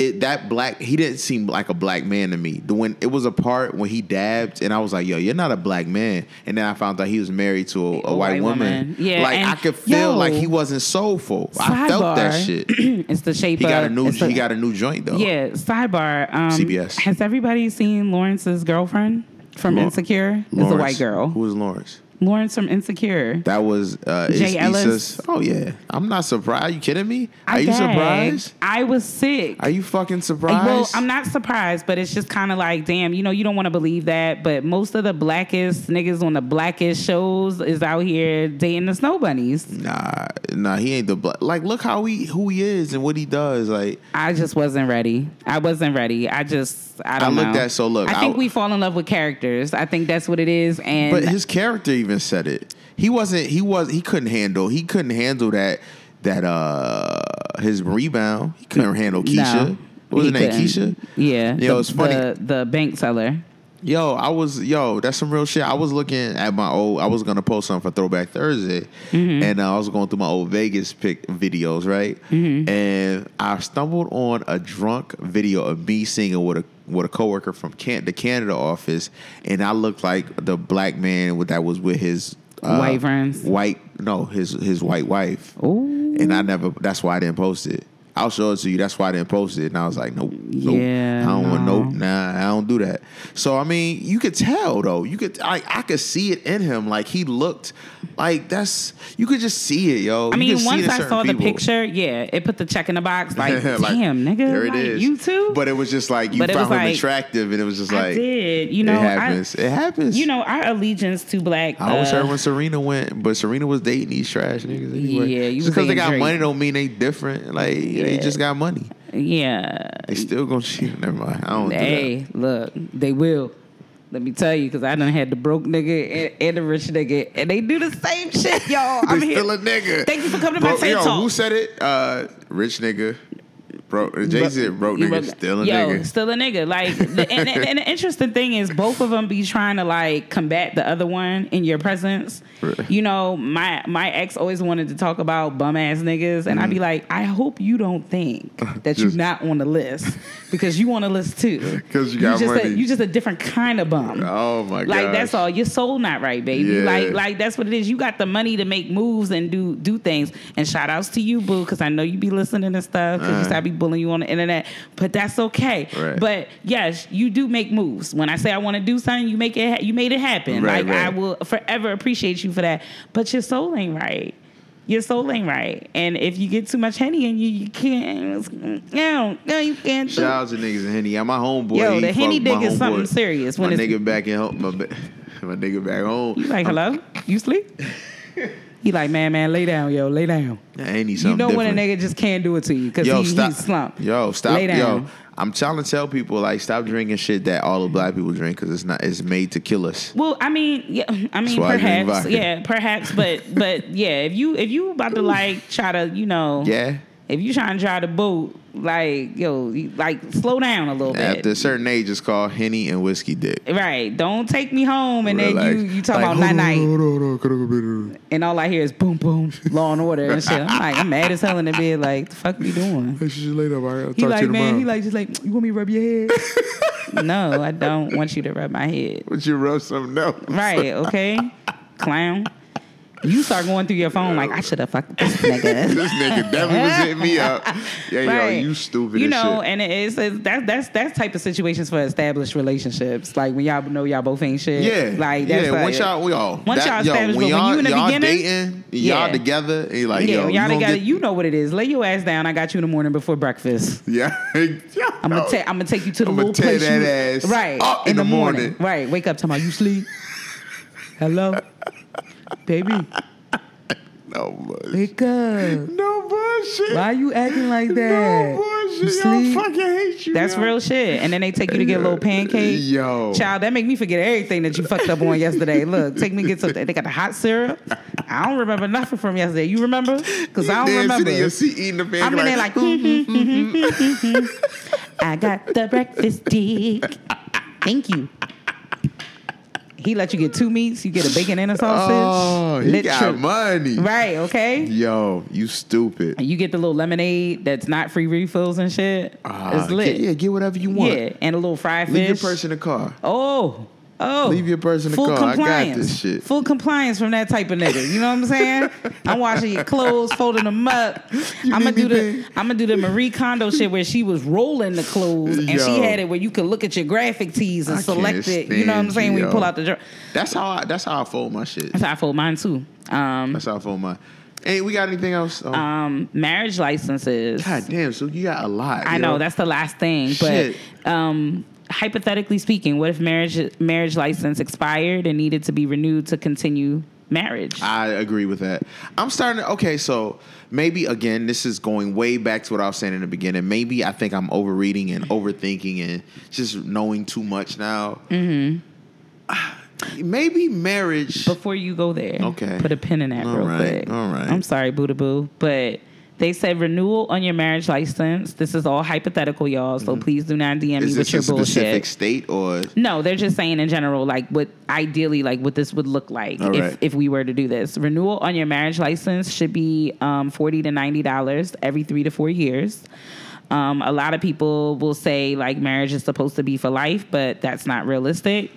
It, that black he didn't seem like a black man to me. The when it was a part when he dabbed and I was like, "Yo, you're not a black man." And then I found out he was married to a, a, white, woman. Yeah, like I could feel yo, like he wasn't soulful. I felt that shit. it's the shape He got a of- new the- he got a new joint though. Yeah, sidebar. Um, CBS. Has everybody seen Lawrence's girlfriend from Insecure? It's a white girl. Who is Lawrence? Lawrence from Insecure. That was uh, Jay Is- Ellis. Issa's- Oh yeah, I'm not surprised. Are you kidding me? Are I you gagged. surprised? I was sick. Are you fucking surprised? Well, I'm not surprised, but it's just kind of like, damn, you know, you don't want to believe that, but most of the blackest niggas on the blackest shows is out here dating the snow bunnies. Nah, nah, he ain't the black. Like, look how he who he is and what he does. Like, I just wasn't ready. I wasn't ready. I just, I I don't know. looked at- so look, I think I- we fall in love with characters. I think that's what it is. And but his character even said it. He wasn't. He was. He couldn't handle. He couldn't handle that. That uh, his rebound. He couldn't handle Keisha. No, what was he her name? Keisha. Yeah. Yo, the, it's funny. The, the bank teller. Yo, I was yo, that's some real shit. I was looking at my old. I was gonna post something for Throwback Thursday, Mm-hmm. and uh, I was going through my old Vegas pick videos, right? Mm-hmm. And I stumbled on a drunk video of me singing with a with a coworker from Can- the Canada office, and I looked like the black man that was with his uh, White friends? White, no, his his white wife. Ooh. And I never. That's why I didn't post it. I'll show it to you. That's why I didn't post it. And I was like, nope, nope. Yeah, I don't want no. nope. Nah, I don't do that. So I mean, you could tell though. You could I I could see it in him. Like he looked like that's you could just see it, yo. I You mean, could see it once I saw the picture, yeah, it put the check in the box. Like, Like, damn, nigga, There it like, is. You too. But it was just like you But found him like- attractive, and it was just I like did. You know, it happens. I, it happens. you know, our allegiance to black. I was uh, her when Serena went, but Serena was dating these trash niggas anyway. Yeah, you just because they got Drake. money don't mean they different. Like they just got money. Yeah. They still gonna cheat. Never mind. I don't do. Hey, look, they will. Let me tell you, because I done had the broke nigga and, and the rich nigga, and they do the same shit, y'all. I'm They here. still a nigga. Thank you for coming to my Bro, TED yo, Talk. Who said it? Uh, rich nigga. Bro, Jay Z, broke You nigga, still a yo, nigga. Still a nigga. Like, the, and, and, and the interesting thing is, both of them be trying to like combat the other one in your presence. Right. You know, my my ex always wanted to talk about bum ass niggas, and I'd be like, I hope you don't think that you're Mm. Not on the list because you on the list too. Because you got just money. A, you just a different kind of bum. Oh my god. Like that's all. Your soul not right, baby. Yeah. Like like that's what it is. You got the money to make moves and do do things. And shout outs to you, boo, because I know you be listening and stuff. Because Uh-huh. I be bullying you on the internet. But that's okay. Right. But yes, you do make moves. When I say I want to do something, you make it. Ha- you made it happen. Right, like I will forever appreciate you for that. But your soul ain't right. Your soul ain't right. And if you get too much henny in you, you can't. No, no, you can't. Shout out to niggas in Henny. Yeah, my homeboy. Yo, he the Henny dick is something serious when my nigga back in home. My, my nigga back home. You like, hello? You sleep? he like, man, man, lay down, yo, lay down. Henny You something know when a nigga just can't do it to you because Yo, he, stop. he's slumped. Yo, stop. Lay down. Yo, I'm trying to tell people like stop drinking shit that all the black people drink because it's not. It's made to kill us. Well, I mean, yeah, I mean, why I perhaps, yeah, perhaps, but, but yeah, if you if you about to like try to, you know, Yeah. If you trying to drive the boat, like yo, like slow down a little bit. After a certain age, it's called Henny and whiskey dick. Right, don't take me home and then you you talk Like, about night night, hold on, hold on, could I go better? and all I hear is boom boom, Law and Order and shit. I'm like, I'm mad as hell in the bed. Like, the fuck you doing? Hey, she just laid up. I'll He talk to like, you man, tomorrow. he like, just like, you want me to rub your head? no, I don't want you to rub my head. Would you rub something else? Right, okay? Clown. You start going through your phone like I should have fucked this nigga. this nigga definitely was hitting me up. Yeah, yo, you stupid. You know, shit. and it is it's- that's that's that's type of situations for established relationships. Like when y'all know y'all both ain't shit. Yeah, like that's yeah. like, Once y'all, we all Once y'all established, when but when y'all, you in the y'all beginning, dating, y'all together, and you like, yeah, yo, when you y'all gonna together, get- you know what it is. Lay your ass down. I got you in the morning before breakfast. yeah, I'm gonna take. I'm gonna take you to the I'ma little place. that you, ass right up in the, the morning. Right. Wake up. Tomorrow you sleep. Hello, baby. no bullshit. Wake up. No bullshit. Why are you acting like that? No bullshit. You Yo, sleep? I fucking hate you. That's yo. real shit. And then they take you to get a little pancake. Yo. Child, that make me forget everything that you fucked up on yesterday. Look, take me get something. They got the hot syrup. I don't remember nothing from yesterday. You remember? Because I don't Dancing remember. in your seat eating the pancake. I'm in there like, mm-hmm, mm-hmm, mm-hmm, I got the breakfast dick. Thank you. He let you get two meats. You get a bacon and a sausage. oh, he Lit got trip. money. Right, okay? Yo, you stupid. And you get the little lemonade that's not free refills and shit. Ah, it's lit. Get, yeah, get whatever you want. Yeah, and a little fried fish. Leave your purse in the car. Oh, oh. Leave your purse in the Full car. I got compliance. this shit. Full compliance from that type of nigga. You know what I'm saying? I'm washing your clothes, folding them up. I'm gonna do the? I'm gonna do the Marie Kondo shit where she was rolling the clothes and she had it where you could look at your graphic tees and I select it. You know what I'm saying? you, When you pull out the drawer. That's how I. That's how I fold my shit. That's how I fold mine too. Um, That's how I fold mine. Hey, we got anything else? Oh, um, marriage licenses. God damn! So you got a lot. I yo. know that's the last thing, Shit. but um, hypothetically speaking, what if marriage marriage license expired and needed to be renewed to continue marriage? I agree with that. I'm starting to, okay, so maybe again, this is going way back to what I was saying in the beginning. Maybe I think I'm overreading and overthinking and just knowing too much now. Mm-hmm. Maybe marriage. Before you go there, Okay. put a pin in that All real right, quick. all right. I'm sorry, Buddha Boo, but they said renewal on your marriage license. This is all hypothetical, y'all. So please do not DM me Mm-hmm. Is with your a specific state or No, they're just saying in general, like what ideally, like what this would look like All if, right. if we were to do this. Renewal on your marriage license should be um, forty to ninety dollars every three to four years. Um, a lot of people will say like marriage is supposed to be for life, but that's not realistic.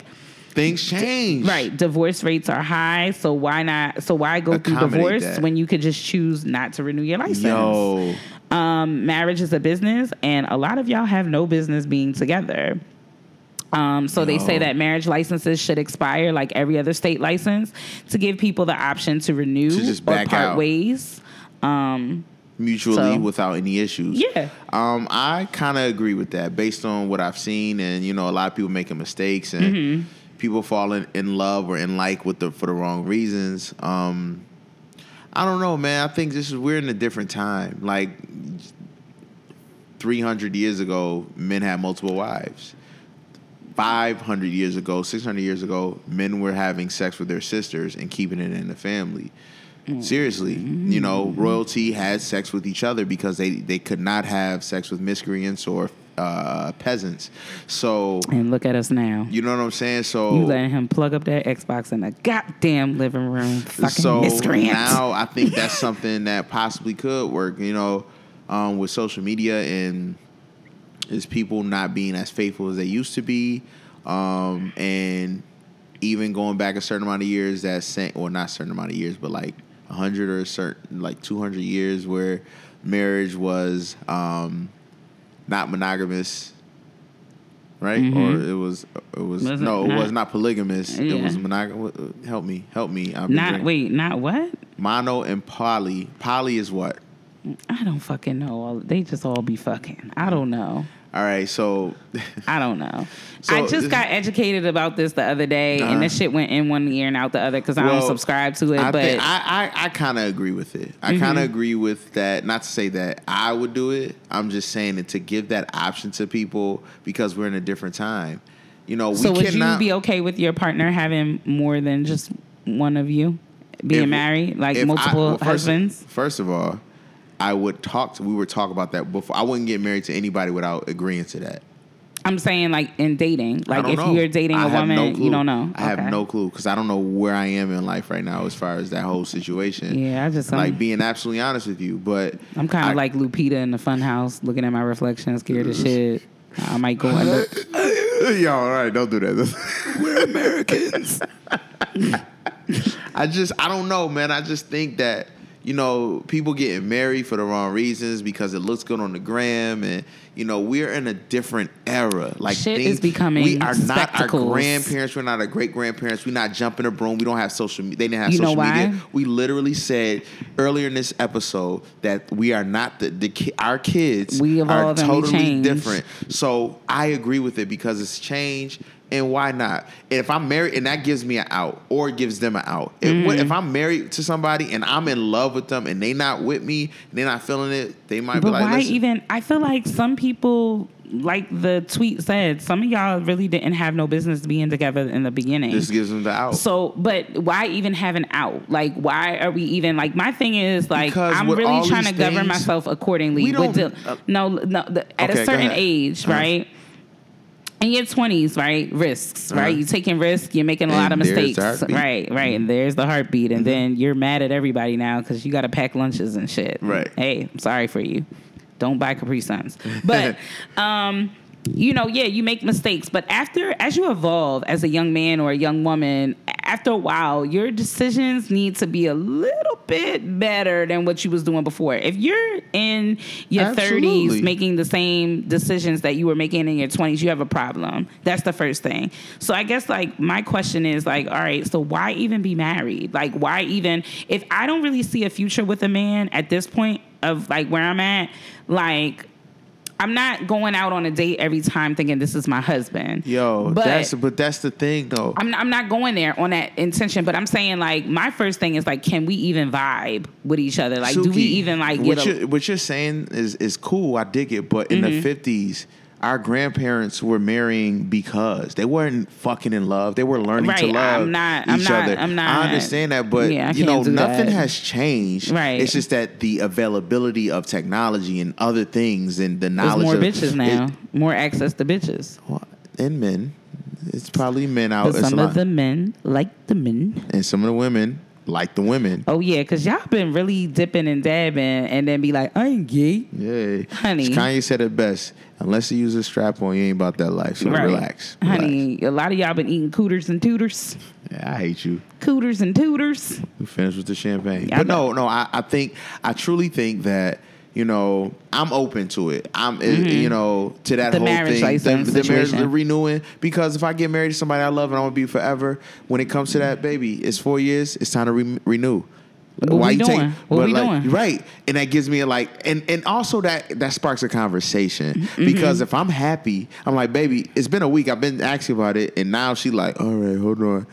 Things change? Right, divorce rates are high, so why not? So why go through divorce that. when you could just choose not to renew your license? Yo, um, marriage is a business, and a lot of y'all have no business being together. Um, so they say that marriage licenses should expire like every other state license to give people the option to renew To just or part out. ways. Um, mutually So- without any issues. Yeah. Um, I kind of agree with that based on what I've seen, and you know, a lot of people making mistakes and Mm-hmm. People falling in love or in like with the for the wrong reasons. Um, I don't know, man. I think this is we're in a different time. Like three hundred years ago, men had multiple wives. 500 years ago, 600 years ago, men were having sex with their sisters and keeping it in the family. Seriously, you know, royalty had sex with each other because they, they could not have sex with miscreants or uh, peasants. So, and look at us now. you know what I'm saying? So, You letting him plug up that Xbox in the goddamn living room. Fucking so miscreant. now I think that's something that possibly could work. You know, um, with social media and is people not being as faithful as they used to be, um, and even going back a certain amount of years that saying, well, not a certain amount of years, but like hundred or a certain like two hundred years where marriage was um, not monogamous. Right, mm-hmm. or it was, it was Was no, it not- was not polygamous. It was monogamous. Help me, help me. I've not drinking. wait, not what? Mono and poly. Poly is what? I don't fucking know. They just all be fucking. I don't know. All right, so I don't know. So I just got educated about this the other day, Uh-huh. and this shit went in one ear and out the other because I Well, don't subscribe to it. I but think I I, I kind of agree with it. I Mm-hmm. kind of agree with that. Not to say that I would do it. I'm just saying it to give that option to people because we're in a different time. You know, we so would cannot. you be okay with your partner having more than just one of you being if- married, like if I- multiple well, first- husbands? First of all, I would talk to. We would talk about that before. I wouldn't get married to anybody without agreeing to that. I'm saying like in dating, like if know. you're dating a have no woman, you don't know. I have no clue because I don't know where I am in life right now as far as that whole situation. Yeah, I just um, like I'm, being absolutely honest with you, but I'm kind of like Lupita in the Funhouse, looking at my reflection, scared as shit. I might go under. Yo, all right, don't do that. We're Americans. I just I don't know, man. I just think that you know people getting married for the wrong reasons because it looks good on the gram, and you know we're in a different era. Like Shit is becoming We are not our grandparents. We're not our great grandparents. We're not jumping a broom. We don't have social. media. They didn't have You know social why? media. We literally said earlier in this episode that we are not the, the ki- our kids We are totally different. So I agree with it because it's change. And why not? And if I'm married, and that gives me an out, or gives them an out. If, Mm-hmm. if I'm married to somebody and I'm in love with them, and they not with me, and they not feeling it, they might be But like, why Listen, even? I feel like some people, like the tweet said, some of y'all really didn't have no business being together in the beginning. this gives them the out. So, but why even have an out? Like, why are we even like? My thing is like, Because I'm really trying to these govern myself accordingly. we with don't- the- uh, no, no. The, at Okay, a certain age, Uh-huh. In your twenties, right? Risks, right? Uh-huh. You're taking risks. You're making a lot of mistakes. Mm-hmm. right? Right. And there's the heartbeat, and then you're mad at everybody now because you got to pack lunches and shit. Right. Hey, I'm sorry for you. Don't buy Capri Suns, but um you know, yeah, you make mistakes, but after as you evolve as a young man or a young woman, after a while, your decisions need to be a little bit better than what you was doing before. If you're in your Absolutely. 30s making the same decisions that you were making in your 20s, you have a problem. That's the first thing. So I guess like my question is like, all right, so why even be married? Like why even if I don't really see a future with a man at this point of like where I'm at, like I'm not going out on a date every time thinking this is my husband. Yo, but that's but that's the thing though. I'm, I'm not going there on that intention, but I'm saying like my first thing is like, can we even vibe with each other? Like, do we even like what get a, you're, what you're saying is is cool. I dig it, but in Mm-hmm. the '50s, our grandparents were marrying because they weren't fucking in love. They were learning to love I'm not- each I'm not- other. I'm not- I understand that, but Yeah, you know, nothing that. has changed. Right. It's just that the availability of technology and other things and the There's knowledge more of bitches now, it- more access to bitches. and men. It's probably men out. But some of the men like the men. and some of the women like the women. Oh yeah, cause y'all been really dipping and dabbing, and then be like, I ain't gay. Yeah, Honey. Kanye said it best. Unless you use a strap on, you ain't about that life. So Right. relax, relax. honey. A lot of y'all been eating cooters and tutors, Yeah, I hate you. cooters and tutors. We finished with the champagne. Yeah, but no, no, I, I think I truly think that you know I'm open to it. I'm uh, you know to that Mm-hmm. The whole marriage thing, the, the marriage, the renewing. Because if I get married to somebody I love and I want to be forever, when it comes to that, baby, it's four years. It's time to re- renew. What we doing? What but we like, doing? Right, and that gives me a like, and and also that that sparks a conversation Mm-hmm. because if I'm happy, I'm like, baby, it's been a week. I've been asking about it, and now she like, all right, hold on.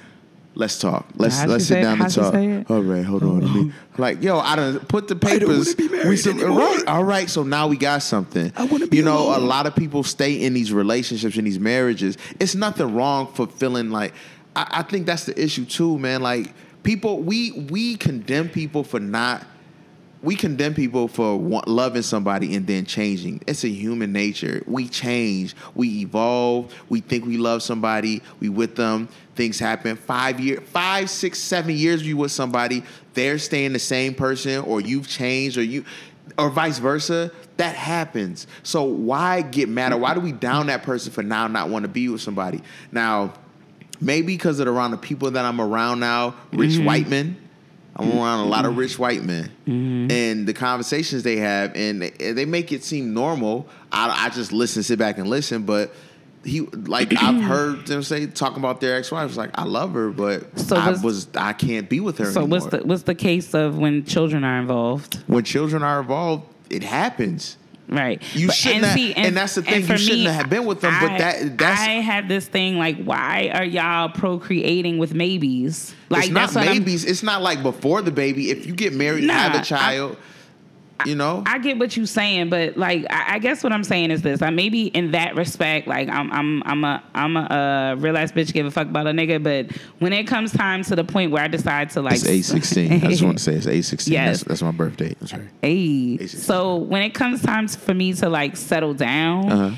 Let's talk. Let's How'd let's sit say- down and talk. say it? All right, hold on. Let me, like, yo, I done put the papers. we some, right, all right. So now we got something. I want to be. You know, a lot of people stay in these relationships in these marriages. It's nothing wrong for feeling like. I, I think that's the issue too, man. Like people, we we condemn people for not. We condemn people for want, loving somebody and then changing. It's a human nature. We change. We evolve. We think we love somebody. We with them. Things happen. Five year, five, six, seven years you with somebody. They're staying the same person, or you've changed, or you, or vice versa. That happens. So why get mad? Or why do we down that person for now not want to be with somebody? Now, maybe because of around the people that I'm around now, rich mm-hmm. white men. I'm around a lot of mm-hmm. rich white men, mm-hmm. and the conversations they have, and they, they make it seem normal. I, I just listen, sit back and listen. But he, like, I've heard them say talking about their ex-wives, like, I love her, but So I was- I can't be with her So anymore. what's the what's the case of when children are involved? when children are involved, it happens. Right. You shouldn't have- and that's the thing, you shouldn't have been with them, but I- that- that's- I have this thing like, why are y'all procreating with maybes? Like it's not that's what I'm- babies. It's not like before the baby. If you get married, have a child. You know, I get what you're saying, but like I, I guess what I'm saying is this: I maybe in that respect, like I'm I'm I'm a I'm a uh, real ass bitch, give a fuck about a nigga. But when it comes time to the point where I decide to like, it's eight sixteen. I just want to say it's eight sixteen. Yes. That's, that's my birthday. That's right. Hey, so when it comes time for me to like settle down, Uh-huh.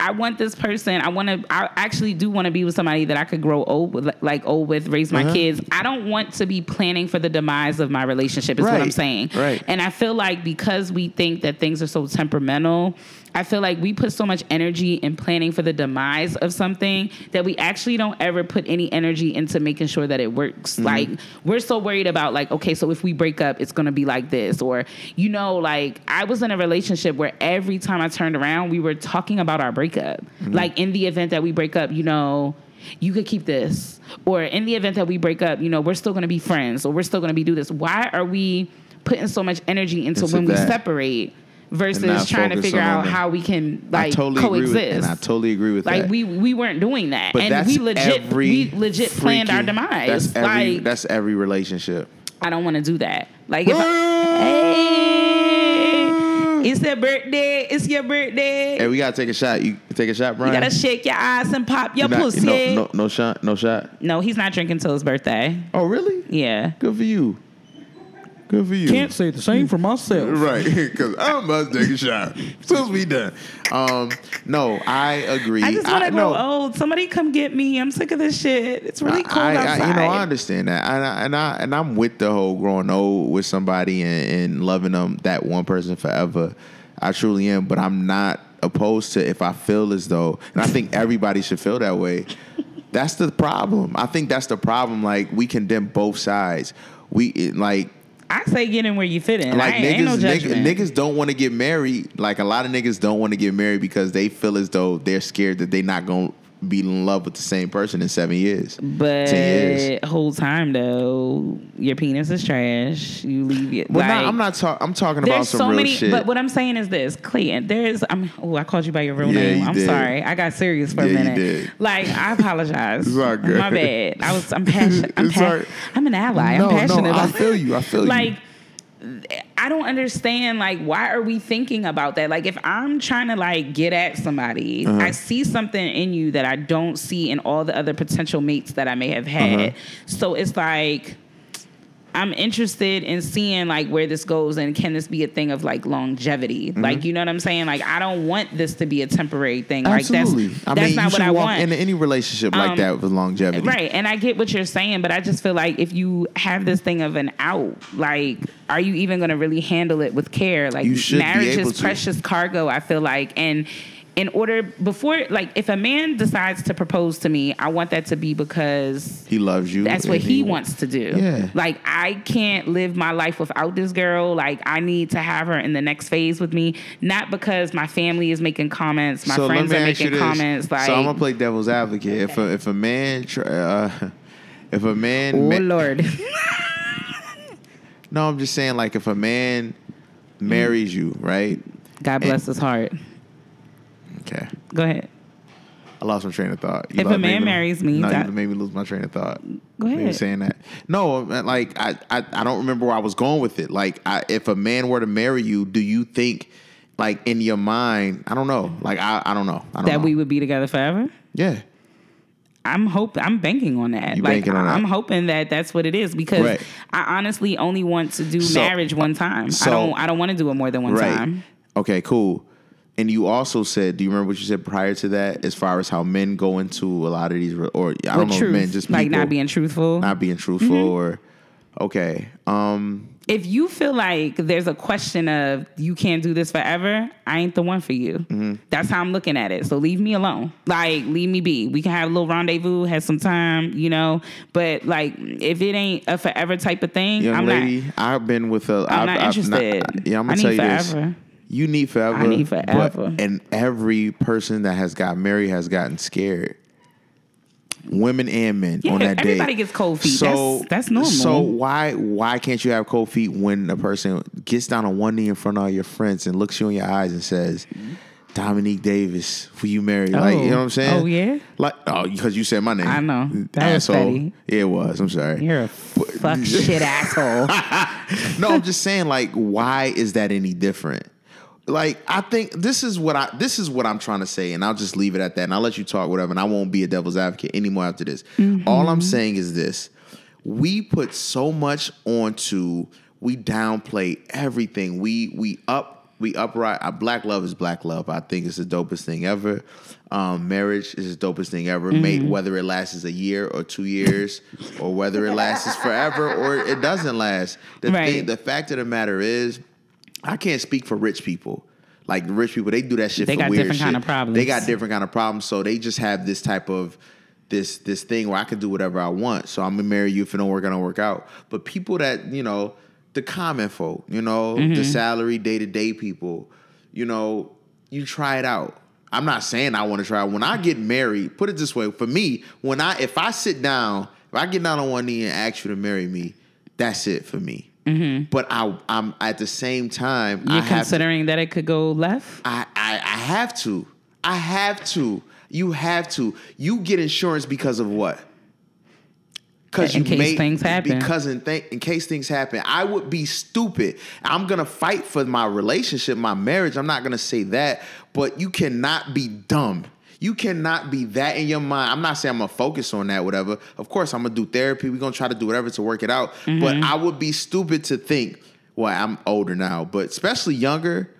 I want this person. I want to. I actually do want to be with somebody that I could grow old with, like old with, raise my Uh-huh. kids. I don't want to be planning for the demise of my relationship. Is what I'm Right, saying. right. And I feel like because we think that things are so temperamental, I feel like we put so much energy in planning for the demise of something that we actually don't ever put any energy into making sure that it works. Mm-hmm. Like we're so worried about like, okay, so if we break up, it's gonna be like this, or you know, like I was in a relationship where every time I turned around, we were talking about our breakup. Mm-hmm. Like in the event that we break up, you know. You could keep this, or in the event that we break up, you know, we're still gonna be friends, or we're still gonna be do this. Why are we putting so much energy into, Into when we separate versus trying to figure out how we can like totally coexist? with, and I totally agree with like that. we we weren't doing that, but and we legit we legit planned our demise. That's every like that's every relationship. I don't want to do that. Like if I, hey, it's their birthday. It's your birthday. Hey, we gotta take a shot. You take a shot, you Brian. gotta shake your ass and pop your You're not- pussy. No, no, no shot. No shot. No, he's not drinking till his birthday. Oh, really? Yeah. Good for you. Good for you. say the same for myself. Right, because I'm about to take a shot. Supposed to be done. Um, no, I agree. I just want to grow no, old. Somebody come get me. I'm sick of this shit. It's really cold I, I- outside. you know, I understand that, and I, and I and I'm with the whole growing old with somebody and, and loving them that one person forever. I truly am, but I'm not opposed to if I feel as though, and I think everybody should feel that way. That's the problem. I think that's the problem. Like we condemn both sides. We like I say get in where you fit in. like I ain't, niggas, ain't no niggas, judgment. niggas don't want to get married. Like a lot of niggas don't want to get married because they feel as though they're scared that they not gonna be in love with the same person in seven years. But 10 years. whole time though, your penis is trash. You leave it. Well, like, not, I'm not talking. I'm talking about There's some so real many, shit. but what I'm saying is this, Clayton. There's, I'm. Oh, I called you by your real Yeah, name. I'm did. sorry. I got serious for Yeah, a minute. Like I apologize. It's all good. My bad. I was. I'm passionate. I'm, pa-. I'm an ally. No, I'm passionate. no, I feel you. I feel you. like I don't understand like why are we thinking about that? Like if I'm trying to like get at somebody, Uh-huh. I see something in you that I don't see in all the other potential mates that I may have had. Uh-huh. So it's like I'm interested in seeing like where this goes and can this be a thing of like longevity? Mm-hmm. Like you know what I'm saying? Like I don't want this to be a temporary thing. Absolutely. Like that's I that's mean, not you what I walk want. into any relationship like Um, that with longevity. Right, and I get what you're saying, but I just feel like if you have this thing of an out, like, are you even going to really handle it with care? Like, You should be marriage is precious cargo. I feel like, and in order before, like, if a man decides to propose to me, I want that to be because He loves you. that's what and he wants to do. Yeah. Like I can't live my life without this girl. Like I need to have her in the next phase with me. Not because my family is making comments, my so friends are me ask you making comments. Like so I'm gonna play devil's advocate. If a, if a man, tr- uh, if a man, Oh ma- Lord. no, I'm just saying like if a man marries you, right? God bless his heart. Okay. Go ahead. I lost my train of thought. You If a man made marries me, no, that- you made me lose my train of thought. Go you ahead. saying that. No, like I, I, I don't remember where I was going with it. Like, I, if a man were to marry you, do you think, like in your mind, I don't know. Like I, I don't know. I don't That know. we would be together forever. yeah. I'm hope I'm banking on that. You like banking on. I'm hoping that that's what it is because Right. I honestly only want to do So- marriage one time. so- I don't I don't want to do it more than one Right. time. Okay. Cool. And you also said, do you remember what you said prior to that, as far as how men go into a lot of these, or I don't know, truth, men just people, like not being truthful. not being truthful, Mm-hmm. or okay. Um, if you feel like there's a question of you can't do this forever, I ain't the one for you. Mm-hmm. That's how I'm looking at it. So leave me alone. Like leave me be. We can have a little rendezvous, have some time, you know. But like if it ain't a forever type of thing, young I'm lady, not. I've been with a. I'm I've- not I've interested. yeah, I'm gonna tell need you this. You need forever. I need but- forever. and every person that has got married has gotten scared. Women and men Yeah, on that day. everybody gets cold feet. That's- that's normal. So why why can't you have cold feet when a person gets down on one knee in front of all your friends and looks you in your eyes and says, Dominique Davis, who you married? Like you know what I'm saying? Oh, yeah? Like oh, because you said my name. I know. That Asshole. Yeah, it was. I'm sorry. You're a fuck shit asshole. no, I'm just saying, like, why is that any different? Like, I think this is what I this is what I'm trying to say, and I'll just leave it at that, and I'll let you talk whatever, and I won't be a devil's advocate anymore after this. All I'm saying is this: we put so much onto, we downplay everything. We we up we upright. Uh, black love is black love. I think it's the dopest thing ever. Um, marriage is the dopest thing ever. Mate, whether it lasts a year or two years, or whether it lasts forever or it doesn't last. The Right. thing, the fact of the matter is, I can't speak for rich people. Like the rich people, they do that shit. They for got weird different shit. kind of problems. They got different kind of problems, so they just have this type of this this thing where I can do whatever I want. So I'm gonna marry you if it don't work, I don't work out. But people that you know, the common folk, you know, Mm-hmm. the salary day to day people, you know, you try it out. I'm not saying I want to try. it. When I get married, put it this way: for me, when I if I sit down, if I get down on one knee and ask you to marry me, that's it for me. But I, I'm at the same time, Mm-hmm. You're to- considering that it could go left. I, I I have to. I have to. You have to. You get insurance because of what? Because In you case made things happen. Because in, th- in case things happen, I would be stupid. I'm gonna fight for my relationship, my marriage. I'm not gonna say that, but you cannot be dumb. You cannot be that in your mind. I'm not saying I'm gonna focus on that, whatever. Of course, I'm gonna do therapy. We're gonna try to do whatever to work it out. But Mm-hmm. I would be stupid to think, well, I'm older now, but especially younger,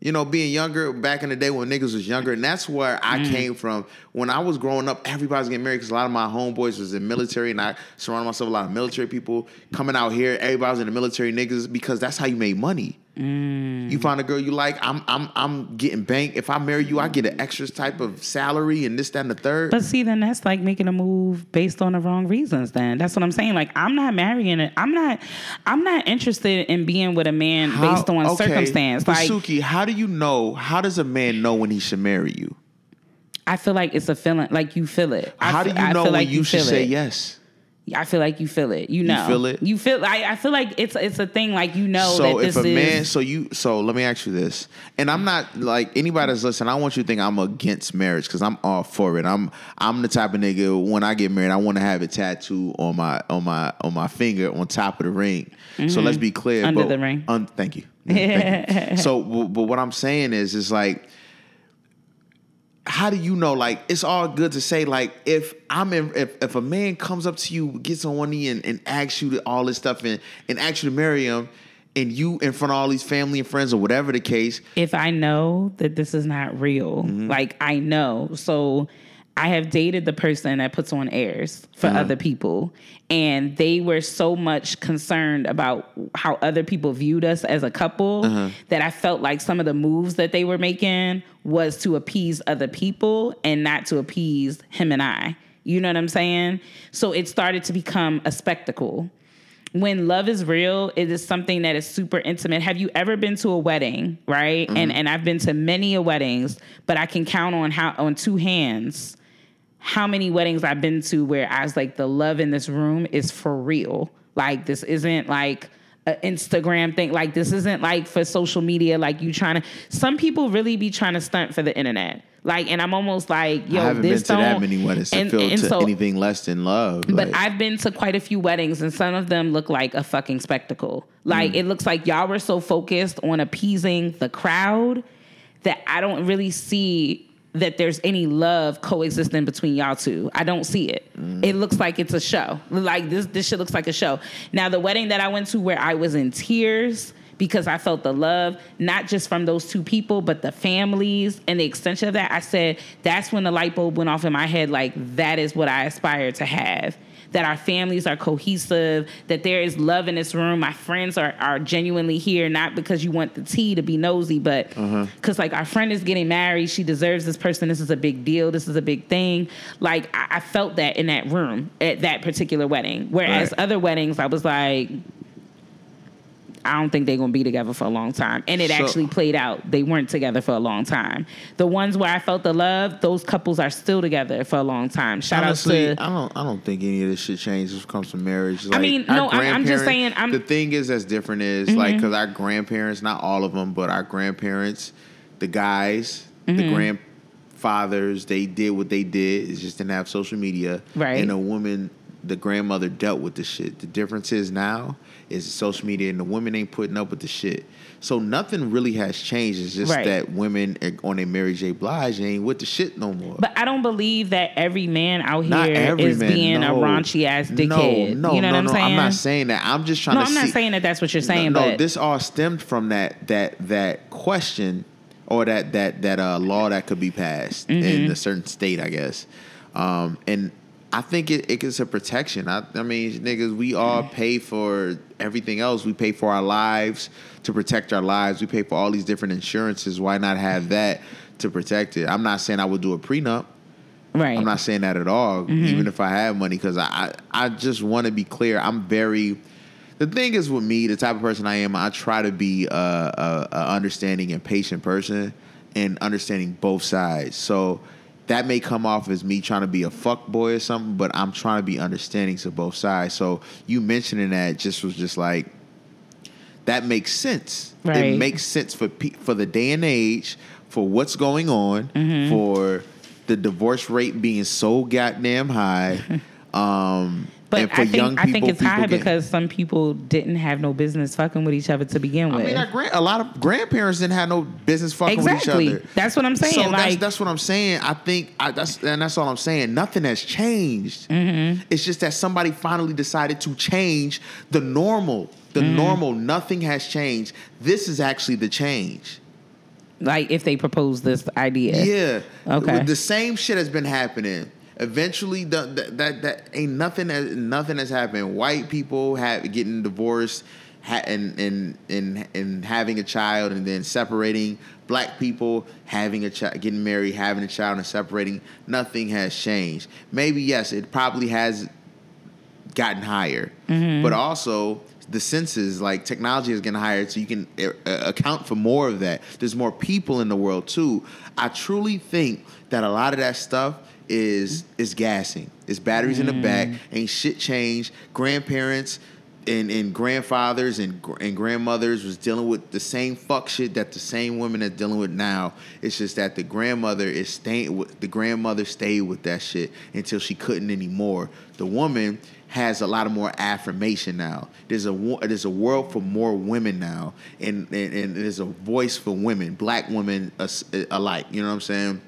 you know, being younger back in the day when niggas was younger, and that's where I Mm. came from. When I was growing up, everybody's getting married because a lot of my homeboys was in military, and I surrounded myself with a lot of military people coming out here. Everybody was in the military niggas because that's how you made money. Mm. You find a girl you like, I'm I'm I'm getting bank. If I marry you, I get an extra type of salary and this, that, and the third. But see, then that's like making a move based on the wrong reasons. Then that's what I'm saying. Like I'm not marrying it. I'm not. I'm not interested in being with a man How- based on okay, circumstance. Like Suki, how do you know? How does a man know when he should marry you? I feel like it's a feeling. Like you feel it. I How do you I know feel when like you should feel say it. yes? I feel like you feel it. You know. You feel it? You feel. I, I feel like it's it's a thing. Like you know so that if a man so you so let me ask you this and i'm not like anybody that's listening i want you to think i'm against marriage because i'm all for it i'm i'm the type of nigga when i get married i want to have a tattoo on my on my on my finger on top of the ring so let's be clear Mm-hmm. Under but- the ring. un- thank you Thank you. so but but what i'm saying is is like how do you know? Like, it's all good to say, like, if I'm in, if, if a man comes up to you, gets on one knee and, and asks you to, all this stuff and, and asks you to marry him, and you in front of all these family and friends or whatever the case, if I know that this is not real, Mm-hmm. like I know. So I have dated the person that puts on airs for Uh-huh. other people, and they were so much concerned about how other people viewed us as a couple Uh-huh. that I felt like some of the moves that they were making was to appease other people and not to appease him and I. You know what I'm saying? So it started to become a spectacle when love is real, it is something that is super intimate. Have you ever been to a wedding, right? And and I've been to many a weddings, but I can count on how on two hands how many weddings I've been to where I was like, the love in this room is for real. Like this isn't like an Instagram thing. Like this isn't like for social media. Like you trying to. Some people really be trying to stunt for the internet. Like, and I'm almost like, yo, I haven't been this to that many weddings to and- feel and to so- anything less than love. but like, I've been to quite a few weddings, and some of them look like a fucking spectacle. Like Mm. it looks like y'all were so focused on appeasing the crowd that I don't really see that there's any love coexisting between y'all two. I don't see it. Mm. It looks like it's a show. Like this, this shit looks like a show. Now the wedding that I went to where I was in tears because I felt the love, not just from those two people, but the families and the extension of that. I said, that's when the light bulb went off in my head. Like, that is what I aspire to have. That our families are cohesive, that there is love in this room. My friends are, are genuinely here, not because you want the tea to be nosy, but uh-huh. because, like, our friend is getting married. She deserves this person. This is a big deal. This is a big thing. Like, I, I felt that in that room at that particular wedding. Whereas Right. other weddings, I was like, I don't think they're gonna be together for a long time. And it So- actually played out. They weren't together for a long time. The ones where I felt the love, those couples are still together for a long time. Shout Honestly, out to I don't. I don't think any of this shit changes when it comes to marriage. Like, mean, no, I'm- just saying, I'm- Mm-hmm. the thing is that's different is like because our grandparents, not all of them, but our grandparents, the guys, Mm-hmm. the grandfathers, they did what they did. It just didn't have social media, Right. And a woman, the grandmother dealt with the shit. The difference is now is social media, and the women ain't putting up with the shit. So nothing really has changed. It's just Right. that women are on a Mary J. Blige ain't with the shit no more. but I don't believe that every man out here every is man, being no. a raunchy ass dickhead. No, no, you know no, what I'm no. saying? I'm not saying that. I'm just trying no, to No, I'm not saying that that's what you're saying, no, but this all stemmed from that that that question or that that that uh, law that could be passed Mm-hmm. in a certain state, I guess. Um, and I think it, it is a protection. I, I mean, niggas, we all mm. pay for everything else. We pay for our lives to protect our lives. We pay for all these different insurances. Why not have mm. that to protect it? I'm not saying I would do a prenup. Right. I'm not saying that at all, mm-hmm. even if I have money, because I, I, I just want to be clear. I'm very. The thing is with me, the type of person I am, I try to be a, a, a understanding and patient person, and understanding both sides. So that may come off as me trying to be a fuck boy or something, but I'm trying to be understanding to both sides. So you mentioning that just was just like that makes sense. It makes sense for pe- for the day and age, for what's going on, Mm-hmm. for the divorce rate being so goddamn high. Um, But I think I think it's high get- because some people didn't have no business fucking with each other to begin with. I mean, a lot of grandparents didn't have no business fucking exactly. with each other. That's what I'm saying. So that's, that's what I'm saying. I think I, that's and that's all I'm saying. Nothing has changed. Mm-hmm. It's just that somebody finally decided to change the normal. The Mm-hmm. normal. Nothing has changed. This is actually the change. like if they propose this idea. Yeah. Okay. The same shit has been happening. Eventually, the, that that that ain't nothing. Has, nothing has happened. White people have getting divorced, ha, and and and and having a child, and then separating. Black people having a child, getting married, having a child, and separating. Nothing has changed. Maybe yes, it probably has gotten higher, but also the senses like technology is getting higher, so you can uh, account for more of that. There's more people in the world too. I truly think that a lot of that stuff is is gassing. It's batteries in the back. Mm. Ain't shit changed. Grandparents. And, and grandfathers and and grandmothers was dealing with the same fuck shit that the same women are dealing with now. It's just that the grandmother is staying with the grandmother stayed with that shit until she couldn't anymore. The woman has a lot of more affirmation now. There's a there's a world for more women now, and and, and there's a voice for women, black women alike. You know what I'm saying?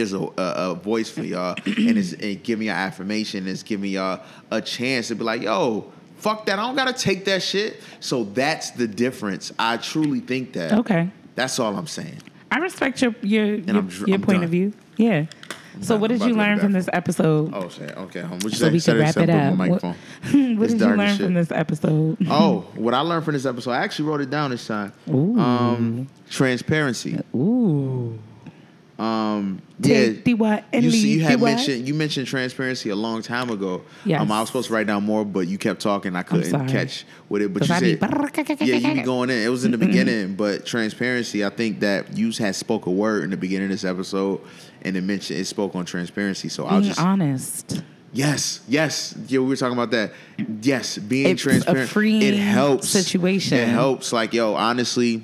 There's a, a, a voice for y'all, and it's and giving y'all affirmation. It's giving y'all a chance to be like, yo. Fuck that! I don't gotta take that shit. So that's the difference. I truly think that. Okay. That's all I'm saying. I respect your your your, I'm your I'm point done. of view. Yeah. so done. what did you to go to learn from this episode? Oh, shit. Okay. Um, what you so say? we can wrap it up. What, what did you learn from this episode? Oh, what I learned from this episode, I actually wrote it down this time. Ooh. Um, transparency. Ooh. Um, yeah, Take the what and you, see, you had mentioned you mentioned transparency a long time ago. Yes. Um, I was supposed to write down more, but you kept talking. I couldn't catch with it. But you I be said, yeah, you be going in. It was in the beginning, but transparency. I think that you had spoke a word in the beginning of this episode, and it mentioned it spoke on transparency. So I'll just honest. Yes, yes. Yeah, we were talking about that. Yes, being It's transparent. it helps. situation. It helps. Like, yo, honestly,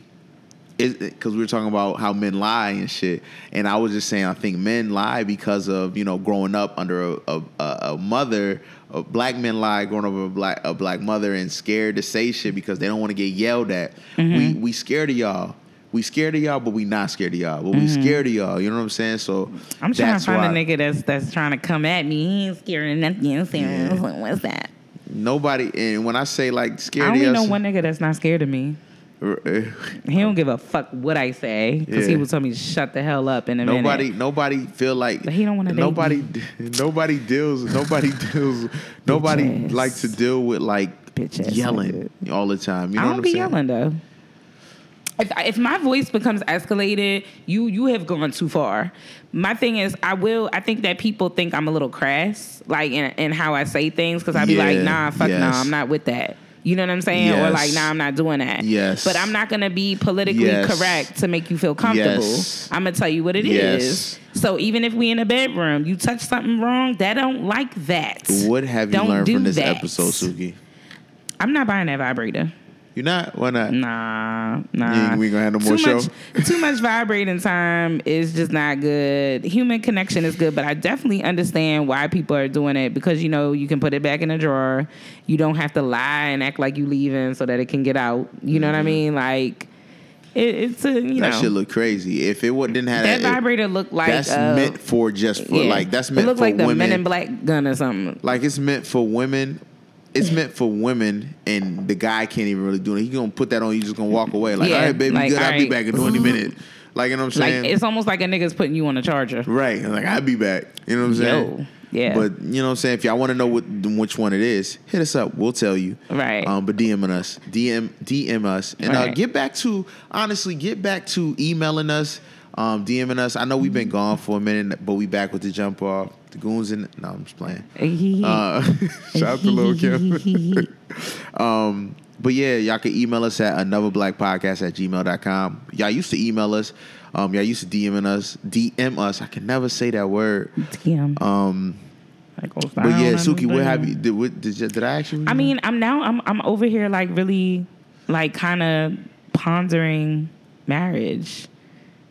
because we were talking about how men lie and shit, and I was just saying, I think men lie because of you know growing up under a a, a, mother. A black men lie growing up with a black a black mother and scared to say shit because they don't want to get yelled at. Mm-hmm. We we scared of y'all. We scared of y'all, but we not scared of y'all. But we scared of y'all. You know what I'm saying? So Mm-hmm. I'm trying to find why a nigga that's that's trying to come at me. He ain't scared of nothing. Yeah. What's that? nobody. And when I say like scared, I only of know one nigga that's not scared of me. He don't give a fuck what I say because he will tell me to shut the hell up in a Nobody, minute. nobody feel like But he don't wanna nobody, me. nobody deals, nobody deals, nobody like to deal with like Bitch yelling all the time. You know I don't be saying? yelling though. If, if my voice becomes escalated, you you have gone too far. My thing is, I will. I think that people think I'm a little crass, like in, in how I say things, because I'd be like, nah, fuck yes. nah, I'm not with that. You know what I'm saying? Or like, nah, I'm not doing that. Yes. But I'm not gonna be politically Yes. correct to make you feel comfortable. Yes. I'm gonna tell you what it is. Yes. So even if we in a bedroom, you touch something wrong, that don't like that. What have you Don't learned from this that. episode, Suki? I'm not buying that vibrator. You're not. Why not? Nah, nah. ain't- we gonna have no more too show? Much, too much vibrating time is just not good. Human connection is good, but I definitely understand why people are doing it because you know you can put it back in a drawer. You don't have to lie and act like you leaving so that it can get out. You know what I mean? Like it, it's a you Mm-hmm. That know shit look crazy. If it didn't have that that, it- vibrator looked like that's uh, meant for just for yeah. like that's it meant looked for like the women. Men in Black gun or something. Like it's meant for women. It's meant for women, and the guy can't even really do it. He gonna put that on you, just gonna walk away. Like, Yeah, all right, baby, like, good. I'll all be back in twenty minutes. Like, you know what I'm Like saying? it's almost like a nigga's putting you on a charger. right. Like, I'll be back. You know what I'm saying? Yo, Yeah. But you know what I'm saying? If y'all want to know what which one it is, hit us up. We'll tell you. Right. Um, but DMing us. DM DM us. And uh, get back to honestly, get back to emailing us, um, DMing us. I know we've been gone for a minute, but we back with the jump off. The goons in no, I'm just playing. Uh, shout out to Lil Kim. um, but yeah, y'all can email us at anotherblackpodcast at gmail.com. Y'all used to email us. Um, y'all used to DMing us. DM us. I can never say that word. DM. Um, goes but yeah, Suki, what have you? Did, what, did, you- did I actually? I mean, I'm now I'm I'm over here like really like kind of pondering marriage.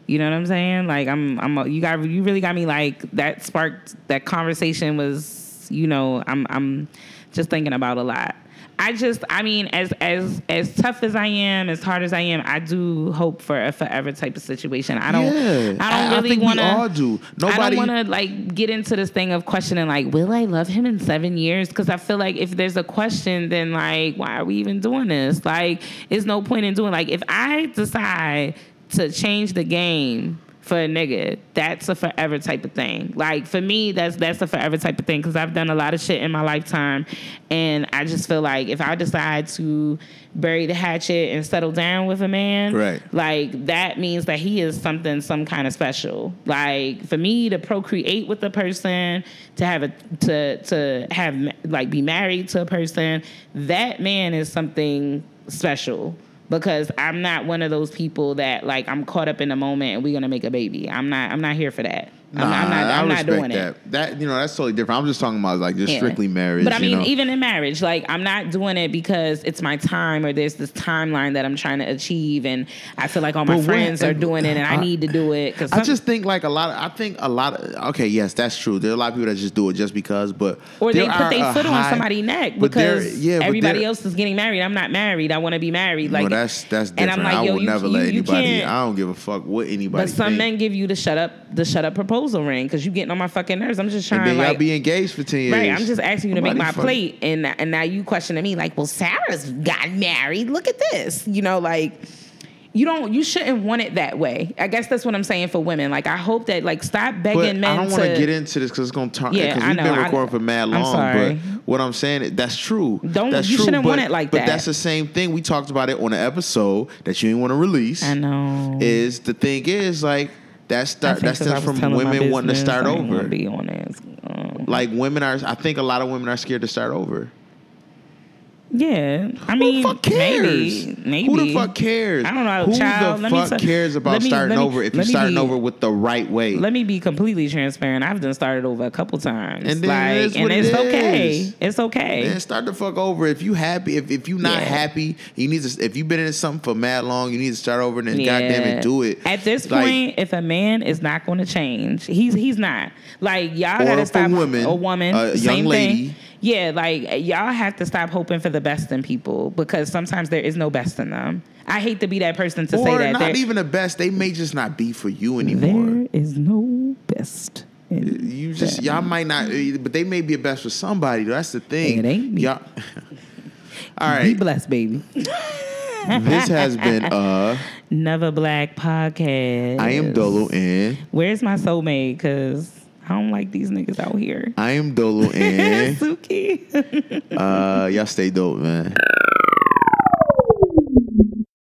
You know what I'm saying? Like I'm I'm you got you really got me like that sparked that conversation was you know I'm I'm just thinking about a lot. I just I mean as as as tough as I am, as hard as I am, I do hope for a forever type of situation. I don't Yeah, I don't really want to all do. I don't want to like get into this thing of questioning like will I love him in 7 years because I feel like if there's a question then like why are we even doing this? Like it's no point in doing like if I decide to change the game for a nigga, that's a forever type of thing. Like for me, that's that's a forever type of thing because I've done a lot of shit in my lifetime, and I just feel like if I decide to bury the hatchet and settle down with a man, Right. like that means that he is something, some kind of special. Like for me to procreate with a person, to have a to to have like be married to a person, that man is something special because I'm not one of those people that like I'm caught up in the moment and we're gonna make a baby. I'm not. I'm not here for that. I'm, Nah, I'm not. I'm not respect doing that. it. That you know, that's totally different. I'm just talking about like just Yeah. strictly marriage. But I mean, know? even in marriage, like I'm not doing it because it's my time or there's this timeline that I'm trying to achieve, and I feel like all my But friends are doing it, and I, I- need to do it because I just think like a lot. Of, I think a lot of okay, yes, that's true. There are a lot of people that just do it just because, but or they put their foot on high- somebody's neck because yeah, everybody else is getting married. I'm not married. I want to be married. Like well, that's that's and different. I'm like, I will you- never you- let you anybody. I don't give a fuck what anybody. But some think. men give you the shut up, the shut up proposal ring because you getting on my fucking nerves. I'm just and trying y'all like. be engaged for ten years. Right, I'm just asking you to make my fuck- plate, and and now you questioning me like, well, Sarah's got married. Look at this, you know, like you don't, you shouldn't want it that way. I guess that's what I'm saying for women. Like, I hope that like stop begging But men I don't to want to get into this because it's gonna turn. Yeah, because I we've know. been I- recording for mad long. But what I'm saying, is that's true. Don't- That's you true, shouldn't but, want it like but that. But that's the same thing. We talked about it on an episode that you didn't want to release. I know. Is the thing is like that start that stems from women wanting to start I didn't wanna over. Be on. Um, Like women are, I think a lot of women are scared to start over. Yeah, I Who mean, the fuck cares? maybe, maybe. Who the fuck cares? I don't know, Who child, the fuck t- cares about me- starting me- over if you're starting be- over with the right way? Let me be completely transparent. I've done started over a couple times, And then like, and it it's okay. It's okay. Man, start the fuck over. If you happy, if, if you not Yeah. happy, you need to. If you've been in something for mad long, you need to start over and then goddamn it, do it. At this Like, point, if a man is not going to change, he's he's not. Like y'all gotta if a stop. woman, a woman, a young lady. thing. Yeah, like y'all have to stop hoping for the best in people because sometimes there is no best in them. I hate to be that person to say or that. not There- even the best. They may just not be for you anymore. there is no best. You just them. y'all might not, but they may be a best for somebody. That's the thing. It ain't me. Y'all. All Be blessed, baby. this has been uh, Another Black podcast. I am Dolo and Where's my soulmate? Cause I don't like these niggas out here. I am Dolo and Suki. uh, y'all stay dope, man.